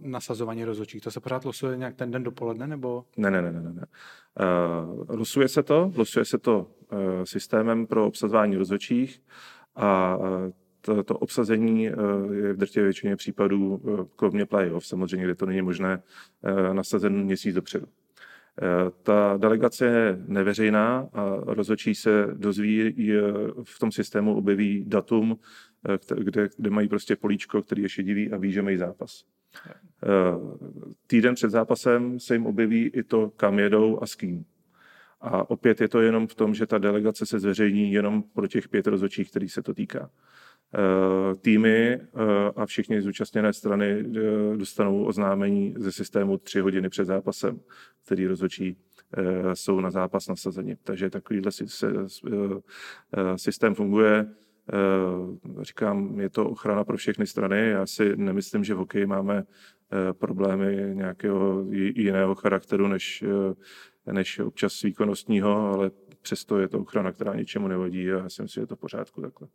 nasazování rozhodčích? To se pořád losuje nějak ten den dopoledne, nebo? Ne, ne, ne, ne. ne. Uh, losuje se to, losuje se to uh, systémem pro obsazování rozhodčích a to, to obsazení je v drtě většině případů, kromě playoff, samozřejmě, kde to není možné, nasazen měsíc dopředu. Ta delegace je neveřejná a rozhodčí se dozví, v tom systému objeví datum, kde, kde mají prostě políčko, který je šedivý a ví, že mají zápas. Týden před zápasem se jim objeví i to, kam jedou a s kým. A opět je to jenom v tom, že ta delegace se zveřejní jenom pro těch pět rozhodčích, který se to týká. Týmy a všichni zúčastněné strany dostanou oznámení ze systému tři hodiny před zápasem, který rozhodčí jsou na zápas nasazeni. Takže takovýhle systém funguje. Eh, říkám, je to ochrana pro všechny strany. Já si nemyslím, že v hokeji máme eh, problémy nějakého jiného charakteru než, eh, než občas výkonnostního, ale přesto je to ochrana, která ničemu nevadí a já si myslím, že je to v pořádku takhle.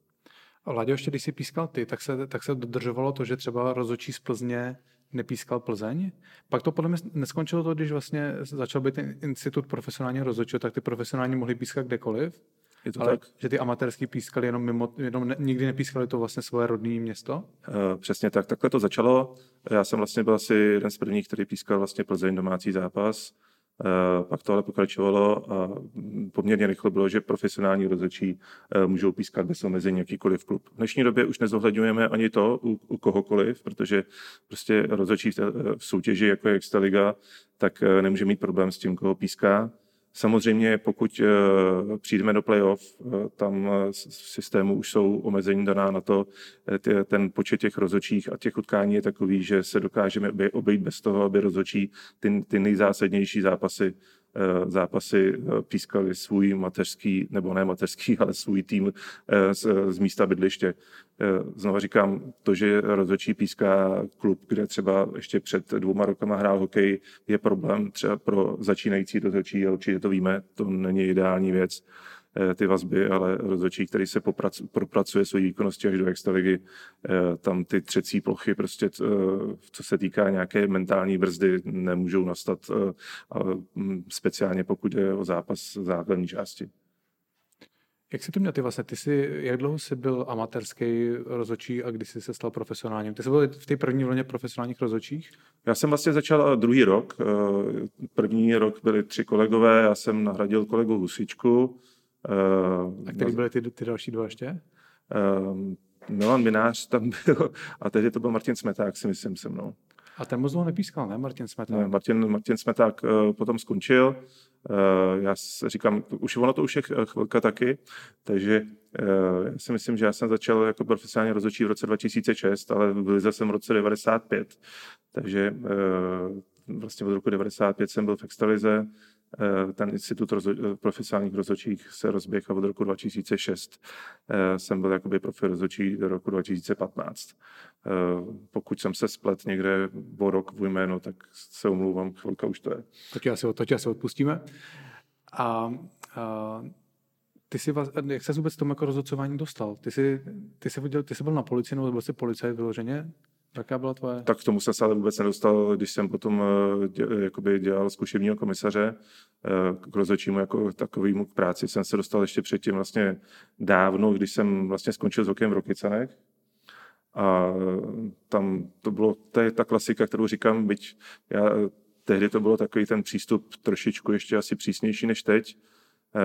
Láďo, ještě když jsi pískal ty, tak se, tak se dodržovalo to, že třeba rozočí z Plzně nepískal Plzeň. Pak to podle mě neskončilo to, když vlastně začal být ten institut profesionálního rozhodčího, tak ty profesionální mohli pískat kdekoliv. Je to Ale tak? že ty amatérský pískali jenom mimo, jenom ne, nikdy nepískali to vlastně svoje rodné město? Uh, přesně tak, takhle to začalo. Já jsem vlastně byl asi jeden z prvních, který pískal vlastně Plzeň domácí zápas. Uh, pak to ale pokračovalo a poměrně rychle bylo, že profesionální rozhodčí uh, můžou pískat bez omezení jakýkoliv klub. V dnešní době už nezohledňujeme ani to u, u kohokoliv, protože prostě rozhodčí v, v soutěži, jako je Extraliga, tak nemůže mít problém s tím, koho píská. Samozřejmě, pokud eh, přijdeme do playoff, eh, tam v systému už jsou omezení daná na to, eh, ten počet těch rozhodčích a těch utkání je takový, že se dokážeme obejít bez toho, aby rozhodčí ty, ty nejzásadnější zápasy Eh, zápasy eh, pískali svůj mateřský, nebo ne mateřský, ale svůj tým eh, z, z místa bydliště. Znova říkám, to, že rozhodčí píská klub, kde třeba ještě před dvouma rokama hrál hokej, je problém třeba pro začínající rozhodčí, a určitě to víme, to není ideální věc. Eh, ty vazby, ale rozhodčí, který se poprac, propracuje své výkonnosti až do extraligy, eh, tam ty třecí plochy prostě, eh, co se týká nějaké mentální brzdy, nemůžou nastat, mm, speciálně pokud je o zápas základní části. Jak jsi to měl ty vlastně? Ty jsi, jak dlouho jsi byl amatérský rozhodčí a kdy jsi se stal profesionálním? Ty jsi byl v té první vlně profesionálních rozhodčích? Já jsem vlastně začal druhý rok. První rok byli tři kolegové, já jsem nahradil kolegu Husičku, Uh, a který byly ty, ty další dva ještě? Uh, Milan Minář tam byl a tehdy to byl Martin Smeták, si myslím se mnou. A ten moc dlouho nepískal, ne, Martin Smeták? Ne, Martin, Martin Smeták uh, potom skončil. Uh, já si říkám, už ono to už je chvilka taky, takže uh, já si myslím, že já jsem začal jako profesionální rozhodčí v roce 2006, ale Lize jsem v roce 95, takže uh, vlastně od roku 95 jsem byl v extralize, ten institut rozho- profesionálních rozhodčích se rozběhl od roku 2006. Eh, jsem byl jakoby profi rozhodčí do roku 2015. Eh, pokud jsem se splet někde o rok v jméno, tak se omlouvám, chvilka už to je. To ti asi, to ti asi odpustíme. A, a ty jsi, jak se vůbec tomu jako rozhodcování dostal? Ty jsi, ty jsi, ty jsi byl na policii nebo byl jsi policajt vyloženě? Jaká byla tvoje? Tak k tomu jsem se ale vůbec nedostal, když jsem potom eh, dě, jakoby dělal zkušebního komisaře eh, k rozhodčímu jako takovýmu k práci. Jsem se dostal ještě předtím vlastně dávno, když jsem vlastně skončil s hokejem v Rokycanech. A tam to bylo, to je ta klasika, kterou říkám, byť já, tehdy to bylo takový ten přístup trošičku ještě asi přísnější než teď. Eh,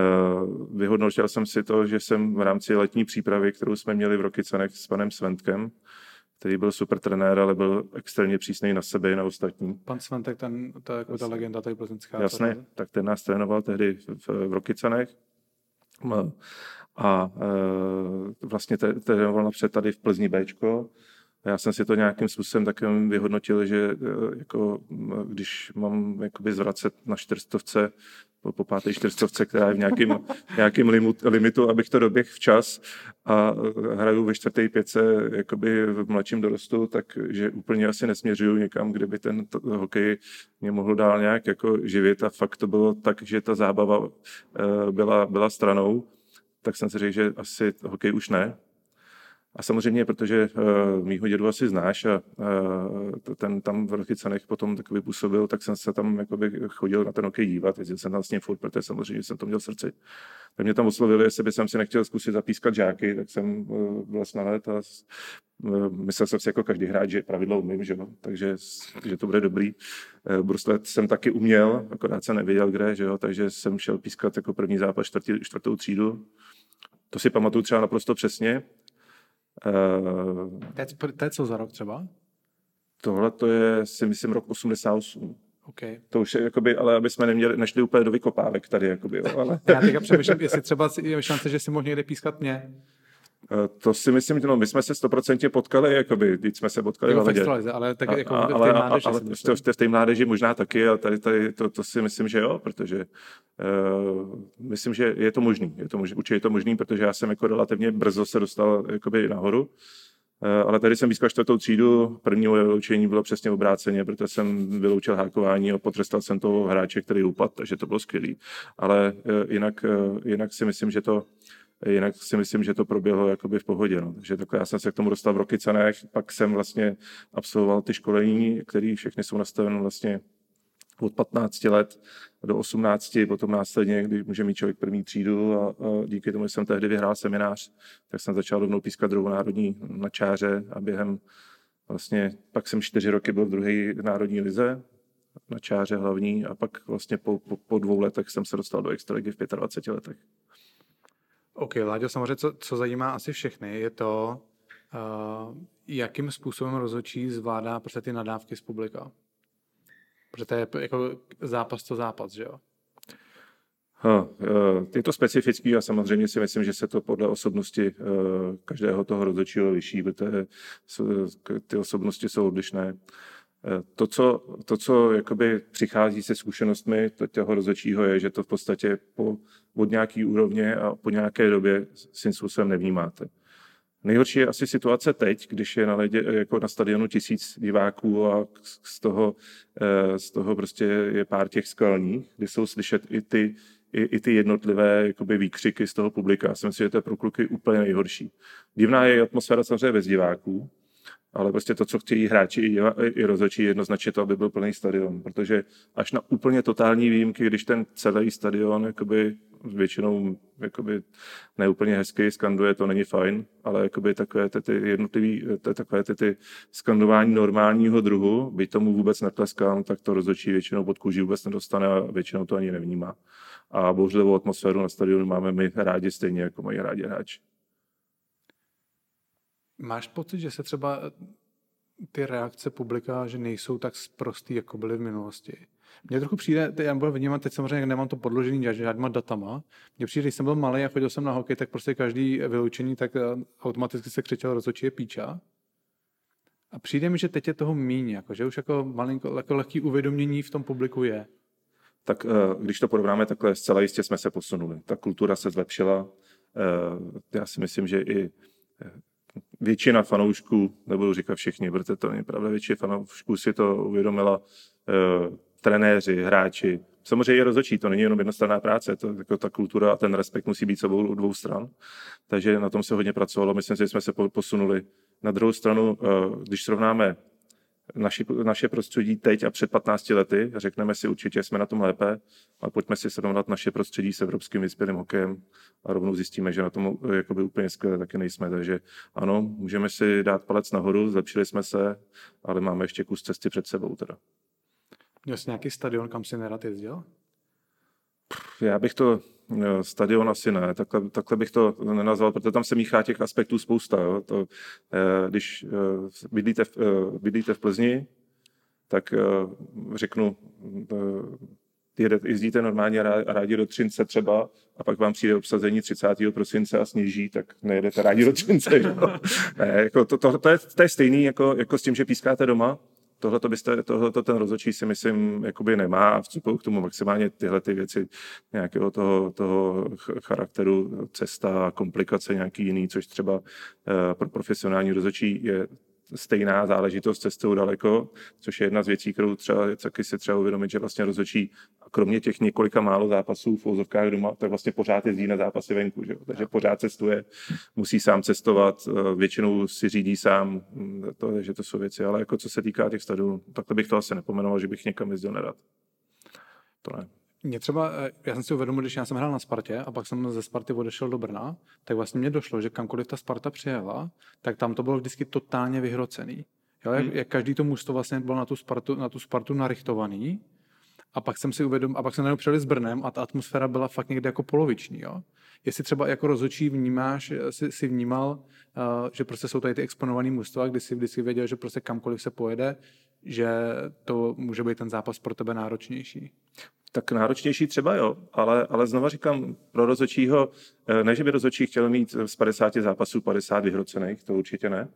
vyhodnotil jsem si to, že jsem v rámci letní přípravy, kterou jsme měli v Rokycanech s panem Sventkem, který byl super trenér, ale byl extrémně přísný na sebe i na ostatní. Pan Sventek, ten, to je jako ta legenda tady plzeňská. Jasně, tak ten nás trénoval tehdy v, v Rokycanech. A e, vlastně trénoval napřed tady v Plzni Bčko. Já jsem si to nějakým způsobem takovým vyhodnotil, že e, jako, když mám jakoby zvracet na čtyřstovce po, páté čtyřstovce, která je v nějakém, nějakým limit, limitu, abych to doběh včas a hraju ve čtvrté pětce jakoby v mladším dorostu, takže úplně asi nesměřuju někam, kde by ten to, hokej mě mohl dál nějak jako živit. A fakt to bylo tak, že ta zábava uh, byla, byla stranou, tak jsem si řekl, že asi hokej už ne, a samozřejmě, protože uh, mýho dědu asi znáš a uh, ten tam v Rokycanech potom takový působil, tak jsem se tam jakoby chodil na ten hokej dívat, jezdil jsem tam s ním furt, protože samozřejmě jsem to měl v srdci. Tak mě tam oslovili, jestli by jsem si nechtěl zkusit zapískat žáky, tak jsem uh, byl snahet a uh, myslel jsem si jako každý hráč, že pravidlo umím, že jo? takže že to bude dobrý. Uh, bruslet jsem taky uměl, akorát jsem nevěděl kde, že jo? takže jsem šel pískat jako první zápas čtvrtou třídu. To si pamatuju třeba naprosto přesně. Uh, to je co za rok třeba? Tohle to je, si myslím, rok 88. Okay. To už je, jakoby, ale aby jsme neměli, nešli úplně do vykopávek tady, jakoby, jo, ale... Já teďka přemýšlím, jestli třeba je šance, že si mohl někde pískat mě. Eh, to si myslím, že no, my jsme se stoprocentně potkali, jakoby, teď jsme se potkali jo, v extralize, ale tak jako a, v té mládeži. Ale, ale v, té, mládeži možná taky, a tady, tady to, to, si myslím, že jo, protože uh, myslím, že je to možný, je to možný, určitě je to možný, protože já jsem jako relativně brzo se dostal jakoby nahoru, uh, ale tady jsem získal čtvrtou třídu, první moje vyloučení bylo přesně obráceně, protože jsem vyloučil hákování a potrestal jsem toho hráče, který upadl, takže to bylo skvělý. Ale uh, jinak, uh, jinak si myslím, že to jinak si myslím, že to proběhlo jakoby v pohodě. No. Takže takhle já jsem se k tomu dostal v Rokycanech, pak jsem vlastně absolvoval ty školení, které všechny jsou nastaveny vlastně od 15 let do 18, potom následně, když může mít člověk první třídu a, a díky tomu, že jsem tehdy vyhrál seminář, tak jsem začal rovnou pískat druhou národní na čáře a během vlastně, pak jsem čtyři roky byl v druhé národní lize, na čáře hlavní a pak vlastně po, po, po dvou letech jsem se dostal do extraligy v 25 letech. OK, Láďo, samozřejmě, co, co zajímá asi všechny, je to, uh, jakým způsobem rozhodčí zvládá prostě ty nadávky z publika. Protože to je jako zápas to zápas, že jo? Ha, je to specifický a samozřejmě si myslím, že se to podle osobnosti eh, každého toho rozhodčího liší, protože ty osobnosti jsou odlišné. Eh, to, co, to, co jakoby přichází se zkušenostmi toho rozhodčího, je, že to v podstatě po, od nějaký úrovně a po nějaké době svým způsobem nevnímáte. Nejhorší je asi situace teď, když je na, ledě, jako na stadionu tisíc diváků a z toho, eh, z toho prostě je pár těch skalních, kdy jsou slyšet i ty, i, i ty jednotlivé jakoby, výkřiky z toho publika. Já si myslím, že to je pro kluky úplně nejhorší. Divná je atmosféra samozřejmě bez diváků, ale prostě to, co chtějí hráči i, i rozhodčí, jednoznačně to, aby byl plný stadion, protože až na úplně totální výjimky, když ten celý stadion jakoby většinou jakoby neúplně hezky skanduje, to není fajn, ale jakoby takové ty, ty jednotlivý, takové ty, ty skandování normálního druhu, byť tomu vůbec netleskám, tak to rozhodčí většinou pod kůží vůbec nedostane a většinou to ani nevnímá. A bouřlivou atmosféru na stadionu máme my rádi stejně, jako mají rádi hráči. Máš pocit, že se třeba ty reakce publika, že nejsou tak sprostý, jako byly v minulosti? Mně trochu přijde, já budu vnímat, teď samozřejmě nemám to podložený žádnýma datama. Mně přijde, když jsem byl malý a chodil jsem na hokej, tak prostě každý vyloučení, tak eh, automaticky se křičel rozhodčí je píča. A přijde mi, že teď je toho míň, jako, že už jako malinko, jako lehký uvědomění v tom publiku je. Tak eh, když to porovnáme takhle, zcela jistě jsme se posunuli. Ta kultura se zlepšila. Eh, já si myslím, že i většina fanoušků, nebudu říkat všichni, protože to není pravda, většina fanoušků si to uvědomila trenéři, hráči. Samozřejmě je rozhodčí, to není jenom jednostranná práce, to, jako ta kultura a ten respekt musí být sebou dvou stran. Takže na tom se hodně pracovalo, myslím si, že jsme se posunuli. Na druhou stranu, eh, když srovnáme naši, naše prostředí teď a před 15 lety, řekneme si určitě, jsme na tom lépe, ale pojďme si srovnat naše prostředí s evropským vyspělým hokejem a rovnou zjistíme, že na tom eh, jakoby úplně skvěle taky nejsme. Takže ano, můžeme si dát palec nahoru, zlepšili jsme se, ale máme ještě kus cesty před sebou teda. Měl jsi nějaký stadion, kam jsi nerad jezdil? Já bych to, stadion asi ne, takhle, takhle bych to nenazval, protože tam se míchá těch aspektů spousta. Jo. To, eh, když eh, bydlíte v, bydlíte v Plzni, tak řeknu, jezdíte normálně rádi do Třince třeba a pak vám přijde obsazení 30. prosince a sněží, tak nejedete rádi do Třince. ne, jako to, to, to, je, to je stejný jako, jako s tím, že pískáte doma, tohle to byste, tohle to ten rozhodčí si myslím jakoby nemá a vstupují k tomu maximálně tyhle ty věci nějakého toho, toho charakteru, cesta, komplikace nějaký jiný, což třeba eh, pro profesionální rozhodčí je stejná záležitost cestou daleko, což je jedna z věcí, kterou třeba taky si třeba uvědomit, že vlastně rozhodčí, kromě těch několika málo zápasů v úzovkách doma, tak vlastně pořád jezdí na zápasy venku, že? takže pořád cestuje, musí sám cestovat, eh, většinou si řídí sám, hm, to, že to jsou věci, ale jako co se týká těch stadionů, takhle bych to asi nepomenoval, že bych někam jezdil nerad. To ne. Mě třeba, eh, já jsem si uvědomil, když já jsem hrál na Spartě a pak jsem ze Sparty odešel do Brna, tak vlastně mě došlo, že kamkoliv ta Sparta přijela, tak tam to bylo vždycky totálně vyhrocený. Jo, jak, hmm. jak každý to mužstvo vlastně bylo na tu Spartu, na tu Spartu narichtovaný, a pak jsem si uvědomil, a pak jsem najednou přijeli s Brnem a ta atmosféra byla fakt někde jako poloviční. Jo? Jestli třeba jako rozhodčí vnímáš, si, si vnímal, uh, že prostě jsou tady ty exponované mužstva, kdy si vždycky věděl, že prostě kamkoliv se pojede, že to může být ten zápas pro tebe náročnější tak náročnější třeba jo, ale, ale znova říkám, pro rozhodčího, eh, ne, že by rozhodčí chtěl mít z 50 zápasů 50 vyhrocených, to určitě ne,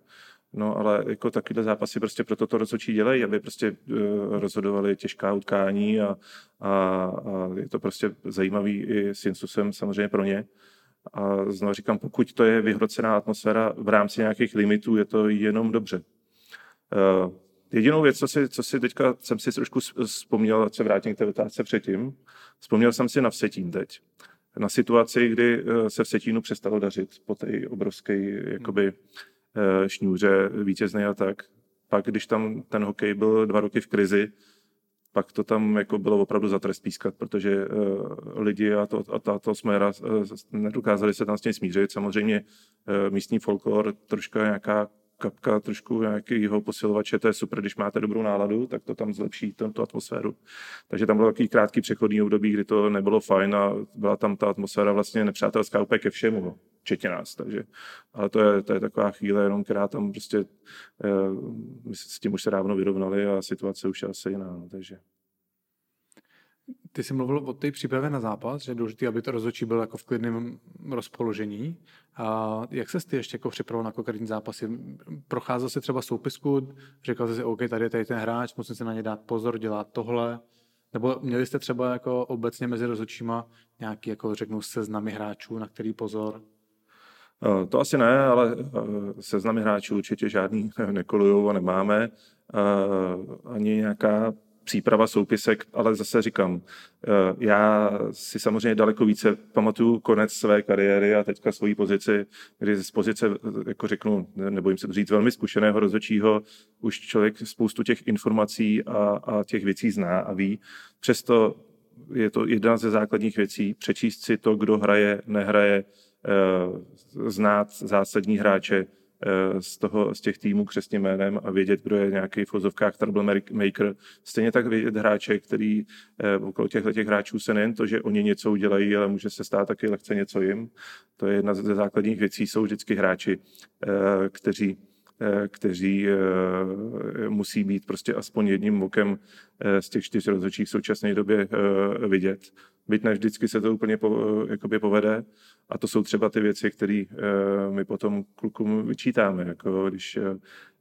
No, ale jako takovýhle zápasy prostě proto to rozhodčí dělají, aby prostě uh, rozhodovali těžká utkání a, a, a, je to prostě zajímavý i s Jinsusem samozřejmě pro ně. A znovu říkám, pokud to je vyhrocená atmosféra v rámci nějakých limitů, je to jenom dobře. Uh, Jedinou věc, co si, co si teďka jsem si trošku vzpomněl, ať se vrátím k té otázce předtím, vzpomněl jsem si na Vsetín teď. Na situaci, kdy eh, se v Setínu přestalo dařit po té obrovské jakoby, eh, šňůře vítězný a tak. Pak, když tam ten hokej byl dva roky v krizi, pak to tam jako bylo opravdu za trest pískat, protože uh, lidi a, to, a ta atmosféra uh, nedokázali se tam s tím smířit. Samozřejmě uh, místní folklor, troška nějaká kapka trošku nějakého posilovače, to je super, když máte dobrou náladu, tak to tam zlepší tu atmosféru. Takže tam bylo takový krátký přechodný období, kdy to nebylo fajn a byla tam ta atmosféra vlastně nepřátelská úplně ke všemu, včetně nás. Takže, ale to je, to je taková chvíle, jenom která tam prostě, eh, my s tím už se dávno vyrovnali a situace už je asi jiná. No, takže. Ty jsi mluvil o té přípravě na zápas, že je důležité, aby to rozhodčí byl jako v klidném rozpoložení. A jak se ty ještě jako připravoval na konkrétní zápasy? Procházel jsi třeba soupisku, řekl jsi si, OK, tady je tady ten hráč, musím se na ně dát pozor, dělat tohle. Nebo měli jste třeba jako obecně mezi rozhodčíma nějaký, jako řeknu, seznamy hráčů, na který pozor? Eh, to asi ne, ale eh, seznamy hráčů určitě žádný nekolujou a nemáme. Eh, ani nějaká příprava soupisek, ale zase říkám, eh, já si samozřejmě daleko více pamatuju konec své kariéry a teďka svoji pozici, kdy z pozice, jako řeknu, nebojím se to říct, velmi zkušeného rozhodčího, už člověk spoustu těch informací a, a těch věcí zná a ví. Přesto je to jedna ze základních věcí, přečíst si to, kdo hraje, nehraje, eh, znát zásadní hráče, z, toho, z těch týmů křesním jménem a vědět, kdo je nějaký v fozovkách troublemaker. Stejně tak vědět hráče, který eh, okolo těchto těch hráčů se nejen to, že oni něco udělají, ale může se stát taky lehce něco jim. To je jedna ze základních věcí, jsou vždycky hráči, kteří kteří musí být prostě aspoň jedním okem z těch čtyř rozhodčích v současné době vidět. Byť ne vždycky se to úplně po, jakoby povede. A to jsou třeba ty věci, které my potom klukům vyčítáme. Jako když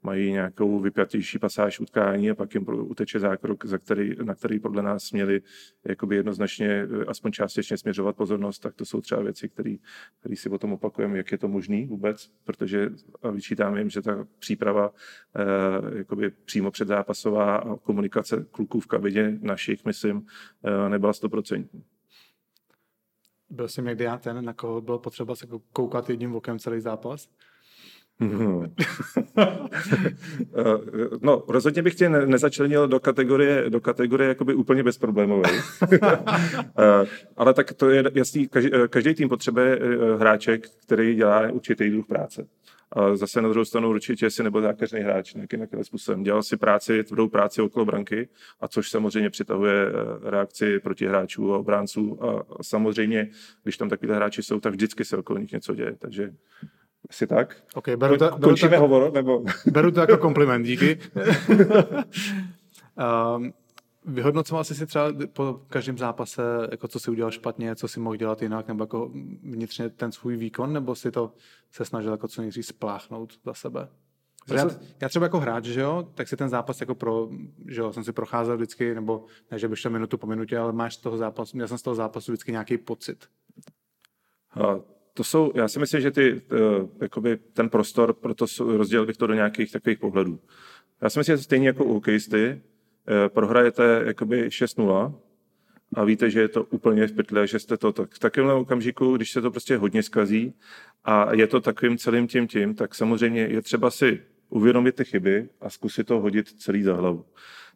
mají nějakou vypjatější pasáž utkání a pak jim uteče zákrok, za který, na který podle nás měli jakoby jednoznačně eh, aspoň částečně směřovat pozornost, tak to jsou třeba věci, které si potom opakujeme, jak je to možné vůbec, protože a vyčítáme jim, že ta příprava eh, jakoby přímo předzápasová a komunikace kluků v kabině našich, myslím, eh, nebyla stoprocentní. Byl jsem někdy já ten, na koho bylo potřeba se koukat jedním okem celý zápas? no, rozhodně bych tě nezačlenil do kategorie, do kategorie jakoby úplně bezproblémové. Eh, ale tak to je jasný, každý, každý tým potřebuje eh, hráček, který dělá určitý druh práce. A zase na druhou stranu určitě si nebyl zákeřný hráč nějakým takovým způsobem. Dělal si práci, tvrdou práci okolo branky, a což samozřejmě přitahuje eh, reakci proti hráčů a obránců. A samozřejmě, když tam takovýhle hráči jsou, tak vždycky se okolo nich něco děje. Takže asi tak. Okay, beru to, beru Končíme to, hovor, nebo? Beru to jako kompliment, díky. um, vyhodnocoval jsi si třeba po každém zápase, jako co si udělal špatně, co si mohl dělat jinak, nebo jako vnitřně ten svůj výkon, nebo si to se snažil jako co nejdřív spláchnout za sebe? Já, já, třeba jako hráč, že jo, tak si ten zápas jako pro, že jo, jsem si procházel vždycky, nebo ne, že bych šel minutu po minutě, ale máš z toho zápasu, já jsem z toho zápasu vždycky nějaký pocit. A to jsou, já si myslím, že ty, uh, jakoby ten prostor, proto rozdělil bych to do nějakých takových pohledů. Já si myslím, že stejně jako u hokejisty, uh, prohrajete jakoby 6-0 a víte, že je to úplně v pytle, že jste to tak, v takovém okamžiku, když se to prostě hodně skazí a je to takovým celým tím tím, tak samozřejmě je třeba si uvědomit ty chyby a zkusit to hodit celý za hlavu.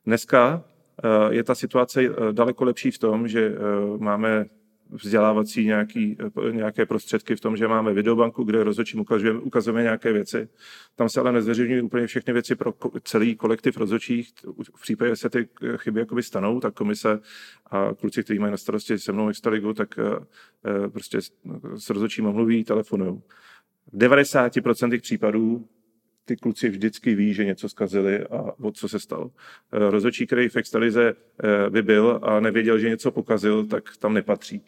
Dneska uh, je ta situace daleko lepší v tom, že máme vzdělávací nějaký, nějaké prostředky v tom, že máme videobanku, kde rozhodčím ukazujeme, ukazujeme nějaké věci. Tam se ale nezveřejňují úplně všechny věci pro celý kolektiv rozhodčích. V případě se ty chyby jakoby stanou, tak komise a kluci, kteří mají na starosti se mnou extraligu, tak eh, eh, prostě s rozhodčím mluví, telefonují. V 90% případů ty kluci vždycky ví, že něco zkazili a o co se stalo. Eh, rozhodčí, který v extralize eh, by byl a nevěděl, že něco pokazil, tak tam nepatří.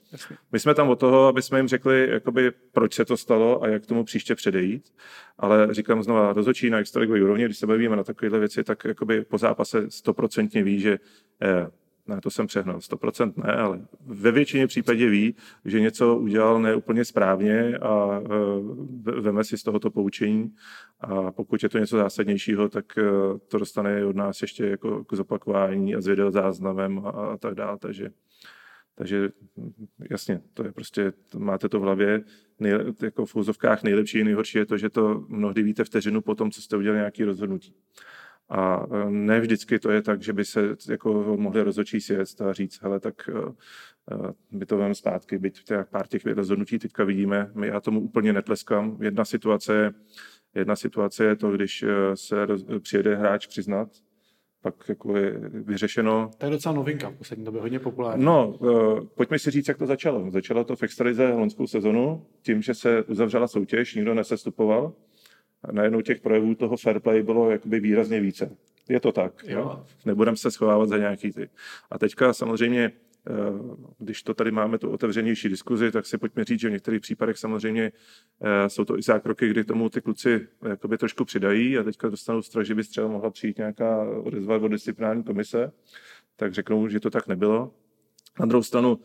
My jsme tam o toho, aby jsme jim řekli, jakoby, proč se to stalo a jak tomu příště předejít. Ale říkám znova, rozhodčí na extraligové úrovni, když se bavíme na takovéhle věci, tak jakoby po zápase stoprocentně ví, že eh, ne, to jsem přehnal, 100% ne, ale ve většině případě ví, že něco udělal neúplně správně a e, veme si z tohoto poučení. A pokud je to něco zásadnější, tak e, to dostane od nás ještě jako k zopakování a s videozáznamem a, a tak dále, takže takže jasně, to je prostě, máte to v hlavě, nej, jako v úzovkách nejlepší, nejhorší je to, že to mnohdy víte vteřinu po tom, co jste udělali nějaký rozhodnutí. A e, ne vždycky to je tak, že by se jako mohli rozhodčí sjet a říct, hele, tak e, e, my to veme zpátky, byť těch pár těch rozhodnutí teďka vidíme, já tomu úplně netleskám. Jedna situace je, jedna situace je to, když se přijede hráč přiznat, pak jako je vyřešeno. To je docela novinka v poslední době, hodně populární. No, pojďme si říct, jak to začalo. Začalo to v extralize loňskou sezonu, tím, že se uzavřela soutěž, nikdo nesestupoval najednou těch projevů toho fair play bylo jakoby výrazně více. Je to tak. Jo. No? Nebudeme se schovávat za nějaký ty. A teďka samozřejmě eh, když to tady máme tu otevřenější diskuzi, tak si pojďme říct, že v některých případech samozřejmě eh, jsou to i zákroky, kdy tomu ty kluci jakoby trošku přidají a teďka dostanou strach, že by třeba mohla přijít nějaká odezva od disciplinární komise, tak řeknou, že to tak nebylo. Na druhou stranu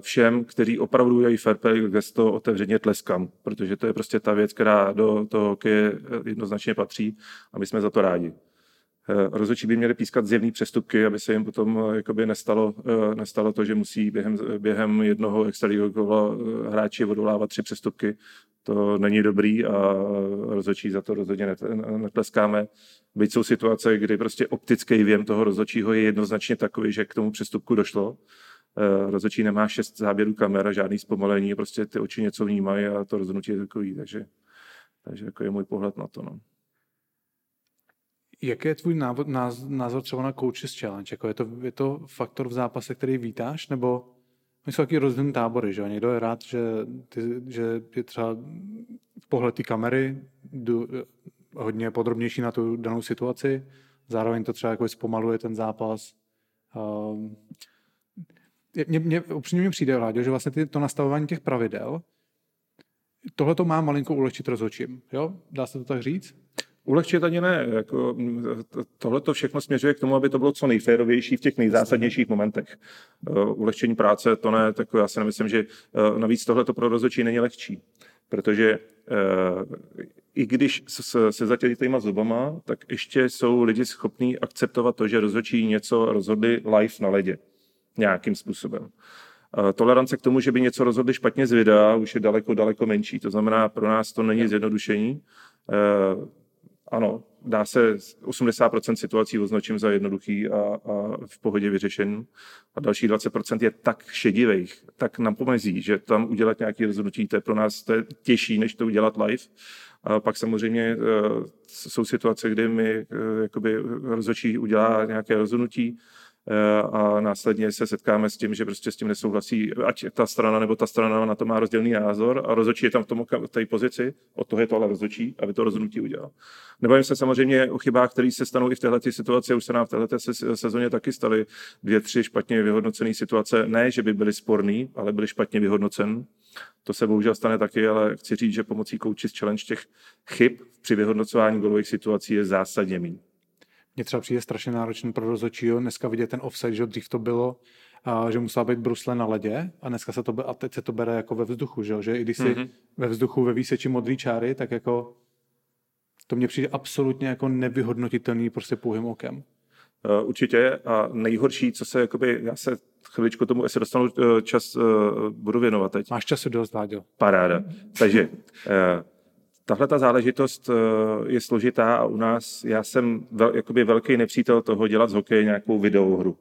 všem, kteří opravdu dělají fair play gesto, otevřeně tleskám, protože to je prostě ta věc, která do toho hokeje eh, jednoznačně patří a my jsme za to rádi. Eh, rozhodčí by měli pískat zjevný přestupky, aby se jim potom jakoby nestalo, nestalo to, že musí během, během jednoho extraligového hráči odolávat tři přestupky. To není dobrý a rozhodčí za to rozhodně netleskáme. Byť jsou situace, kdy prostě optický věm toho rozhodčího je jednoznačně takový, že k tomu přestupku došlo Eh, rozhodčí nemá šest záběrů kamera, žádný zpomalení, prostě ty oči něco vnímají a to rozhodnutí je takový, takže Takže jako je můj pohled na to. No. Jaký je tvůj návod, náz, názor třeba na Coaches Challenge? Jako je, to, je to faktor v zápase, který vítáš, nebo my jsou taky rozdílný tábory, že? Někdo je rád, že, ty, že je třeba pohled té kamery jdu, hodně podrobnější na tu danou situaci, zároveň to třeba jako zpomaluje ten zápas. Um, mě, mě, upřímně přijde, Láďo, že vlastně ty, to nastavování těch pravidel, tohle to má malinko ulehčit rozhodčím, jo? Dá se to tak říct? Ulehčit ani ne. Jako, tohle to všechno směřuje k tomu, aby to bylo co nejférovější v těch nejzásadnějších momentech. Uh, ulehčení práce, to ne, tak já si nemyslím, že uh, navíc tohle to pro rozhodčí není lehčí. Protože uh, i když se, se zatělitýma zubama, tak ještě jsou lidi schopní akceptovat to, že rozhodčí něco rozhodli live na ledě nějakým způsobem. Tolerance k tomu, že by něco rozhodli špatně z videa, už je daleko, daleko menší. To znamená, pro nás to není zjednodušení ano, dá se 80% situací označím za jednoduchý a, a v pohodě vyřešen. A další 20% je tak šedivých, tak nám pomezí, že tam udělat nějaké rozhodnutí, to je pro nás to je těžší, než to udělat live. A pak samozřejmě uh, jsou situace, kdy mi jakoby rozhodčí udělá nějaké rozhodnutí, Eh, a následně se setkáme s tím, že prostě s tím nesouhlasí, ať ta strana nebo ta strana na to má rozdělný názor a rozhodčí je tam v, tom, v té pozici, od toho je to ale rozhodčí, aby to rozhodnutí udělal. Nebavím se samozřejmě o chybách, které se stanou i v této situaci, už se nám v této sezóně taky staly dvě, tři špatně vyhodnocené situace. Ne, že by byly sporný, ale byly špatně vyhodnocen. To se bohužel stane taky, ale chci říct, že pomocí Coaches Challenge těch chyb při vyhodnocování golových situací je zásadně méně. Mně třeba přijde strašně náročný pro rozhodčího dneska vidět ten offside, že dřív to bylo, a, že musela být brusle na ledě a dneska se to, a teď se to bere jako ve vzduchu, že, že i když si mm-hmm. ve vzduchu ve výseči modrý čáry, tak jako to mně přijde absolutně jako nevyhodnotitelný prostě pouhým okem. Uh, určitě a nejhorší, co se jakoby, já se chviličku tomu, jestli dostanu uh, čas, uh, budu věnovat teď. Máš času dost, Láďo. Paráda. Takže Tahle ta záležitost eh, je složitá a u nás, já jsem vel, jakoby velký nepřítel toho dělat z hokeje nějakou videohru.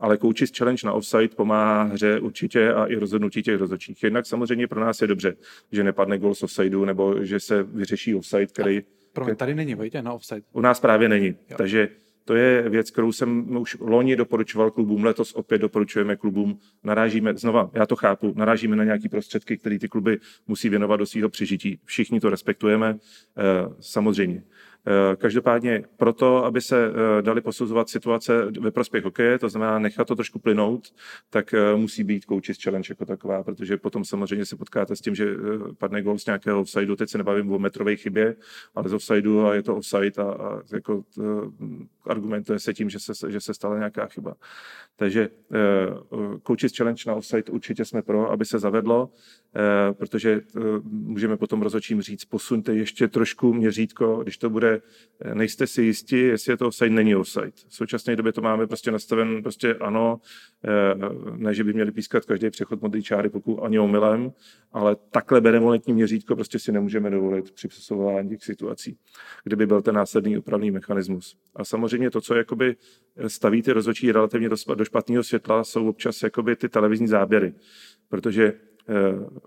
Ale Coaches Challenge na offside pomáhá hře určitě a i rozhodnutí těch rozhodčích. Jednak samozřejmě pro nás je dobře, že nepadne gol z offsideu nebo že se vyřeší offside, který... Pro tady není, vejte, na offside. U nás právě není. Jo. Takže to je věc, kterou jsem už loni doporučoval klubům, letos opět doporučujeme klubům. Narážíme, znova, já to chápu, narážíme na nějaké prostředky, které ty kluby musí věnovat do svého přežití. Všichni to respektujeme, eh, samozřejmě. Eh, každopádně proto, aby se eh, dali posuzovat situace ve prospěch hokeje, to znamená nechat to trošku plynout, tak eh, musí být coaches challenge jako taková, protože potom samozřejmě se potkáte s tím, že padne gol z nějakého offsideu, teď se nebavím o metrové chybě, ale z offsideu a je to offside a, a jako argumentuje se tím, že se, že se stala nějaká chyba. Takže coaches challenge na offside určitě jsme pro, aby se zavedlo, protože můžeme potom rozhodčím říct, posuňte ještě trošku měřítko, když to bude Eh, nejste si jistí, jestli je to offside, není offside. V současné době to máme prostě nastaven, prostě ano, eh, ne, že by měli pískat každý přechod modrý čáry, pokud ani omylem, ale takhle benevolentní měřítko prostě si nemůžeme dovolit při přesování těch situací, kdyby byl ten následný opravný mechanismus. A samozřejmě to, co jakoby staví ty rozhodčí relativně do špatného světla, jsou občas jakoby ty televizní záběry, protože Eh,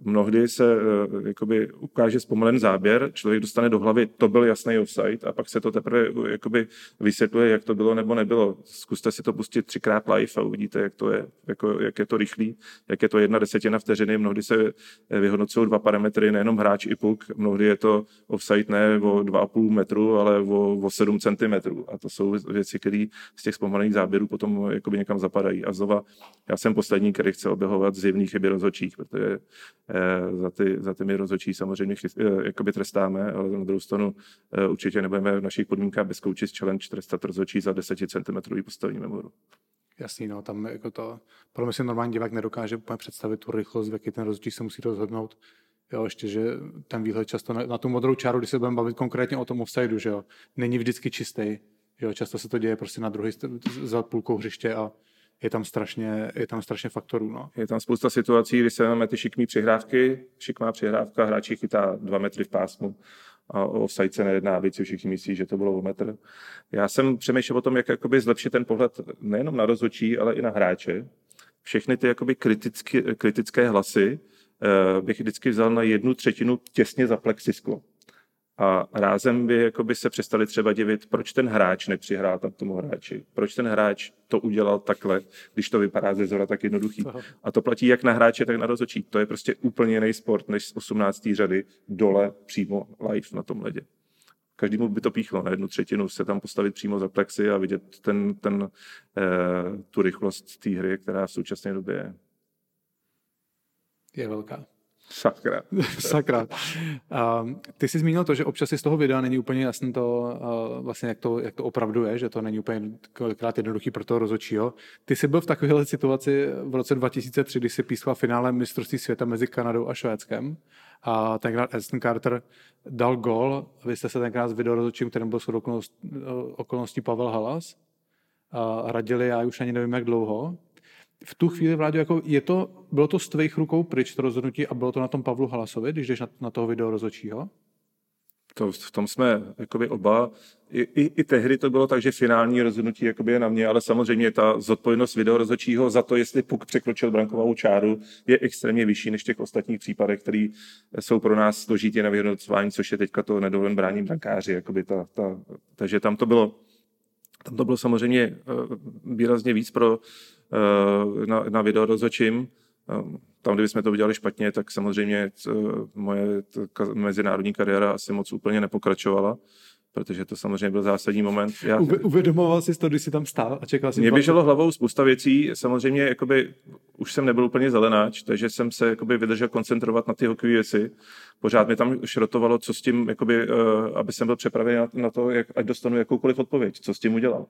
mnohdy se eh, jakoby ukáže zpomalen záběr, člověk dostane do hlavy, to byl jasný offside a pak se to teprve eh, jakoby vysvětluje, jak to bylo nebo nebylo. Zkuste si to pustit třikrát live a uvidíte, jak, to je, jako, jak je to rychlý, jak je to jedna desetina vteřiny. Mnohdy se vyhodnocují dva parametry, nejenom hráč i puk, mnohdy je to offside ne o 2,5 metru, ale o, o 7 cm. A to jsou věci, které z těch zpomalených záběrů potom jakoby někam zapadají. A znova, já jsem poslední, který chce oběhovat zjevný chyby rozhodčích, protože Eh, za, ty, za ty my rozhodčí samozřejmě eh, jakoby trestáme, ale na druhou stranu eh, určitě nebudeme v našich podmínkách bez coaches challenge trestat rozhodčí za 10 cm postavení memoru. Jasný, no, tam jako to, pro mě si normální divák nedokáže úplně představit tu rychlost, v jaký ten rozhodčí se musí rozhodnout. Jo, ještě, že ten výhled často na, na tu modrou čáru, když se budeme bavit konkrétně o tom offsideu, že jo, není vždycky čistý. Jo, často se to děje prostě na druhé za půlkou hřiště a je tam strašně, je tam strašně faktorů. No. Je tam spousta situací, kdy se máme ty šikmé přihrávky, šikmá přihrávka, hráči chytá dva metry v pásmu a o offside se nejedná, víc si všichni myslí, že to bylo o metr. Já jsem přemýšlel o tom, jak jakoby zlepšit ten pohled nejenom na rozhodčí, ale i na hráče. Všechny ty jakoby kritické, kritické hlasy uh, bych vždycky vzal na jednu třetinu těsně za plexisko A rázem by jakoby se přestali třeba divit, proč ten hráč nepřihrál tam tomu hráči. Proč ten hráč to udělal takhle, když to vypadá ze zora tak jednoduchý. A to platí jak na hráče, tak na rozhodčí. To je prostě úplně jiný sport než z 18. řady dole přímo live na tom ledě. Každému by to píchlo na jednu třetinu se tam postavit přímo za plexi a vidět ten, ten, eh, tu rychlost té hry, která v současné době je. Je velká. Sakra. Sakra. Um, ty jsi zmínil to, že občas si z toho videa není úplně jasné to, uh, vlastně jak to, jak to opravdu je, že to není úplně kolikrát jednoduchý pro toho rozhodčího. Ty jsi byl v takovéhle situaci v roce 2003, kdy jsi pískal finále mistrovství světa mezi Kanadou a Švédskem a tenkrát Aston Carter dal gol. Vy jste se tenkrát s videorozhodčím, kterým byl shodou okolností, okolností Pavel Halas, a radili, já už ani nevím, jak dlouho v tu chvíli, Vláďo, jako je to, bylo to z tvých rukou pryč, to rozhodnutí, a bylo to na tom Pavlu Halasovi, když jdeš na, na toho video rozhodčího? To, v tom jsme jakoby oba. I, i, I tehdy to bylo tak, že finální rozhodnutí jakoby je na mě, ale samozřejmě ta zodpovědnost videorozhodčího za to, jestli puk překročil brankovou čáru, je extrémně vyšší než těch ostatních případech, které jsou pro nás složitě na vyhodnocování, což je teďka to nedovolen brání brankáři. Jakoby ta, ta, takže tam to bylo tam to bylo samozřejmě eh, výrazně víc pro Eh, na, na video rozhodčím. Eh, tam, kdybychom to udělali špatně, tak samozřejmě moje mezinárodní kariéra asi moc úplně nepokračovala protože to samozřejmě byl zásadní moment. Já... Uvědomoval jsi to, když jsi tam stál a čekal jsi... Mě běželo hlavou spousta věcí, samozřejmě jakoby, už jsem nebyl úplně zelenáč, takže jsem se jakoby, vydržel koncentrovat na ty hokejové věci. Pořád mi tam šrotovalo, co s tím, jakoby, aby jsem byl připravený na, na to, jak, ať dostanu jakoukoliv odpověď, co s tím udělal.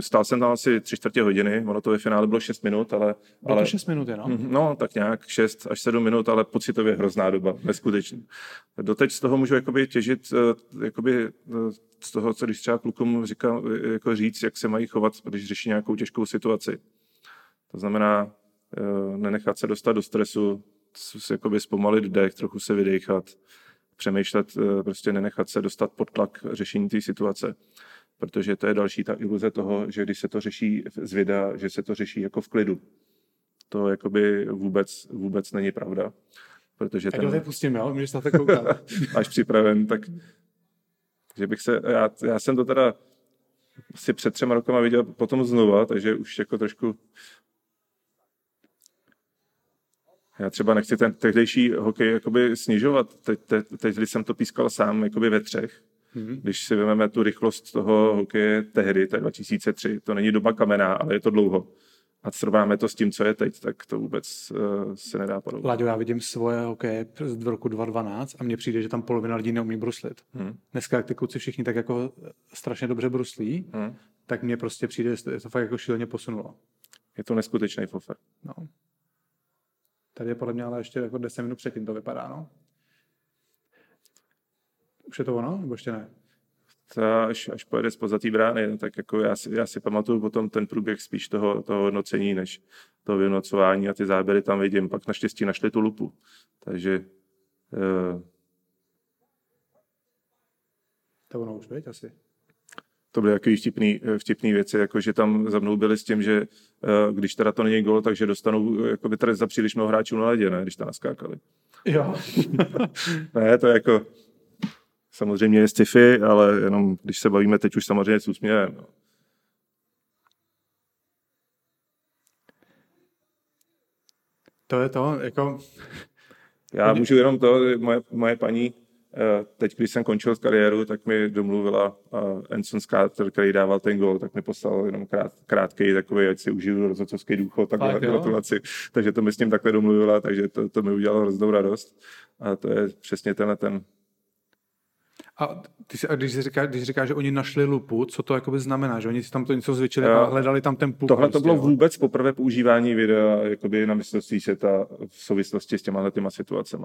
Stál jsem tam asi tři čtvrtě hodiny, ono to ve finále bylo 6 minut, ale... Bylo ale, to 6 minut jenom? Mhm, no, tak nějak 6 až 7 minut, ale pocitově hrozná doba, neskutečně. Doteď z toho můžu jakoby těžit eh, jakoby eh, z toho, co když třeba klukům říkám, eh, jako říct, jak se mají chovat, když řeší nějakou těžkou situaci. To znamená, nenechat se dostat do stresu, jakoby zpomalit dech, trochu se vydechat, přemýšlet, prostě nenechat se dostat pod tlak řešení té situace protože to je další ta iluze toho, že když se to řeší z videa, že se to řeší jako v klidu. To jakoby vůbec, vůbec není pravda. Protože ten... Tak pustím, jo? Můžeš na to koukat. až připraven, tak že bych se, já, já jsem to teda si před třema rokama viděl potom znova, takže už jako trošku já třeba nechci ten tehdejší hokej jakoby snižovat. Teď, teď, teď, když jsem to pískal sám jakoby ve třech, Mm-hmm. Když si vezmeme tu rychlost toho hokeje tehdy, to je 2003, to není doba kamená, ale je to dlouho. A srovnáme to s tím, co je teď, tak to vůbec uh, se nedá podobat. Láďo, já vidím svoje hokeje z roku 2012 a mně přijde, že tam polovina lidí neumí bruslit. Hmm. Dneska, jak ty kluci všichni tak jako strašně dobře bruslí, hmm. tak mně prostě přijde, že to fakt jako šíleně posunulo. Je to neskutečný fofer. No. Tady je podle mě ale ještě jako 10 minut předtím to vypadá, no. Už je to ono, nebo ještě ne? To až, až pojede z pozatý brány, no, tak jako já si, já si pamatuju potom ten průběh spíš toho, toho hodnocení, než toho vyhodnocování a ty záběry tam vidím. Pak naštěstí našli tu lupu. Takže uh, to ono už, veď, asi. To byly takové vtipné vtipný věci, jako že tam za mnou byli s tím, že uh, když teda to není gol, takže dostanou jako trest za příliš mnoho hráčů na ledě, ne, když tam naskákali. Jo. ne, to je jako, samozřejmě je sci-fi, ale jenom když se bavíme teď už samozřejmě s úsměvem. No. To je to, jako... Já můžu jenom to, moje, moje paní, eh, teď, když jsem končil kariéru, tak mi domluvila Enson Carter, který dával ten gol, tak mi poslal jenom krát, krátký takový, ať si užiju rozhodcovský důchod, tak gratulaci. Takže to mi s ním takhle domluvila, takže to, to mi udělalo hroznou radost. A to je přesně tenhle ten a, ty si, a když, jsi říká, když říká, že oni našli lupu, co to jakoby znamená? Že oni si tam to něco zvětšili a hledali tam ten puk? Tohle to prostě, bylo jo. vůbec poprvé používání videa jakoby na mistrovství světa v souvislosti s těma těma situacemi.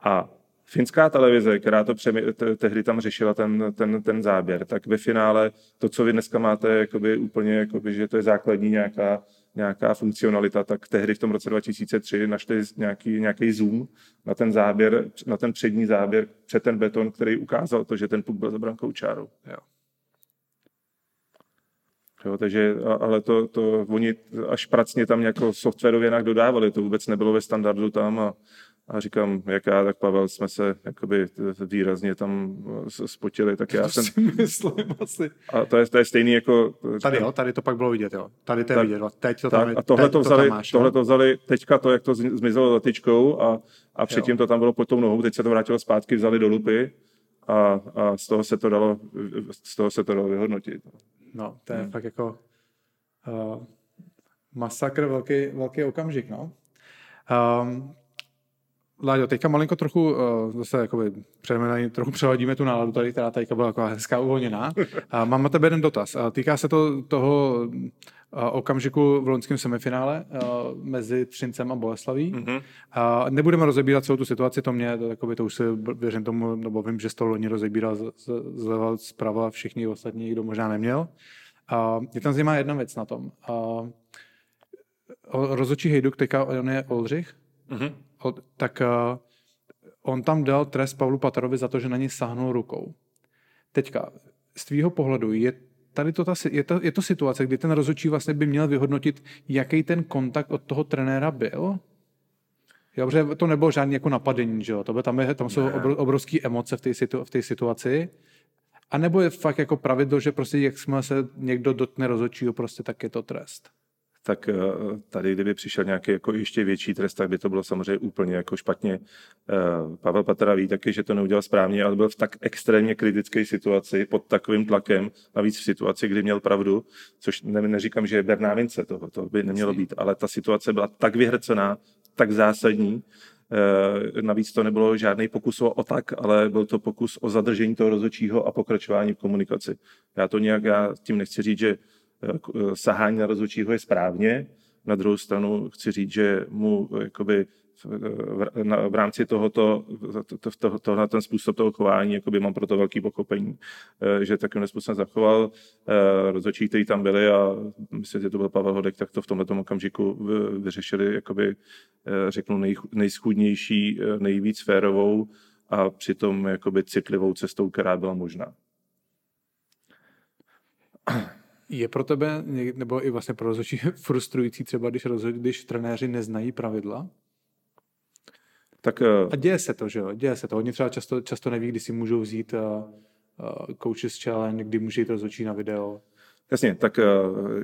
A finská televize, která to přemi, tehdy tam řešila ten, ten, ten záběr, tak ve finále to, co vy dneska máte jakoby úplně, jakoby, že to je základní nějaká nějaká funkcionalita, tak tehdy v tom roce 2003 našli nějaký, nějaký zoom na ten záběr, na ten přední záběr před ten beton, který ukázal to, že ten puk byl za brankou čárou. Jo. Jo, takže, ale to, to oni až pracně tam jako softwarově nějak dodávali, to vůbec nebylo ve standardu tam a, A říkám, jak já, tak Pavel, jsme se jakoby výrazně tam eh, spotili, tak já to jsem... si myslím asi. A to je, to je stejný jako... Tady jo, tady to pak bylo vidět, jo. Tady to je Tak- vidět, jo. teď to Tak, tam je, a tohle to, tam vzali, máš, jo. tohle to vzali, teďka to, jak to zmizelo za tyčkou a, a předtím to tam bylo pod tou nohou, teď se to vrátilo zpátky, vzali do lupy a, a z toho se to dalo, z toho se to dalo vyhodnotit. No, to je Hmm. fakt jako uh, masakr, velký, velký okamžik, no. Um, Láďo, teďka malinko trochu uh, zase jakoby přejdeme na ní, trochu přeladíme tu náladu tady, která teďka byla taková hezká uvolněná. Uh, mám na tebe jeden dotaz. Uh, týká se to toho uh, okamžiku v loňském semifinále uh, mezi Třincem a Boleslaví. Mhm. A nebudeme rozebírat celou tu situaci, to mě, to, jakoby, to už se věřím tomu, nebo vím, že z toho loni rozebíral zleva, zprava všichni ostatní, kdo možná neměl. A mě tam zajímá jedna věc na tom. A rozhodčí Hejduk, teďka on je Oldřich, Mhm. Od, tak uh, on tam dal trest Pavlu Patarovi za to, že na něj sáhnul rukou. Teďka, z tvýho pohledu, je tady to, ta, je, to, je to situace, kdy ten rozhodčí vlastně by měl vyhodnotit, jaký ten kontakt od toho trenéra byl? Jo, protože to nebylo žádný jako napadení, že jo? To by, tam, je, tam jsou obro, obrovské emoce v té situ, v té situaci. A nebo je fakt jako pravidlo, že prostě jak jsme se někdo dotkne rozhodčího, prostě tak je to trest. Tak eh, tady, kdyby přišel nějaký jako ještě větší trest, tak by to bylo samozřejmě úplně jako špatně. Eh, Pavel Patera ví taky, že to neudělal správně, ale byl v tak extrémně kritické situaci, pod takovým tlakem, navíc v situaci, kdy měl pravdu, což ne, neříkám, že je Berná Vince, toho, to by nemělo být, ale ta situace byla tak vyhrcená, tak zásadní, Eh, Navíc to nebylo žádný pokus o otak, ale byl to pokus o zadržení toho rozhodčího a pokračování v komunikaci. Já to nějak, já tím nechci říct, že sahání na rozhodčího je správně. Na druhou stranu chci říct, že mu eh, jakoby v, v, rámci tohoto, to, to, to, na ten způsob toho chování, jakoby mám proto velký pochopení, eh, že takovým způsobem zachoval eh, rozhodčí, kteří tam byli a myslím, že to byl Pavel Hodek, tak to v tomto okamžiku vy- vyřešili, jakoby, eh, řeknu, nej, nejschudnější, eh, nejvíc férovou a přitom jakoby citlivou cestou, která byla možná. Je pro tebe, nebo i vlastně pro rozhodčí frustrující třeba, když, rozhod, když trenéři neznají pravidla? Tak eh, A děje se to, že jo? Děje se to. Oni třeba často, často neví, kdy si můžou vzít uh, uh, coaches challenge, kdy může jít rozhodčí na video. Jasně, tak eh,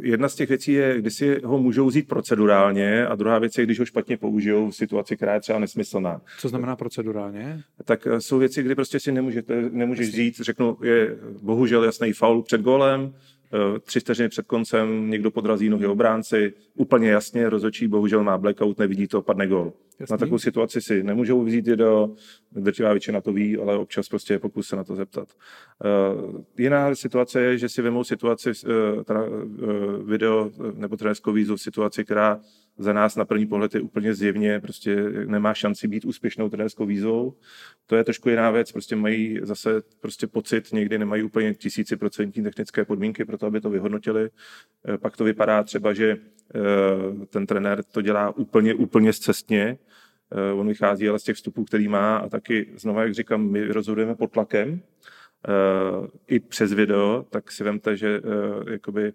jedna z těch věcí je, kdy si ho můžou vzít procedurálně a druhá věc je, když ho špatně použijou v situaci, která je třeba nesmyslná. Co znamená procedurálně? Tak eh, jsou věci, kdy prostě si nemůžete, nemůžeš vzít, řeknu, je bohužel jasný faul před gólem, eh, tři vteřiny před koncem někdo podrazí nohy obránci, úplně jasně, rozhodčí bohužel má blackout, nevidí to, padne gól. Jasný. Na takovou situaci si nemůžou vzít video, drtivá většina to ví, ale občas prostě je pokus se na to zeptat. Uh, jiná situace je, že si vemou situaci, uh, teda, uh, video nebo trenérskou výzvu v situaci, která za nás na první pohled je úplně zjevně, prostě nemá šanci být úspěšnou trenérskou výzvou. To je trošku jiná věc, prostě mají zase prostě pocit, někdy nemají úplně tisíciprocentní technické podmínky pro to, aby to vyhodnotili. Eh, Pak to vypadá třeba, že eh, ten trenér to dělá úplně, úplně zcestně, Eh, On vychází ale z těch vstupů, který má a taky, znova, jak říkám, my rozhodujeme pod tlakem, i přes video, tak si vemte, že jakoby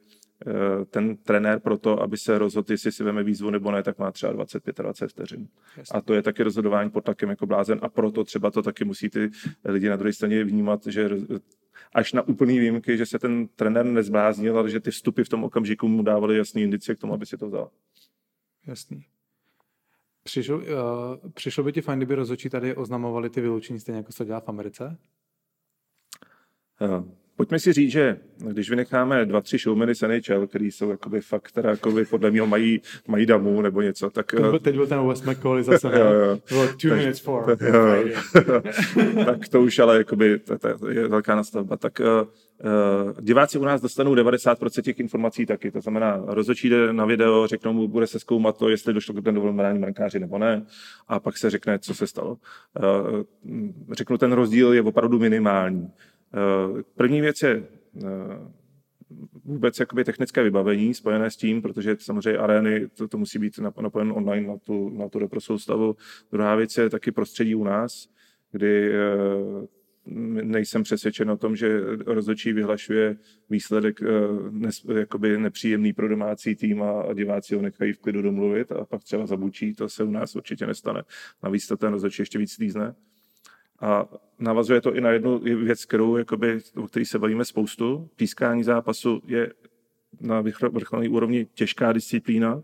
ten trenér pro to, aby se rozhodl, jestli si veme výzvu nebo ne, tak má třeba 25 20 vteřin. Jasně. A to je taky rozhodování pod tlakem jako blázen a proto třeba to taky musí ty lidi na druhé straně vnímat, že až na úplný výjimky, že se ten trenér nezbláznil, ale že ty vstupy v tom okamžiku mu dávaly jasný indicie k tomu, aby si to vzal. Jasný. Přišlo, uh, přišlo by ti fajn, kdyby rozhodčí tady oznamovali ty vyloučení stejně, jako se dělá v Americe? Eh, Pojďme si říct, že když vynecháme dva, tři showmeny z NHL, který jsou jakoby fakt, teda jakoby podle mého mají, mají damu nebo něco, tak... Teď byl, eh, teď byl ten Wes McCauley zase? Jo, jo. Bylo two minutes for. Jo, tak to už ale jakoby, to, to je velká nastavba. Tak uh, diváci u nás dostanou 90% těch informací taky. To znamená, rozhodčí jde na video, řeknou mu, bude se zkoumat to, jestli došlo k nedovolenání brankáři nebo ne, a pak se řekne, co se stalo. Uh, řeknu, ten rozdíl je opravdu minimální. Uh, první věc je uh, vůbec jakoby technické vybavení spojené s tím, protože samozřejmě arény, to, to musí být nap- napojeno online na tu, na tu repro soustavu. Druhá věc je taky prostředí u nás, kdy eh, nejsem přesvědčen o tom, že rozhodčí vyhlašuje výsledek eh, nes, jakoby nepříjemný pro domácí tým a diváci ho nechají v klidu domluvit a pak třeba zabučí, to se u nás určitě nestane. Navíc to ten rozhodčí ještě víc lízne. A navazuje to i na jednu věc, kterou, jakoby, o který se bavíme spoustu. Pískání zápasu je na vrcholné úrovni těžká disciplína.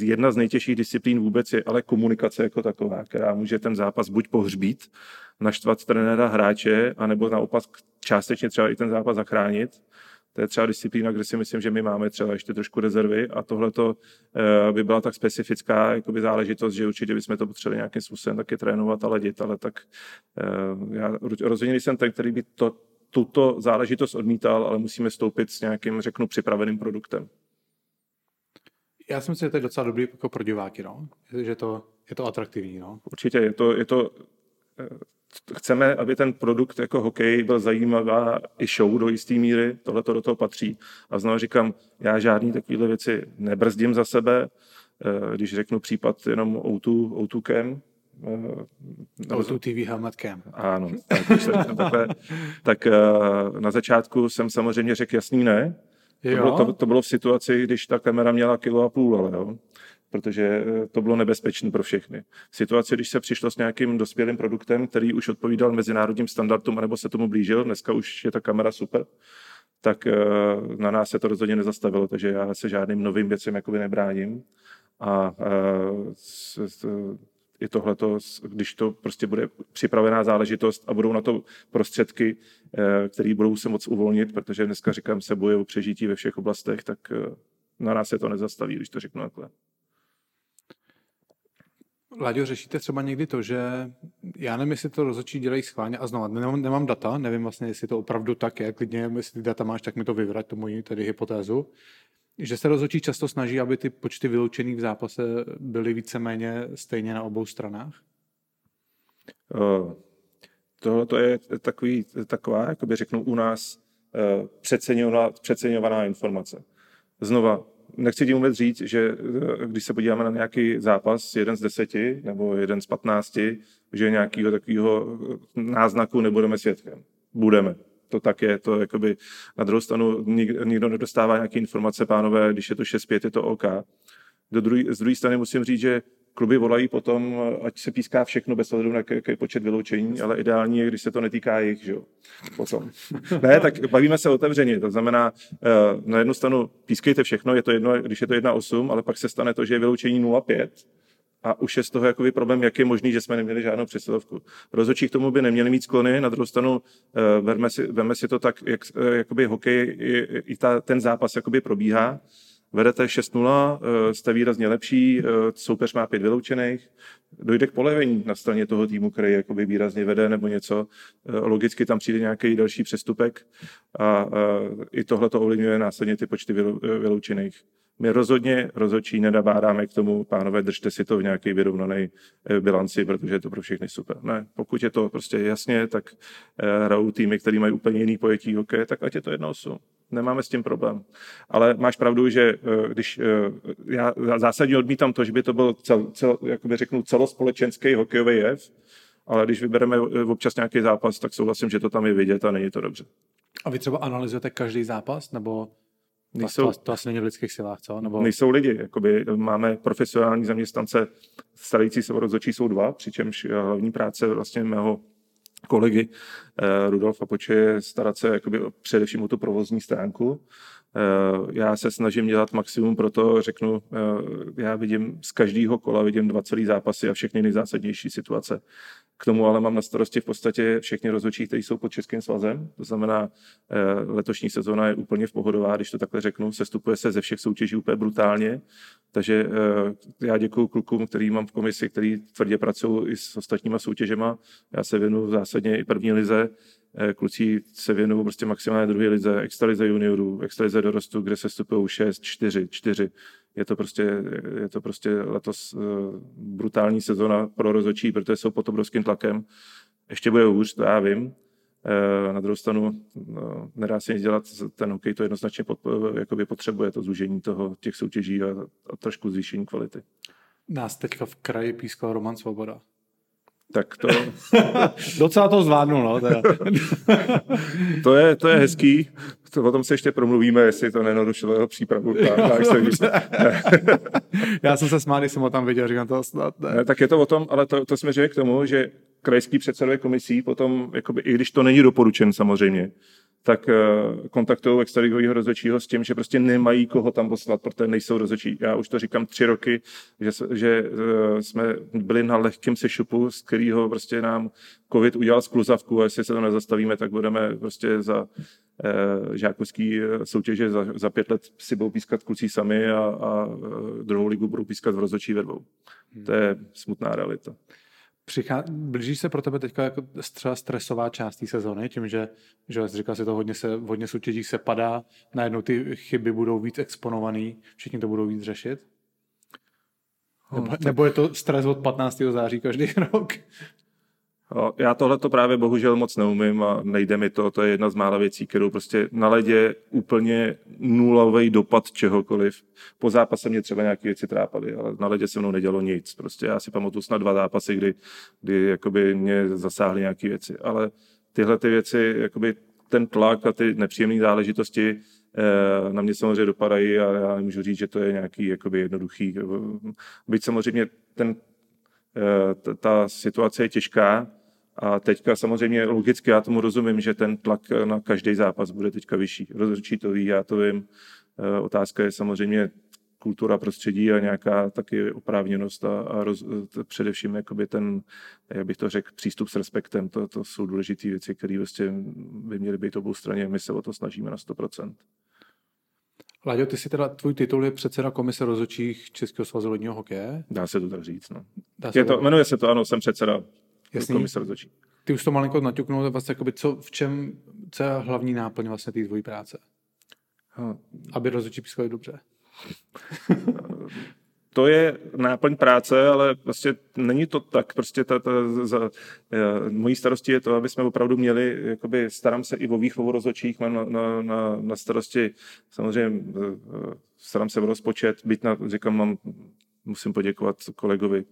Jedna z nejtěžších disciplín vůbec je ale komunikace jako taková, která může ten zápas buď pohřbít, naštvat trenéra hráče, anebo naopak částečně třeba i ten zápas zachránit. To je třeba disciplína, kde si myslím, že my máme třeba ještě trošku rezervy a tohle to eh, by byla tak specifická jakoby záležitost, že určitě bychom to potřebovali nějakým způsobem taky trénovat a ladit, ale tak eh, já rozhodně jsem ten, který by to, tuto záležitost odmítal, ale musíme stoupit s nějakým, řeknu, připraveným produktem. Já si myslím, že to je docela dobrý jako pro diváky, no. že to, je to atraktivní. No. Určitě, je to, je to eh, chceme, aby ten produkt jako hokej byl zajímavá i show do jisté míry, tohle to do toho patří. A znovu říkám, já žádný takovéhle věci nebrzdím za sebe, eh, když řeknu případ jenom O2, O2 Cam, O2 TV Helmet Cam. Ano, tak, když takhle, tak eh, na začátku jsem samozřejmě řekl jasný ne. To bylo, to, to bylo v situaci, když ta kamera měla kilo a půl, ale jo protože eh, to bylo nebezpečné pro všechny. V situaci, když se přišlo s nějakým dospělým produktem, který už odpovídal mezinárodním standardům, nebo se tomu blížil, dneska už je ta kamera super, tak eh, na nás se to rozhodně nezastavilo, takže já se žádným novým věcem jakoby nebráním. A eh, i tohleto, když to prostě bude připravená záležitost a budou na to prostředky, které budou se moc uvolnit, protože dneska říkám, se boje o přežití ve všech oblastech, tak na nás se to nezastaví, když to řeknu takhle. Láďo, řešíte třeba někdy to, že já nevím, jestli to rozhodčí dělají schválně a znovu nemám, nemám data, nevím vlastně, jestli to opravdu tak je, klidně, jestli data máš, tak mi to vyvrať, to moji tedy hypotézu, že se rozhodčí často snaží, aby ty počty vyloučených v zápase byly víceméně stejně na obou stranách? Uh, tohle to je takový, taková, jak by řeknu u nás, uh, přeceňovaná, přeceňovaná informace. Znova, nechci tím vůbec říct, že eh, když se podíváme na nějaký zápas, jeden z deseti nebo jeden z patnácti, že nějakého takového eh, náznaku nebudeme svědkem. Budeme. To tak je, to jakoby na druhou stranu nik, nikdo nedostává nějaké informace, pánové, když je to 6-5, je to OK. Do druhý, z druhé strany musím říct, že kluby volají potom, ať se píská všechno bez ohledu na jaký počet vyloučení, ale ideální je, když se to netýká jich, že jo. Potom. ne, tak bavíme se otevřeně, to znamená, eh, na jednu stranu pískejte všechno, je to jedno, když je to 1,8, ale pak se stane to, že je vyloučení 0,5 a už je z toho jakoby problém, jak je možný, že jsme neměli žádnou přesilovku. Rozhodčí k tomu by neměli mít sklony, na druhou stranu si, veme si to tak, jak uh, jakoby hokej, i, i ta, ten zápas jakoby probíhá, vedete 6-0, eh, jste výrazně lepší, eh, soupeř má pět vyloučených, dojde k polevení na straně toho týmu, který jakoby výrazně vede nebo něco. Eh, logicky tam přijde nějaký další přestupek a i tohle to ovlivňuje následně ty počty vyloučených. My rozhodně rozhodčí nedabádáme k tomu, pánové, držte si to v nějaké vyrovnané bilanci, protože je to pro všechny super. Ne, pokud je to prostě jasně, tak hrajou týmy, které mají úplně jiný pojetí hokeje, tak ať je to 1-8 nemáme s tím problém. Ale máš pravdu, že eh, když eh, já zásadně odmítám to, že by to byl cel, cel, jakoby řeknu, celospolečenský hokejový jev, ale když vybereme eh, občas nějaký zápas, tak souhlasím, že to tam je vidět a není to dobře. A vy třeba analyzujete každý zápas, nebo nejsou, to, to asi není v lidských silách, co? Nebo... Nejsou lidi, jakoby máme profesionální zaměstnance, starající se o rozhodčí jsou dva, přičemž hlavní práce vlastně mého kolegy eh, Rudolfa Poče starat se jakoby především o tu provozní stránku. Eh, já se snažím dělat maximum pro to, řeknu, eh, já vidím z každého kola vidím dva celý zápasy a všechny nejzásadnější situace. K tomu ale mám na starosti v podstatě všechny rozhodčí, kteří jsou pod Českým svazem. To znamená, letošní sezóna je úplně v pohodová, když to takhle řeknu. Sestupuje se ze všech soutěží úplně brutálně. Takže já děkuji klukům, který mám v komisi, který tvrdě pracují i s ostatníma soutěžema. Já se věnu zásadně i první lize Eh, kluci se věnují prostě maximálně druhé lize, extralize juniorů, extralize dorostu, kde se stupují 6, 4, 4. Je to prostě, je to prostě letos uh, brutální sezona pro rozočí, protože jsou pod obrovským tlakem. Ještě bude hůř, to já vím. Uh, na druhou stranu no, nedá se nic dělat, ten hokej to jednoznačně pod, jakoby potřebuje, to zúžení toho, těch soutěží a, a trošku zvýšení kvality. Nás teďka v kraji pískal Roman Svoboda. Tak to, Docela to zvládnul, no. Teda. to, je, to je hezký. To, o tom se ještě promluvíme, jestli to nenarušilo jeho přípravu. Tak, tak se. Já jsem se smál, když jsem ho tam viděl, říkám to snad ne. Ne, tak je to o tom, ale to, to směřuje k tomu, že krajský předsedové komisí potom, jakoby, i když to není doporučen samozřejmě, tak uh, kontaktují extraligového rozhodčího s tím, že prostě nemají koho tam poslat, protože nejsou rozhodčí. Já už to říkám tři roky, že, že uh, jsme byli na lehkém sešupu, z kterého prostě nám covid udělal skluzavku a jestli se to nezastavíme, tak budeme prostě za uh, žákovský eh, soutěže za, za pět let si budou pískat kluci sami a, a eh, druhou ligu budou pískat v rozhodčí ve dvou. To je smutná realita. Přichá... Blíží se pro tebe teďka jako třeba stresová část té sezony, tím, že, že jsi říkal si to hodně, se, hodně soutěží se padá, najednou ty chyby budou víc exponovaný, všichni to budou víc řešit? Nebo, nebo je to stres od 15. září každý rok? Já tohle to právě bohužel moc neumím a nejde mi to. To je jedna z mála věcí, kterou prostě na ledě úplně nulový dopad čehokoliv. Po zápase mě třeba nějaké věci trápaly, ale na ledě se mnou nedělo nic. Prostě já si pamatuju snad dva zápasy, kdy, kdy jakoby mě zasáhly nějaké věci. Ale tyhle ty věci, jakoby ten tlak a ty nepříjemné záležitosti eh, na mě samozřejmě dopadají a já nemůžu říct, že to je nějaký jakoby jednoduchý. Byť samozřejmě ten Eh, ta situace je těžká a teďka samozřejmě logicky já tomu rozumím, že ten tlak na každý zápas bude teďka vyšší. Rozhodčí to ví, já to vím. Eh, Otázka je samozřejmě kultura prostředí a nějaká taky oprávněnost a, a roz, t- především jakoby ten, jak bych to řekl, přístup s respektem. To, to jsou důležité věci, které vlastně by měly být obou straně. My se o to snažíme na 100%. Láďo, ty si teda, tvůj titul je předseda komise rozhodčích Českého svazu ledního hokeje. Dá se to tak říct. No. Dá se Je to, jmenuje se to, ano, jsem předseda Jasný. komise rozhodčí. Ty už to malinko naťuknul, vlastně jakoby co, v čem, co je hlavní náplň vlastně té tvojí práce? Hm. Aby rozhodčí pískali dobře. to je náplň práce, ale prostě není to tak. Prostě ta, ta, za, eh, mojí starostí je to, aby jsme opravdu měli, jakoby starám se i o výchovu rozhodčích, mám na, na, na, na starosti samozřejmě eh, starám se o rozpočet, byť na, říkám, mám, musím poděkovat kolegovi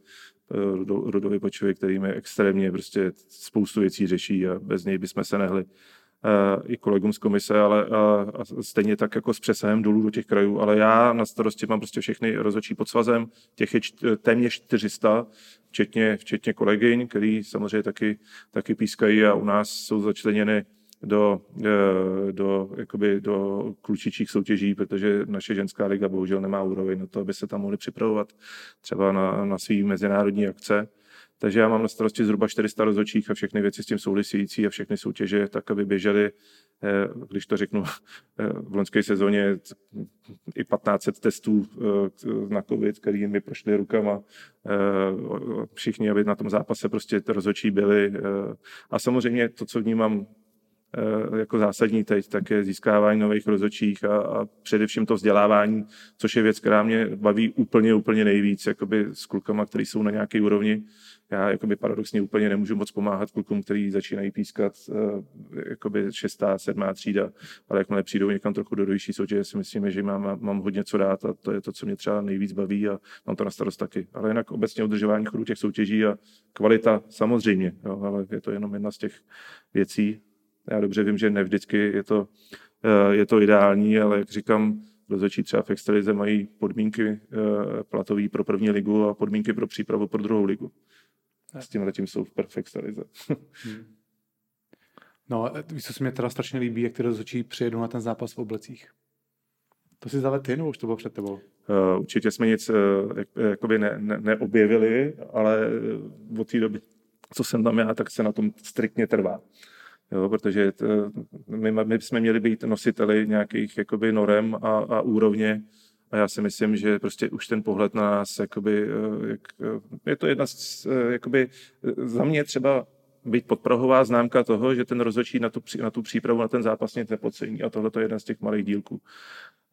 eh, Rudo- Rudovi Počovi, který mi extrémně prostě spoustu věcí řeší a bez něj bychom se nehli eh, i kolegům z komise, ale a, a stejně tak jako s přesahem dolů do těch krajů, ale já na starosti mám prostě všechny rozhodčí pod svazem, těch je čt, téměř 400, včetně, včetně kolegyň, který samozřejmě taky, taky pískají a u nás jsou začleněny do, eh, do, jakoby do klučičích soutěží, protože naše ženská liga bohužel nemá úroveň na to, aby se tam mohli připravovat třeba na, na svý mezinárodní akce. Takže já mám na starosti zhruba 400 rozhodčích a všechny věci s tím související a všechny soutěže tak, aby běžely, eh, když to řeknu, eh, v loňské sezóně i 1500 testů na COVID, který mi prošly rukama. Všichni, aby na tom zápase prostě rozhodčí byli. A samozřejmě to, co vnímám jako zásadní teď, tak je získávání nových rozhodčích a, a především to vzdělávání, což je věc, která mě baví úplně, úplně nejvíc, jakoby s klukama, který jsou na nějaké úrovni. Já jakoby paradoxně úplně nemůžu moc pomáhat klukům, který začínají pískat eh, jakoby šestá, sedmá třída, ale jakmile přijdou někam trochu do vyšší soutěže, si myslím, že mám, mám hodně co dát a to je to, co mě třeba nejvíc baví a mám to na starost taky. Ale jinak obecně udržování chodu těch soutěží a kvalita samozřejmě, jo, ale je to jenom jedna z těch věcí, já dobře vím, že ne vždycky je to, eh, je to ideální, ale jak říkám, rozhodčí třeba v extralize mají podmínky eh, platové pro první ligu a podmínky pro přípravu pro druhou ligu. S tím letím jsou v extralize. No, víš, co se mi teda strašně líbí, jak ty rozhodčí přijedou na ten zápas v oblecích. To si zavedl ty, nebo už to bylo před tebou? Eh, Určitě jsme nic eh, jak- jakoby ne, ne, neobjevili, ale eh, od té doby, co jsem tam já, tak se na tom striktně trvá. Jo, protože t, my, my jsme měli být nositeli nějakých jakoby norem a, a úrovně a já si myslím, že prostě už ten pohled na nás, jakoby, eh, jak, eh, je to jedna z, eh, jakoby, eh, za mě třeba být podprahová známka toho, že ten rozhodčí na tu, na tu přípravu, na ten zápas nic nepodcení. A tohle je jeden z těch malých dílků.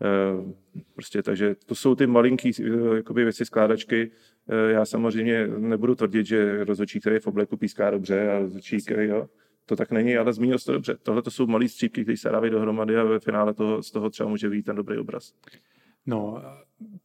Eh, Prostě, takže to jsou ty malinký eh, jakoby věci skládačky. Eh, Já samozřejmě nebudu tvrdit, že rozhodčí, který je v obleku, píská dobře a rozhodčí, který jo, to tak není, ale zmínil jsi to dobře. Tohle to jsou malé střípky, které se dávají dohromady a ve finále toho, z toho třeba může být ten dobrý obraz. No,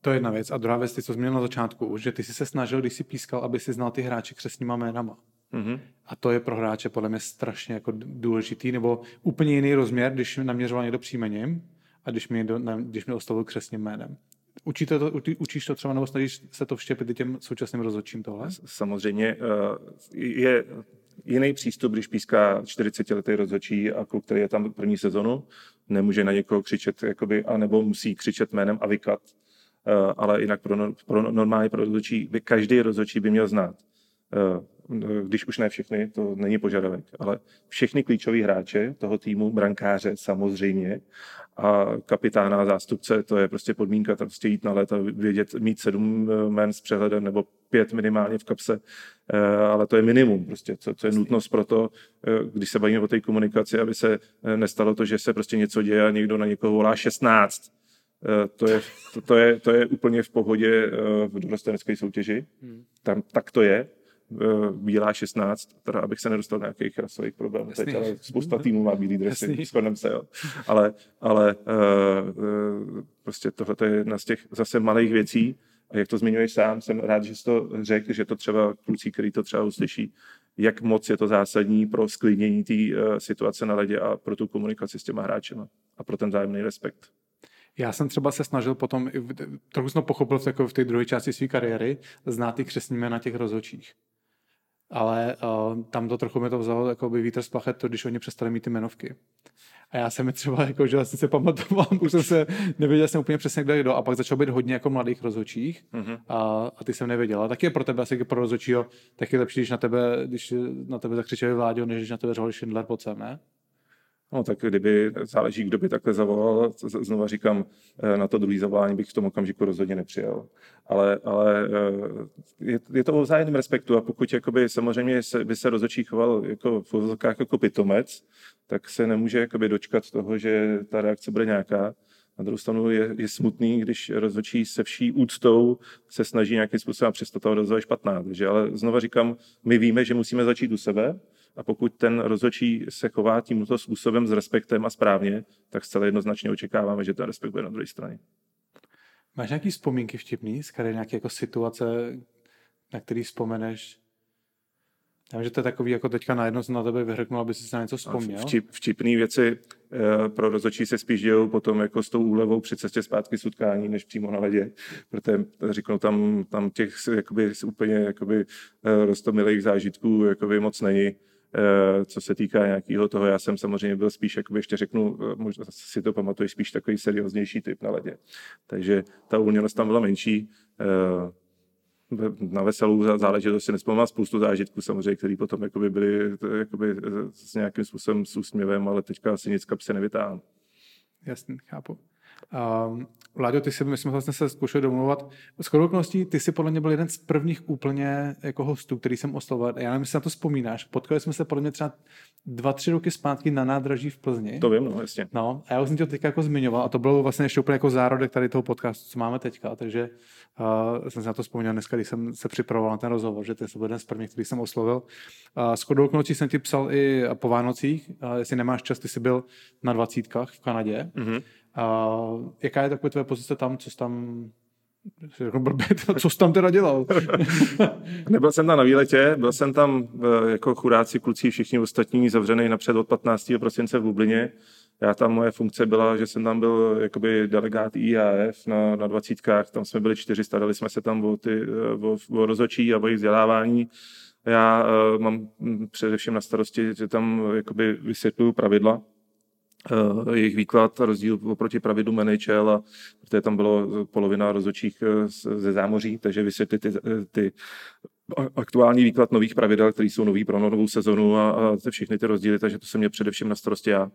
to je jedna věc. A druhá věc, ty co zmínil na začátku že ty jsi se snažil, když jsi pískal, aby si znal ty hráče křesníma jménama. Mhm. A to je pro hráče podle mě strašně jako důležitý, nebo úplně jiný rozměr, když naměřoval někdo příjmením a když na- když mě oslovil křesním jménem. Učíte to, učí- učíš to třeba, nebo snažíš se to vštěpit i těm současným rozhodčím tohle? Samozřejmě eh, je jiný přístup, když píská 40-letý rozhodčí a kluk, který je tam první sezonu, nemůže na někoho křičet, jakoby, anebo musí křičet jménem a vykat. Eh, Ale jinak pro, no- pro normální rozhodčí, by každý rozhodčí by měl znát. Eh, Když už ne všechny, to není požadavek, ale všechny klíčoví hráče toho týmu, brankáře samozřejmě a kapitána, zástupce, to je prostě podmínka, tam prostě jít na let a vědět, mít sedm eh, men s přehledem nebo pět minimálně v kapse, eh, ale to je minimum prostě, co, co je nutnost pro to, eh, když se bavíme o té komunikaci, aby se nestalo to, že se prostě něco děje a někdo na někoho volá 16. Eh, To je, to, to, je, to je úplně v pohodě v dorostenecké soutěži. Tam tak to je. Eh, Bílá 16, teda abych se nedostal do nějakých rasových problémů. Teď, ale spousta týmů má bílý dresy, shodneme se, jo. Ale, ale uh, uh, prostě tohle je jedna z těch zase malých věcí, a jak to zmiňuješ sám, jsem rád, že jsi to řekl, že to třeba kluci, který to třeba uslyší, jak moc je to zásadní pro sklidnění té uh, situace na ledě a pro tu komunikaci s těma hráčema a pro ten vzájemný respekt. Já jsem třeba se snažil potom, trochu jsem pochopil v, jako v té druhé části své kariéry, znát ty křesní jména těch rozhodčích. Ale uh, tam to trochu mi to vzalo jako by vítr z plachet, to, když oni přestali mít ty jmenovky. A já jsem mi třeba, jako, že vlastně se pamatoval, už jsem se, nevěděl jsem úplně přesně, kde kdo, a pak začal být hodně jako mladých rozhodčích Mm-hmm. a, a ty jsem nevěděl. A taky je pro tebe, asi pro rozhodčího, tak je lepší, když na tebe, když na tebe zakřičeli vládě, než když na tebe řval Schindler sem, ne? No tak kdyby, záleží, kdo by takhle zavolal, znova říkám, eh, na to druhý zavolání bych v tom okamžiku rozhodně nepřijel. Ale, ale eh, je, je to o vzájemném respektu a pokud jakoby, samozřejmě se, by se rozhodčí choval jako v uvozovkách jako pitomec, tak se nemůže jakoby dočkat toho, že ta reakce bude nějaká. Na druhou stranu je, je smutný, když rozhodčí se vší úctou se snaží nějakým způsobem přestat toho rozhodovat špatná. Takže, ale znova říkám, my víme, že musíme začít u sebe a pokud ten rozhodčí se chová tímto způsobem s respektem a správně, tak zcela jednoznačně očekáváme, že ten respekt bude na druhé straně. Máš nějaký vzpomínky vtipný kariéry, nějaké jako situace, na který vzpomeneš? Já vím, že to je takový, jako teďka najednou na tebe vyhrknul, aby si na něco vzpomněl. Vtip, vtipný věci eh, pro rozhodčí se spíš dějou potom jako s tou úlevou při cestě zpátky z utkání, než přímo na ledě, protože řeknu tam, tam těch jakoby, úplně jakoby, rostomilých zážitků jakoby moc není. Eh, co se týká nějakého toho, já jsem samozřejmě byl spíš, jakoby ještě řeknu, eh, možná si to pamatuješ, spíš takový serióznější typ na ledě. Takže ta uvolněnost tam byla menší. Eh, na veselou zá- záležitost si nespomínám spoustu zážitků samozřejmě, které potom jakoby byly jakoby s nějakým způsobem s úsměvem, ale teďka asi nic kapse nevytáhám. Jasně, chápu. Um, Láďo, ty si, my jsme vlastně se zkoušeli domluvat. S okolností, ty jsi podle mě byl jeden z prvních úplně jako hostů, který jsem oslovoval. Já nevím, jestli na to vzpomínáš. Potkali jsme se podle mě třeba dva, tři roky zpátky na nádraží v Plzni. To vím, no, jasně. No, a já už jsem tě to teďka jako zmiňoval a to bylo vlastně ještě úplně jako zárodek tady toho podcastu, co máme teďka, takže uh, jsem si na to vzpomněl dneska, když jsem se připravoval na ten rozhovor, že ty jsi byl jeden z prvních, který jsem oslovil. Uh, s chodou okolností jsem ti psal i po Vánocích, uh, jestli nemáš čas, ty jsi byl na dvacítkách v Kanadě. Mhm. Uh, jaká je takové tvoje pozice tam, co jsi tam blbě, co jsi tam teda dělal? Nebyl jsem tam na výletě, byl jsem tam eh, jako chudáci kluci všichni ostatní zavřený napřed od 15. prosince v Lublině. Já tam moje funkce byla, že jsem tam byl jakoby delegát IAF na, na dvacítkách, tam jsme byli čtyři, starali jsme se tam o, ty, eh, o, o rozhodčí a o jejich vzdělávání. Já uh, mám především na starosti, že tam jakoby vysvětluju pravidla, jejich výklad, rozdíl oproti pravidlu NHL, a, protože tam bylo polovina rozhodčích eh, ze zámoří, takže vysvětlit ty, eh, ty a- aktuální výklad nových pravidel, které jsou nový pro novou sezonu a, a všechny ty rozdíly, takže to jsem měl především na starosti já.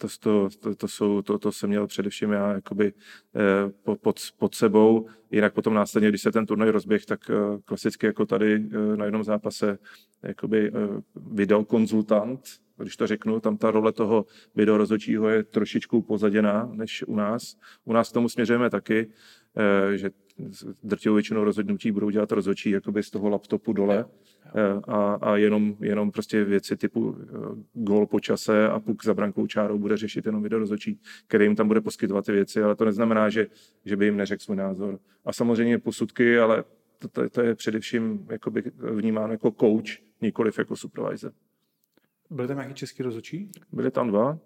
To, to, to, to, jsou, to, to jsem měl především já jakoby, eh, po- pod, pod sebou. Jinak potom následně, když se ten turnaj rozběh, tak eh, klasicky jako tady eh, na jednom zápase jakoby eh, videokonzultant, když to řeknu, tam ta role toho videorozhodčího je trošičku pozaděná než u nás. U nás k tomu směřujeme taky, eh, že drtivou většinou rozhodnutí budou dělat rozhodčí jakoby z toho laptopu dole a, a jenom, jenom prostě věci typu eh, gól po čase a puk za brankou čárou bude řešit jenom videorozhodčí, který jim tam bude poskytovat ty věci, ale to neznamená, že, že by jim neřekl svůj názor. A samozřejmě posudky, ale to, to, to je především jakoby vnímáno jako coach, nikoliv jako supervisor. Byly tam nějaký český rozhodčí? Byli tam dva.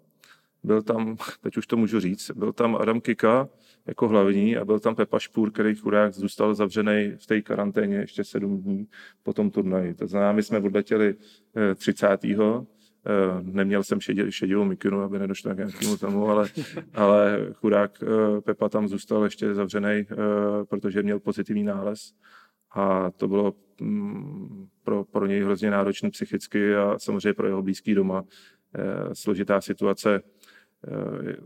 Byl tam, teď už to můžu říct, byl tam Adam Kika jako hlavní a byl tam Pepa Špůr, který chudák zůstal zavřený v té karanténě ještě sedm dní po tom turnaji. To znamená, my jsme odletěli 30. Eh, neměl jsem šedil, šedivou mikinu, aby nedošlo k nějakému tomu, ale, ale chudák eh, Pepa tam zůstal ještě zavřený, eh, protože měl pozitivní nález. A to bylo mm, pro, pro něj hrozně náročné psychicky a samozřejmě pro jeho blízký doma složitá situace.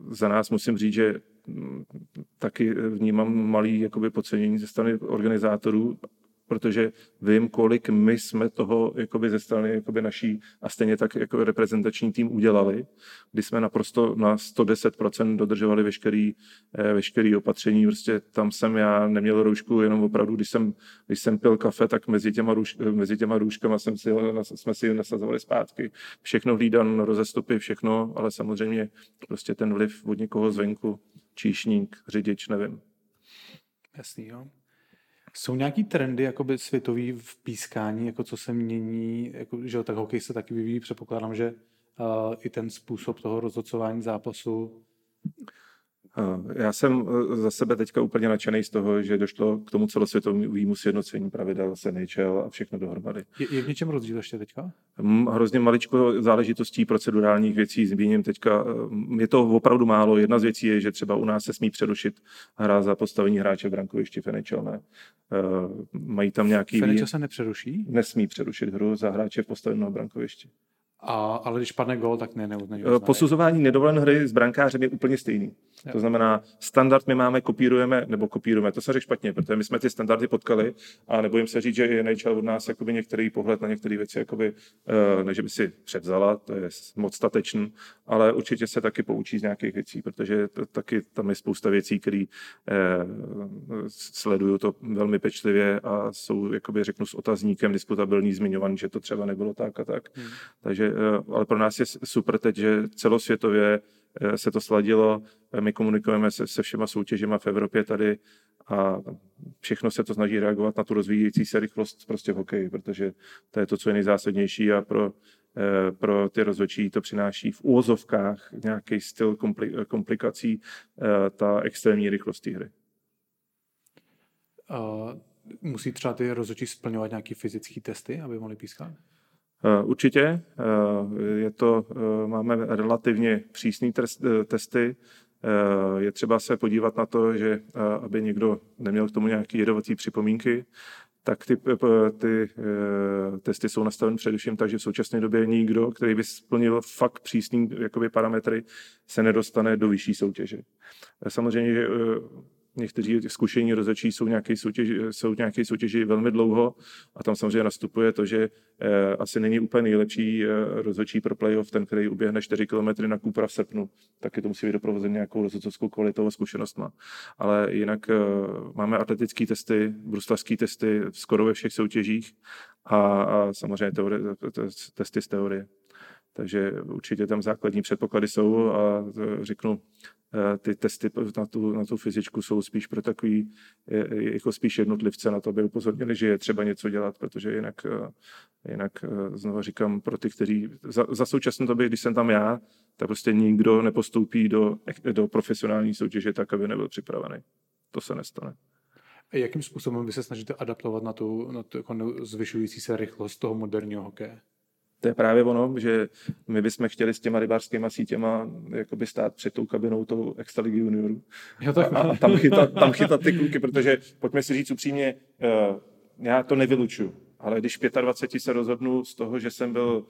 Za nás musím říct, že mm, taky vnímám malý jakoby podcenění ze strany organizátorů protože vím, kolik my jsme toho jakoby ze strany jakoby naší a stejně tak jako reprezentační tým udělali, kdy jsme naprosto na 110% dodržovali veškerý, eh, veškerý opatření. Prostě tam jsem já neměl roušku, jenom opravdu, když jsem, když jsem pil kafe, tak mezi těma, růž, mezi těma růžkama jsem si, jsme si nasazovali zpátky. Všechno hlídan, rozestupy, všechno, ale samozřejmě prostě ten vliv od někoho zvenku, číšník, řidič, nevím. Jasný, jo. Jsou nějaký trendy jakoby světový v pískání, jako co se mění, jako, že tak hokej se taky vyvíjí, předpokládám, že uh, i ten způsob toho rozhodcování zápasu já jsem e, za sebe teďka úplně nadšený z toho, že došlo k tomu celosvětovému sjednocení pravidel se NHL a všechno dohromady. Je, je v něčem rozdíl ještě teďka? Hrozně maličko záležitostí procedurálních věcí zmíním teďka. E, je to opravdu málo. Jedna z věcí je, že třeba u nás se smí přerušit hra za postavení hráče v brankovišti v NHL. Ne. E, mají tam nějaký... V se nepřeruší? Nesmí přerušit hru za hráče v postaveném brankovišti. A, ale když padne gol, tak ne, ne, ne Posuzování nedovolené hry s brankářem je úplně stejný. Jo. To znamená, standard my máme, kopírujeme, nebo kopírujeme, to se řekl špatně, protože my jsme ty standardy potkali a nebojím se říct, že je NHL od nás jakoby některý pohled na některé věci, jakoby, uh, ne, že by si převzala, to je moc statečný, ale určitě se taky poučí z nějakých věcí, protože to, taky tam je spousta věcí, které uh, sledují to velmi pečlivě a jsou, jakoby řeknu, s otazníkem diskutabilní, zmiňovaný, že to třeba nebylo tak a tak. Hmm. Takže Eh, ale pro nás je super teď, že celosvětově eh, se to sladilo, eh, my komunikujeme se, se všema soutěžima v Evropě tady a všechno se to snaží reagovat na tu rozvíjející se rychlost prostě v hokeji, protože to je to, co je nejzásadnější a pro, pro ty rozhodčí to přináší v úvozovkách nějaký styl komplikací ta extrémní rychlost té hry. Uh, musí třeba ty rozhodčí splňovat nějaké fyzické testy, aby mohli pískat? Eh, určitě. Eh, je to, eh, máme relativně přísné testy. Je třeba se podívat na to, že aby někdo neměl k tomu nějaké jedovací připomínky, tak ty, ty testy jsou nastaveny především tak, že v současné době nikdo, který by splnil fakt přísný jakoby, parametry, se nedostane do vyšší soutěže. Samozřejmě, že někteří zkušení rozhodčí jsou nějaké soutěži, jsou nějaké soutěži velmi dlouho a tam samozřejmě nastupuje to, že eh, asi není úplně nejlepší eh, rozhodčí pro playoff ten, který uběhne 4 km na Kůpra v srpnu, taky to musí být doprovozen nějakou rozhodcovskou kvalitou a zkušenostma. Ale jinak eh, máme atletické testy, bruslařské testy skoro ve všech soutěžích a, a samozřejmě teorie, testy z teorie. Takže určitě tam základní předpoklady jsou a řeknu, Eh, ty testy na tu, na tu fyzičku jsou spíš pro takový, jako spíš jednotlivce na to, aby upozornili, že je třeba něco dělat, protože jinak, eh, jinak eh, znovu říkám, pro ty, kteří za, za současné době, když jsem tam já, tak prostě nikdo nepostoupí do, do profesionální soutěže tak, aby nebyl připravený. To se nestane. A jakým způsobem vy se snažíte adaptovat na tu, na tu jako zvyšující se rychlost toho moderního hokeje? To je právě ono, že my bychom chtěli s těma rybářskými sítěma jakoby stát před tou kabinou tou Extraligy juniorů. Jo, tak... a, a tam, chytat, tam chytat ty kluky, protože pojďme si říct upřímně, uh, já to nevylučuju, ale když 25 se rozhodnu z toho, že jsem byl,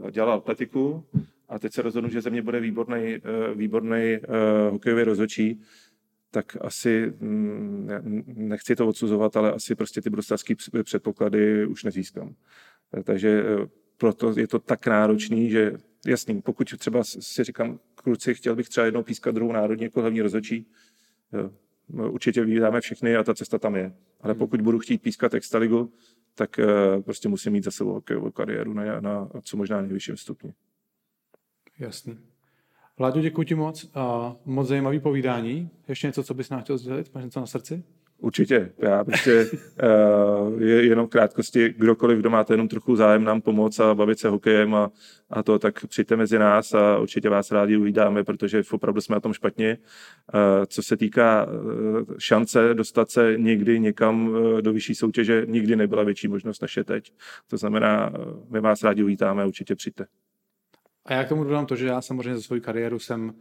uh, dělal atletiku a teď se rozhodnu, že ze mě bude výborný, uh, výborný hokejový rozhodčí, tak asi, mm, nechci to odsuzovat, ale asi prostě ty bruselské předpoklady už nezískám. Takže proto je to tak náročný, že jasný, pokud třeba si říkám, kluci, chtěl bych třeba jednou pískat druhou národní jako hlavní rozhodčí, určitě vydáme všechny a ta cesta tam je. Ale pokud budu chtít pískat extraligu, tak eh, prostě musím mít za sebou hokejovou kariéru na, na co možná nejvyšším stupni. Jasný. Vláďo, děkuji ti moc. A moc zajímavý povídání. Ještě něco, co bys nám chtěl sdělit? Máš něco na srdci? Určitě. Já prostě uh, je jenom v krátkosti, kdokoliv, kdo máte jenom trochu zájem nám pomoct a bavit se hokejem a, a to, tak přijďte mezi nás a určitě vás rádi uvídáme, protože opravdu jsme na tom špatně. Uh, co se týká uh, šance dostat se někdy někam uh, do vyšší soutěže, nikdy nebyla větší možnost než je teď. To znamená, uh, my vás rádi uvítáme a určitě přijďte. A já k tomu dodám to, že já samozřejmě za svou kariéru jsem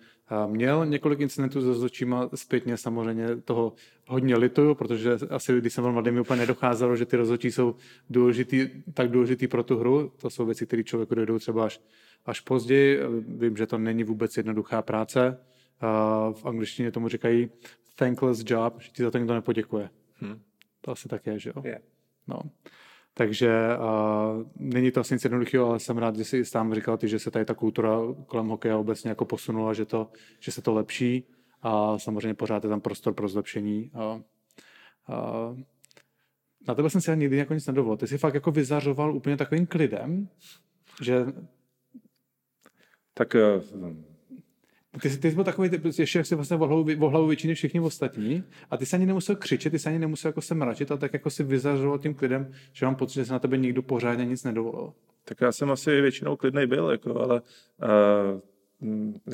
měl několik incidentů s rozhodčíma, zpětně samozřejmě toho hodně lituju, protože asi když jsem byl mladý, mi úplně nedocházelo, že ty rozhodčí jsou důležitý, tak důležitý pro tu hru. To jsou věci, které člověku dojdou třeba až, až později. Vím, že to není vůbec jednoduchá práce. V angličtině tomu říkají thankless job, že ti za to nikdo nepoděkuje. Hmm. To asi tak je, že jo? Yeah. No. Takže uh, není to asi nic jednoduchého, ale jsem rád, že jsi sám říkal ty, že se tady ta kultura kolem hokeje obecně jako posunula, že, to, že se to lepší a samozřejmě pořád je tam prostor pro zlepšení. A, a, na tebe jsem si nikdy jako nic nedovolil. Ty jsi fakt jako vyzařoval úplně takovým klidem, že... Tak ty, ty jsi byl takový, ty, ještě jak jsi vlastně o hlavu, většiny všichni ostatní a ty se ani nemusel křičet, ty se ani nemusel jako se mračit, ale tak jako si vyzařoval tím klidem, že mám pocit, že se na tebe nikdo pořádně nic nedovolil. Tak já jsem asi většinou klidný byl, jako, ale uh,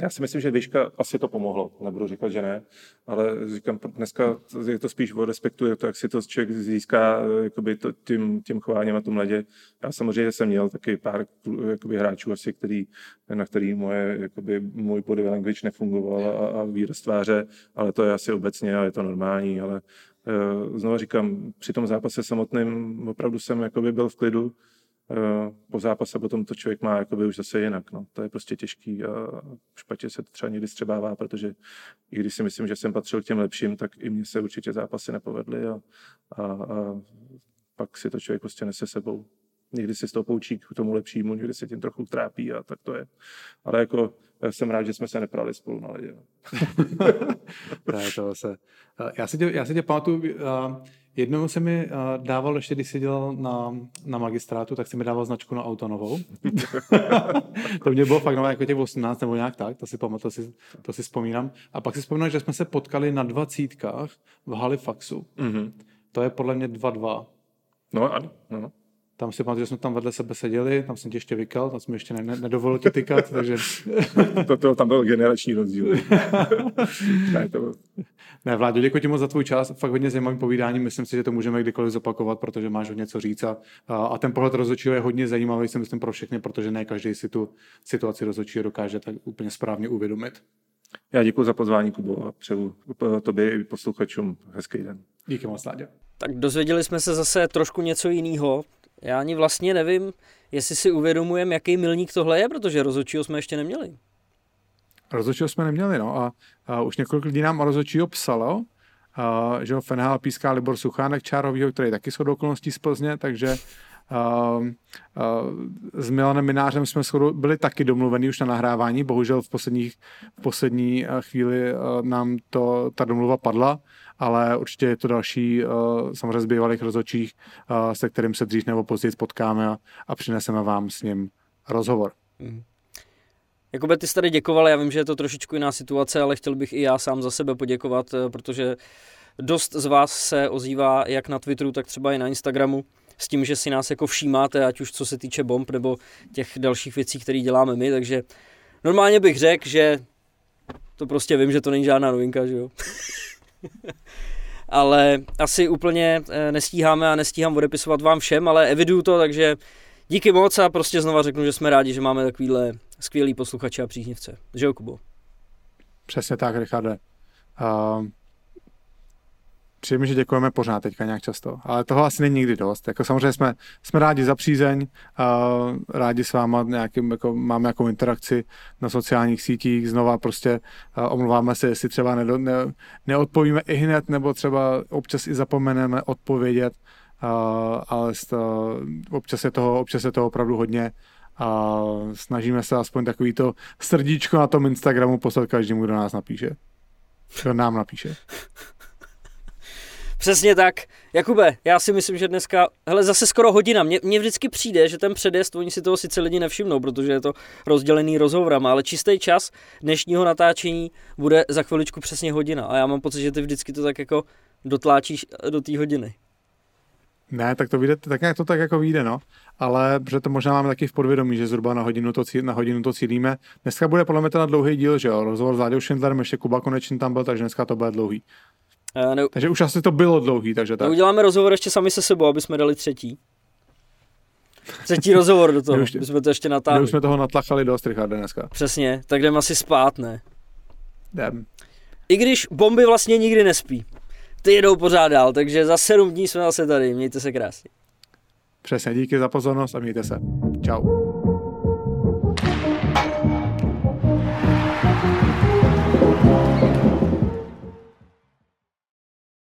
já si myslím, že výška asi to pomohlo, nebudu říkat, že ne, ale říkám, dneska je to spíš o respektu, to, jak si to člověk získá jakoby to, tím, tím chováním a tom ledě. Já samozřejmě jsem měl taky pár jakoby, hráčů asi, který, na který moje, jakoby, můj body language nefungoval a, a výraz tváře, ale to je asi obecně a je to normální, ale uh, znovu říkám, při tom zápase samotným opravdu jsem jakoby byl v klidu, Eh, po zápase potom to člověk má jakoby už zase jinak. No. To je prostě těžký a špatně se to třeba někdy střebává, protože i když si myslím, že jsem patřil k těm lepším, tak i mně se určitě zápasy nepovedly a, a, a pak si to člověk prostě nese sebou. Někdy si z toho poučí k tomu lepšímu, někdy se tím trochu trápí a tak to je. Ale jako já jsem rád, že jsme se neprali spolu na ledě. to je to se. Já si tě, já si tě pamatuju, Jednou se mi uh, dával, ještě když jsi dělal na, na magistrátu, tak si mi dával značku na auto novou. to mě bylo fakt nové jako těch 18 nebo nějak tak, to si pamatuju, to si, to si vzpomínám. A pak si vzpomínám, že jsme se potkali na dvacítkách v Halifaxu. Mm-hmm. To je podle mě 2-2. No ano, no. Tam si pamatuju, že jsme tam vedle sebe seděli, tam jsem tě ještě vykal, tam jsem ještě ne, ne, nedovolil tě tykat, takže... to, to, tam byl generační rozdíl. ne, to byl... ne, Vláďo, děkuji ti moc za tvůj čas, fakt hodně zajímavý povídání, myslím si, že to můžeme kdykoliv zopakovat, protože máš hodně co říct a, a ten pohled rozhodčího je hodně zajímavý, si myslím pro všechny, protože ne každý si tu situaci rozhodčího dokáže tak úplně správně uvědomit. Já děkuji za pozvání, Kubo, a přeju tobě i posluchačům hezký den. Díky moc, Láďo. Tak dozvěděli jsme se zase trošku něco jiného. Já ani vlastně nevím, jestli si uvědomujeme, jaký milník tohle je, protože rozhodčího jsme ještě neměli. Rozhodčího jsme neměli, no. A, a už několik lidí nám rozhodčího psalo, a, že ho Fenhal píská Libor Suchánek Čárovýho, který taky shodou okolností z Plzně, takže a, uh, s Milanem Minářem jsme byli taky domluveni už na nahrávání, bohužel v, posledních, v poslední chvíli nám to, ta domluva padla, ale určitě je to další uh, samozřejmě z bývalých rozhodčích, uh, se kterým se dřív nebo později potkáme a, přineseme vám s ním rozhovor. Mm. Jakube, ty jsi tady děkoval, já vím, že je to trošičku jiná situace, ale chtěl bych i já sám za sebe poděkovat, eh, protože dost z vás se ozývá jak na Twitteru, tak třeba i na Instagramu s tím, že si nás jako všímáte, ať už co se týče bomb nebo těch dalších věcí, které děláme my, takže normálně bych řekl, že to prostě vím, že to není žádná novinka, že jo. ale asi úplně eh, nestíháme a nestíhám odepisovat vám všem, ale eviduju to, takže díky moc a prostě znova řeknu, že jsme rádi, že máme takovýhle skvělý posluchače a příznivce. Že jo, Kubo? Přesně tak, Richarde. Uh, Přijde že děkujeme pořád teďka nějak často, ale toho asi není nikdy dost. Jako samozřejmě jsme, jsme rádi za přízeň, uh, rádi s váma nějakým, jako, máme nějakou interakci na sociálních sítích, znova prostě uh, omluváme se, jestli třeba ne, ne, neodpovíme i hned, nebo třeba občas i zapomeneme odpovědět, uh, ale to, občas, je toho, občas je toho opravdu hodně a snažíme se aspoň takový to srdíčko na tom Instagramu poslat každému, kdo nás napíše. Kdo nám napíše. Přesně tak. Jakube, já si myslím, že dneska, hele, zase skoro hodina. Mně, mně vždycky přijde, že ten předest, oni si toho sice lidi nevšimnou, protože je to rozdělený rozhovorama, ale čistý čas dnešního natáčení bude za chviličku přesně hodina. A já mám pocit, že ty vždycky to tak jako dotláčíš do té hodiny. Ne, tak to vyjde, tak nějak to tak jako vyjde, no. Ale protože to možná máme taky v podvědomí, že zhruba na hodinu to, cí, na hodinu to cílíme. Dneska bude podle mě teda dlouhý díl, že jo? Rozhovor s Vláďou Schindlerem, ještě Kuba konečně tam byl, takže dneska to bude dlouhý. Uh, ne, Takže už asi to bylo dlouhý, takže tak. uděláme rozhovor ještě sami se sebou, aby jsme dali třetí. Třetí rozhovor do toho, už- jsme to ještě natáhli. už jsme toho natlachali dost, Richarde, dneska. Přesně, tak jdeme asi spát, ne? Jdem. I když bomby vlastně nikdy nespí. Ty jedou pořád dál, takže za sedm dní jsme zase tady. Mějte se krásně. Přesně, díky za pozornost a mějte se. Čau.